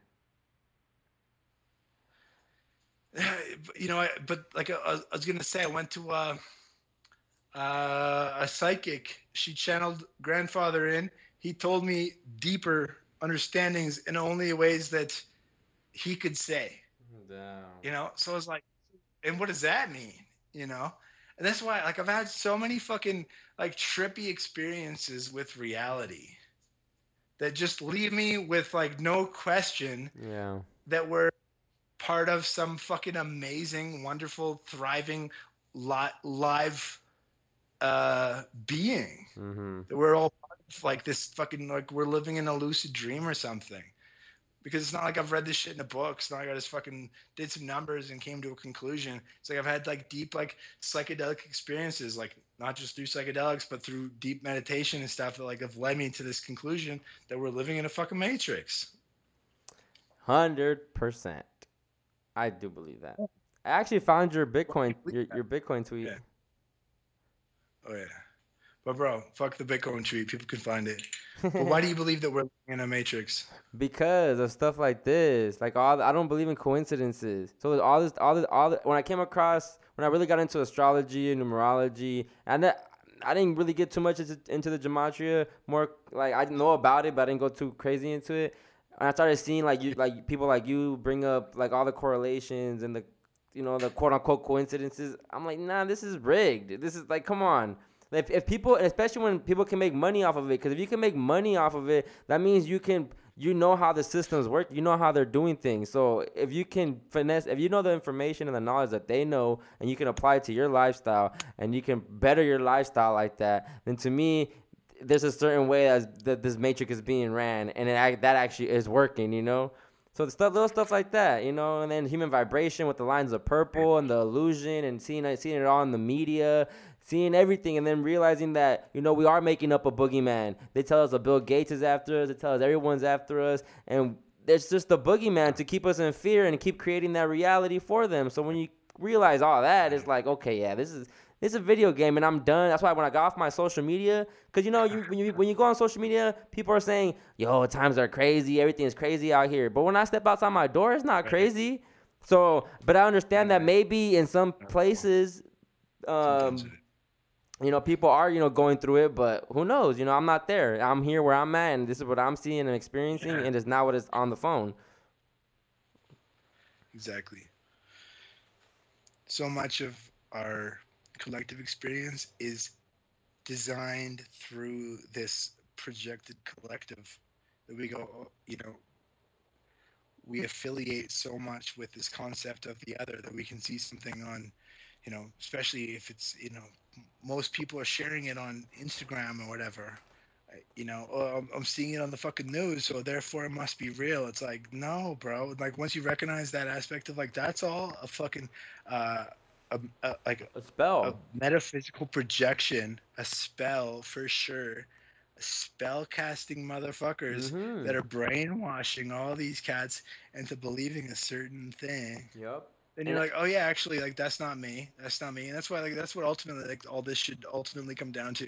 you know, I, but like I, I was gonna say, I went to uh, uh, a psychic. She channeled grandfather in. He told me deeper understandings in only ways that he could say. Damn. you know so i was like and what does that mean you know and that's why like i've had so many fucking like trippy experiences with reality that just leave me with like no question Yeah. that we're part of some fucking amazing wonderful thriving li- live uh being Mm-hmm. we're all part of like this fucking like we're living in a lucid dream or something because it's not like I've read this shit in a book. It's not like I just fucking did some numbers and came to a conclusion. It's like I've had like deep like psychedelic experiences, like not just through psychedelics, but through deep meditation and stuff that like have led me to this conclusion that we're living in a fucking matrix. Hundred percent. I do believe that. Oh. I actually found your Bitcoin your your Bitcoin tweet. Yeah. Oh yeah. But bro, fuck the Bitcoin tweet. People can find it. But why do you believe that we're in a matrix? because of stuff like this. Like all, I don't believe in coincidences. So there's all this, all this, all. The, when I came across, when I really got into astrology and numerology, and that, I didn't really get too much into, into the gematria. More like I know about it, but I didn't go too crazy into it. And I started seeing like you, like people like you bring up like all the correlations and the, you know, the quote unquote coincidences. I'm like, nah, this is rigged. This is like, come on. If, if people, especially when people can make money off of it, because if you can make money off of it, that means you can, you know how the systems work, you know how they're doing things. So if you can finesse, if you know the information and the knowledge that they know, and you can apply it to your lifestyle, and you can better your lifestyle like that, then to me, there's a certain way that this matrix is being ran, and it, that actually is working. You know. So the stuff, little stuff like that, you know, and then human vibration with the lines of purple and the illusion, and seeing seeing it all in the media, seeing everything, and then realizing that you know we are making up a boogeyman. They tell us that Bill Gates is after us. They tell us everyone's after us, and it's just the boogeyman to keep us in fear and keep creating that reality for them. So when you realize all that, it's like, okay, yeah, this is is a video game, and I'm done. That's why when I got off my social media, because you know, you when you when you go on social media, people are saying, "Yo, times are crazy. Everything is crazy out here." But when I step outside my door, it's not crazy. So, but I understand that maybe in some places, um, you know, people are you know going through it, but who knows? You know, I'm not there. I'm here where I'm at, and this is what I'm seeing and experiencing, Yeah. and it's not what is on the phone. Exactly. So much of our collective experience is designed through this projected collective that we go, you know, we affiliate so much with this concept of the other that we can see something on, you know, especially if it's, you know, most people are sharing it on Instagram or whatever. You know, oh, I'm, I'm seeing it on the fucking news, so therefore it must be real. It's like, no, bro. Like once you recognize that aspect of like that's all a fucking, uh, a, a, like A spell. a metaphysical projection, a spell for sure, spell casting motherfuckers Mhm. that are brainwashing all these cats into believing a certain thing. Yep. Then And you're like, oh yeah, actually, like that's not me. That's not me. And that's why, like, that's what ultimately, like, all this should ultimately come down to,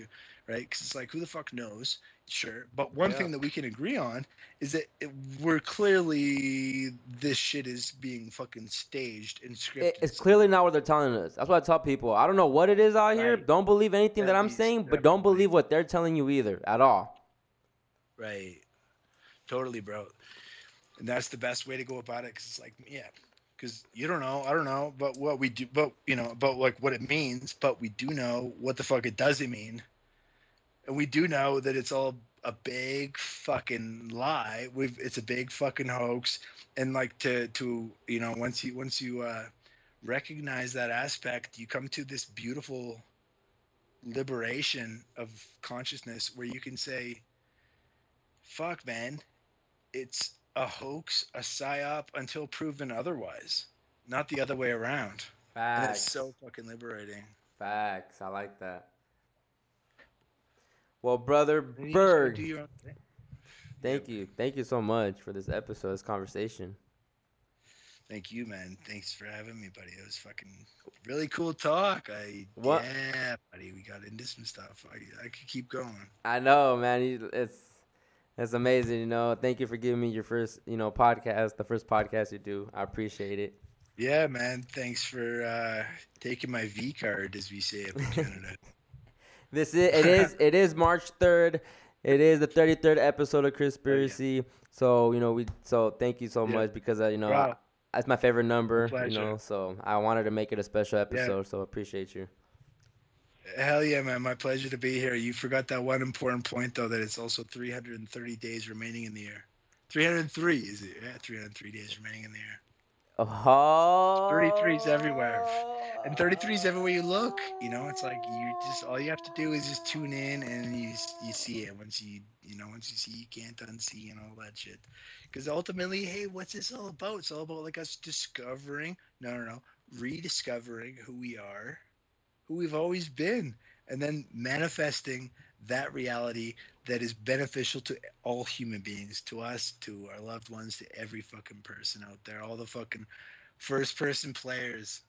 right? Because it's like, who the fuck knows? Sure, but one Yeah. thing that we can agree on is that it, we're clearly this shit is being fucking staged and scripted. It- it's clearly not what they're telling us. That's what I tell people. I don't know what it is out here. Don't believe anything that That I'm saying, but don't believe what they're telling you either at all. Right. Totally, bro. And that's the best way to go about it. Cause it's like, yeah, because you don't know, I don't know, but what we do, but you know, about like what it means, but we do know what the fuck it doesn't mean, and we do know that it's all a big fucking lie. We've it's a big fucking hoax, and like to to you know once you once you uh, recognize that aspect, you come to this beautiful liberation of consciousness where you can say fuck man it's a hoax a psyop until proven otherwise not the other way around Facts. it's so fucking liberating Facts. I like that. Well, brother you Berg, do your own thing. thank you. Thank you so much for this episode, this conversation. thank you man thanks for having me buddy it was fucking really cool talk i What- yeah buddy we got into some stuff i, I could keep going I know, man. It's it's amazing, you know. Thank you for giving me your first, you know, podcast, the first podcast you do. I appreciate it. yeah man thanks for uh taking my v card as we say up in canada This is it is it is March third. It is the thirty third episode of Conspiracy. So you know we so thank you so Yeah. much because uh, you know Wow. I- that's my favorite number. You know, so I wanted to make it a special episode. So appreciate you. Hell yeah, man. My pleasure to be here. You forgot that one important point, though, that it's also 330 days remaining in the year. 303, is it? Yeah, 303 days remaining in the year. Oh, 33 is everywhere. And 33 is everywhere you look. You know, it's like you just, all you have to do is just tune in and you, you see it. Once you, you know, once you see, you can't unsee and all that shit. Because ultimately, hey, what's this all about? It's all about like us discovering, no, no, no, rediscovering who we are, who we've always been, and then manifesting that reality that is beneficial to all human beings, to us, to our loved ones, to every fucking person out there, all the fucking first person players.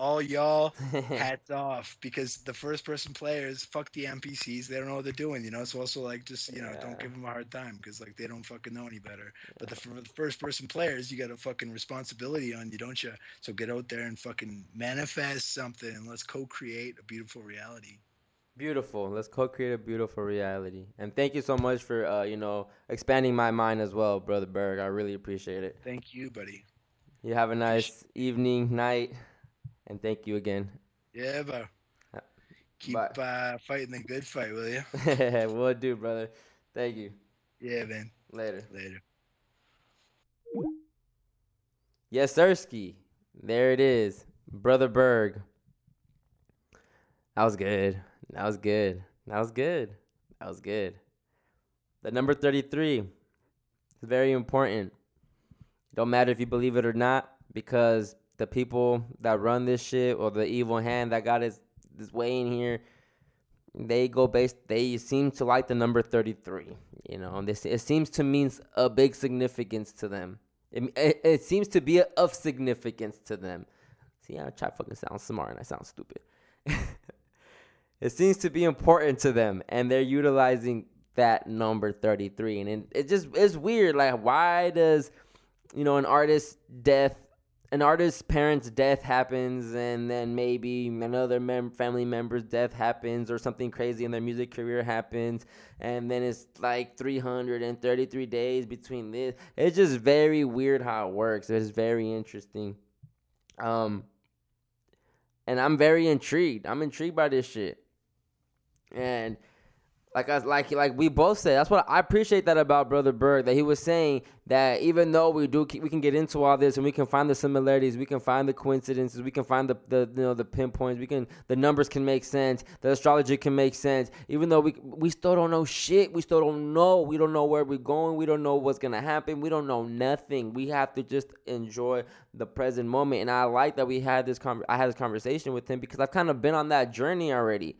All y'all, hats off because the first person players fuck the npcs they don't know what they're doing you know so also like just you know Yeah. don't give them a hard time because like they don't fucking know any better but the, for the first person players you got a fucking responsibility on you don't you so get out there and fucking manifest something and let's co-create a beautiful reality Beautiful. Let's co-create a beautiful reality. And thank you so much for uh, you know expanding my mind as well, brother Berg. I really appreciate it. thank you buddy You have a nice evening, night, and thank you again. yeah bro keep uh, fighting the good fight will you Will do, brother. Thank you. yeah man Later. later Yes, Sirski. There it is. Brother Berg. That was good. That was good. That was good. That was good. The number 33 is very important. Don't matter if you believe it or not, because the people that run this shit or the evil hand that got his this way in here, they go based they seem to like the number 33 you know? This it seems to mean a big significance to them. It, it, it seems to be of significance to them. See i try fucking sound smart and i sound stupid. It seems to be important to them and they're utilizing that number 33 and it, it just it's weird. Like why does you know an artist's death an artist's parents' death happens, and then maybe another mem- family member's death happens, or something crazy in their music career happens, and then it's like 333 days between this. It's just very weird how it works. It's very interesting. Um, and I'm very intrigued. I'm intrigued by this shit, and like I like like we both said, that's what I appreciate that about Brother Berg that he was saying that even though we do we can get into all this and we can find the similarities, we can find the coincidences, we can find the, the you know the pinpoints, we can the numbers can make sense, the astrology can make sense. Even though we we still don't know shit, we still don't know, we don't know where we're going, we don't know what's gonna happen, we don't know nothing. We have to just enjoy the present moment. And I like that we had this con- I had this conversation with him because I've kind of been on that journey already.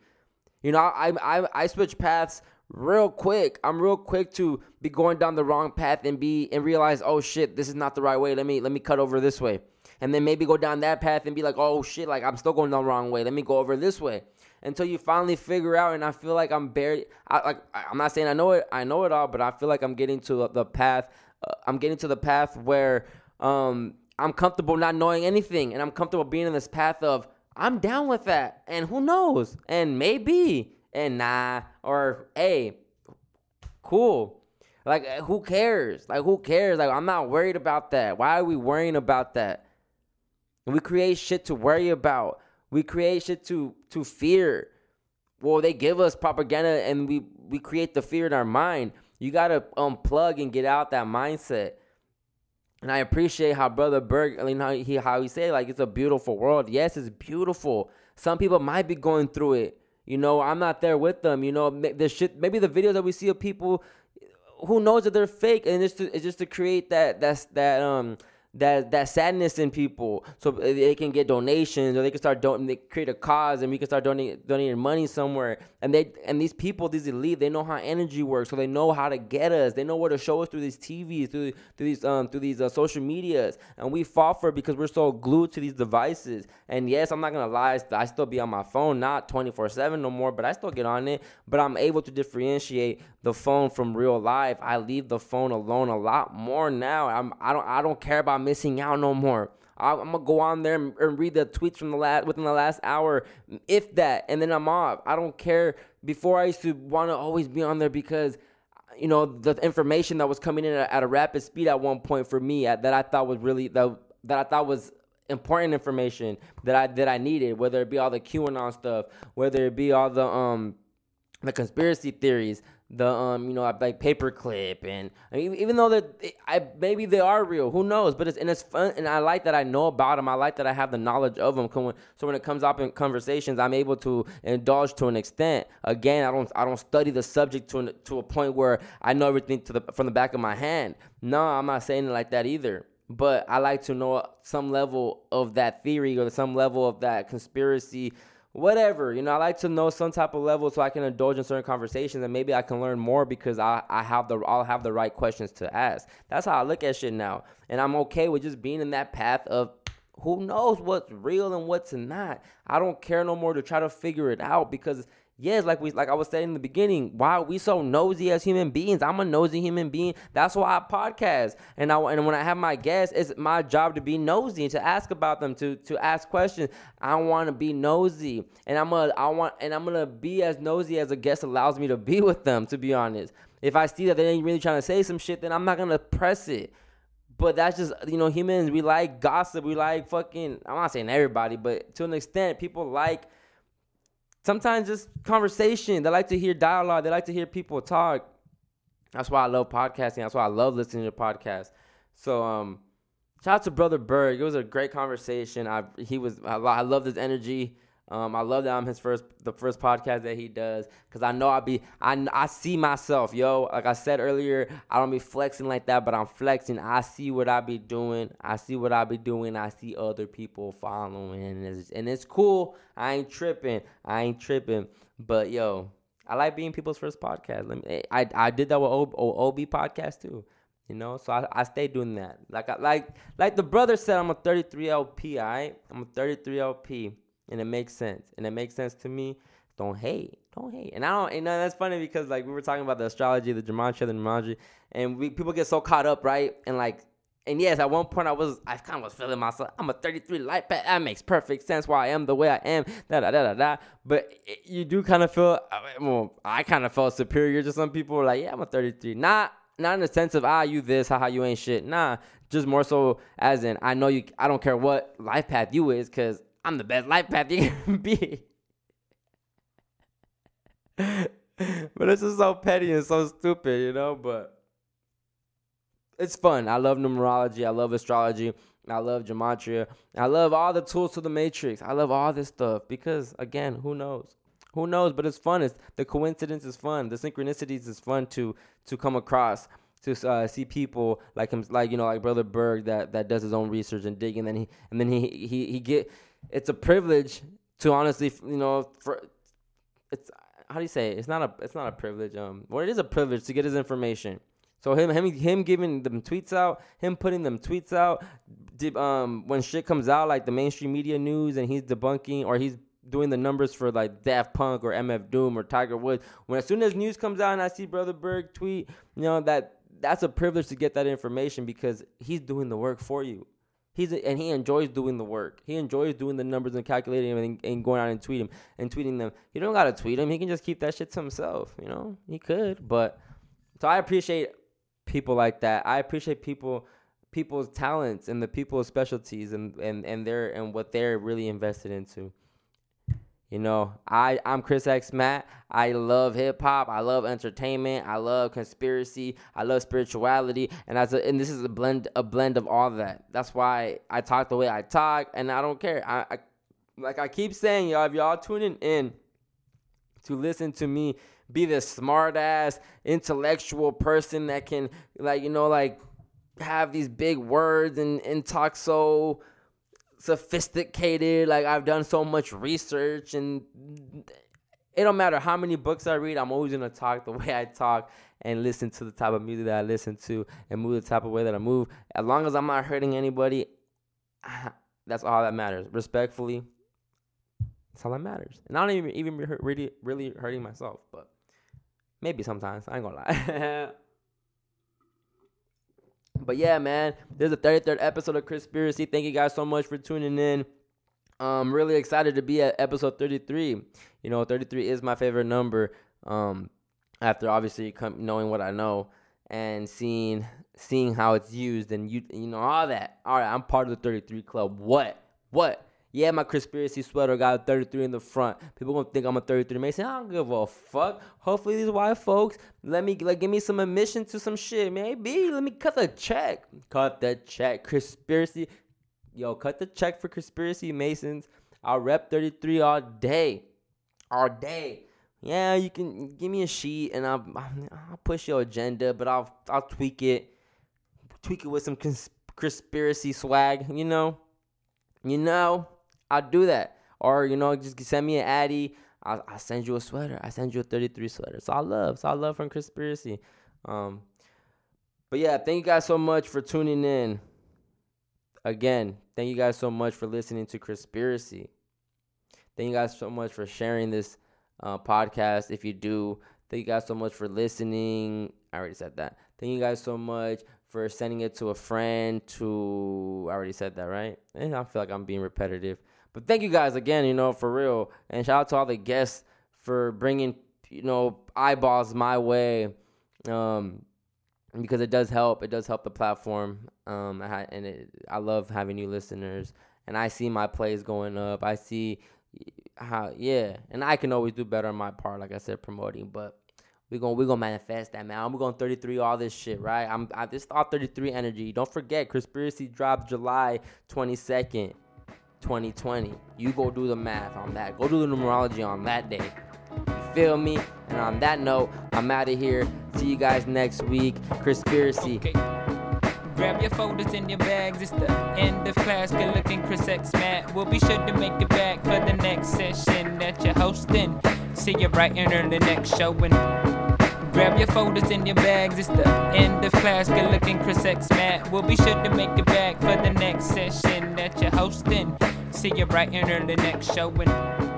You know, I I I switched paths real quick. I'm real quick to be going down the wrong path and be and realize, oh shit, this is not the right way. Let me let me cut over this way. And then maybe go down that path and be like, oh shit, like I'm still going the wrong way. Let me go over this way. Until you finally figure out, and I feel like I'm barely, I, like I'm not saying I know it, I know it all, but I feel like I'm getting to the path. Uh, I'm getting to the path where um, I'm comfortable not knowing anything, and I'm comfortable being in this path of I'm down with that, and who knows, and maybe, and nah, or hey, cool. Like uh, who cares? Like who cares? Like I'm not worried about that. Why are we worrying about that? We create shit to worry about. We create shit to to fear. Well, they give us propaganda and we we create the fear in our mind. You gotta unplug and get out that mindset. And I appreciate how Brother Berg, mean, how he how he said like it's a beautiful world. Yes, it's beautiful. Some people might be going through it. You know, I'm not there with them. You know, the shit. Maybe the videos that we see of people, who knows that they're fake, and it's, to, it's just to create that that's that um that that sadness in people, so they can get donations or they can start don- they create a cause, and we can start donating donating money somewhere. And they and these people, these elite, they know how energy works, so they know how to get us. They know where to show us through these TVs, through through these um through these uh, social medias, and we fall for it because we're so glued to these devices. And yes, I'm not gonna lie, I still be on my phone, not 24 seven no more, but I still get on it. But I'm able to differentiate the phone from real life. I leave the phone alone a lot more now. I'm I don't I don't care about missing out no more. I'm gonna go on there and read the tweets from the last within the last hour, if that, and then I'm off. I don't care. Before I used to want to always be on there because you know the information that was coming in at, at a rapid speed at one point for me that I thought was really that that I thought was important information that I that I needed, whether it be all the QAnon stuff, whether it be all the um the conspiracy theories, the um, you know, like paperclip, and I mean, even though that I maybe they are real, who knows? But it's and it's fun, and I like that I know about them. I like that I have the knowledge of them. So when it comes up in conversations, I'm able to indulge to an extent. Again, I don't I don't study the subject to an, to a point where I know everything to the from the back of my hand. No, I'm not saying it like that either. But I like to know some level of that theory or some level of that conspiracy whatever you know i like to know some type of level so i can indulge in certain conversations and maybe i can learn more because i, I have the i'll have the right questions to ask. That's how i look at shit now. And i'm okay with just being in that path of who knows what's real and what's not. I don't care no more to try to figure it out because Yes, like we like I was saying in the beginning, why are we so nosy as human beings? I'm a nosy human being. That's why I podcast. And I and when I have my guests, it's my job to be nosy and to ask about them, to to ask questions. I want to be nosy. And I'm gonna I want and I'm gonna be as nosy as a guest allows me to be with them, to be honest. If I see that they ain't really trying to say some shit, then I'm not gonna press it. But that's just you know, humans, we like gossip, we like fucking I'm not saying everybody, but to an extent, people like sometimes just conversation. They like to hear dialogue. They like to hear people talk. That's why I love podcasting. That's why I love listening to podcasts. So um, shout out to Brother Berg. It was a great conversation. I he was I, I love his energy. Um, I love that I'm his first the first podcast that he does because I know I'll be I I see myself, yo. Like I said earlier, I don't be flexing like that, but I'm flexing. I see what I be doing. I see what I be doing. I see other people following, and it's, and it's cool. I ain't tripping. I ain't tripping. But yo, I like being people's first podcast. Let me, I I did that with O- O- OB podcast too. You know, so I, I stay doing that. Like I, like like the brother said, I'm a 33 LP. I? I'm a 33 LP, and it makes sense. And it makes sense to me. Don't hate, don't hate. And I don't. And that's funny because like we were talking about the astrology, the gematria, the numerology, and we people get so caught up, right? And like. And yes, at one point I was, I kind of was feeling myself. I'm a 33 life path. That makes perfect sense why I am the way I am. Da da da da da. But it, you do kind of feel, well, I kind of felt superior to some people. Like, yeah, I'm a 33. Not not in the sense of ah you this haha you ain't shit nah just more so as in i know you i don't care what life path you is because i'm the best life path you can be. But it's just so petty and so stupid you know but it's fun. I love numerology. I love astrology. I love gematria. I love all the tools to the matrix. I love all this stuff because again who knows? Who knows? But it's fun. It's the coincidence is fun. The synchronicities is fun to to come across to uh, see people like him like you know like brother berg that that does his own research and dig and then he and then he he, he get it's a privilege to honestly you know for it's how do you say? It? It's not a it's not a privilege. Um, well, it is a privilege to get his information. So him him him giving them tweets out, him putting them tweets out, um, when shit comes out like the mainstream media news and he's debunking or he's doing the numbers for like Daft Punk or MF Doom or Tiger Woods. When as soon as news comes out and I see Brother Berg tweet, you know that that's a privilege to get that information because he's doing the work for you. He's and he enjoys doing the work. He enjoys doing the numbers and calculating them and, and going out and tweet him and tweeting them. You don't gotta tweet him. He can just keep that shit to himself. You know, he could. But so I appreciate people like that. I appreciate people people's talents and the people's specialties and and and their and what they're really invested into. You know, I I'm Chris X Matt. I love hip hop. I love entertainment. I love conspiracy. I love spirituality, and as a, and this is a blend a blend of all that. That's why I talk the way I talk, and I don't care. I, I like I keep saying, y'all. If y'all tuning in to listen to me be this smart ass intellectual person that can like you know like have these big words and and talk so sophisticated. Like I've done so much research and it don't matter how many books I read, I'm always gonna talk the way I talk and listen to the type of music that I listen to and move the type of way that I move. As long as I'm not hurting anybody, that's all that matters. Respectfully, that's all that matters. And I don't even even really really hurting myself, but maybe sometimes I ain't gonna lie. But yeah, man, this is the 33rd episode of Conspiracy. Thank you guys so much for tuning in. I'm really excited to be at episode 33. You know, 33 is my favorite number. Um, after obviously knowing what I know and seeing seeing how it's used and you you know all that. All right, I'm part of the 33 club. What? What? Yeah, my conspiracy sweater got a 33 in the front. People gonna think I'm a 33 Mason. I don't give a fuck. Hopefully these white folks let me like give me some admission to some shit. Maybe let me cut the check. Cut the check. Conspiracy. Yo, cut the check for conspiracy Masons. I'll rep 33 all day. All day. Yeah, you can give me a sheet and I'll I'll push your agenda, but I'll I'll tweak it. Tweak it with some cons- conspiracy swag, you know? You know? I'll do that. Or, you know, just send me an Addy. I'll, I'll send you a sweater. I send you a 33 sweater. It's all love. It's all love from Conspiracy. Um, but yeah, thank you guys so much for tuning in. Again, thank you guys so much for listening to Conspiracy. Thank you guys so much for sharing this uh, podcast. If you do, thank you guys so much for listening. I already said that. Thank you guys so much for sending it to a friend. To I already said that, right? And I feel like I'm being repetitive. But thank you guys again, you know, for real. And shout out to all the guests for bringing, you know, eyeballs my way. Um, because it does help. It does help the platform. Um, and it, I love having new listeners. And I see my plays going up. I see how, yeah. And I can always do better on my part, like I said, promoting. But we're gonna we gonna manifest that man. I'm going 33 all this shit, right? I'm I this all 33 energy. Don't forget, conspiracy dropped July 22nd. 2020. You go do the math on that. Go do the numerology on that day. Feel me? And on that note, I'm out of here. See you guys next week. Conspiracy. Okay. Grab your folders in your bags. It's the end of class. Good looking Chris X Matt. We'll be sure to make it back for the next session that you're hosting. See you right in the next showing. Grab your folders and your bags. It's the end of class. Good looking Chris X Matt. We'll be sure to make it back for the next session that you're hosting. See you bright in the next showing.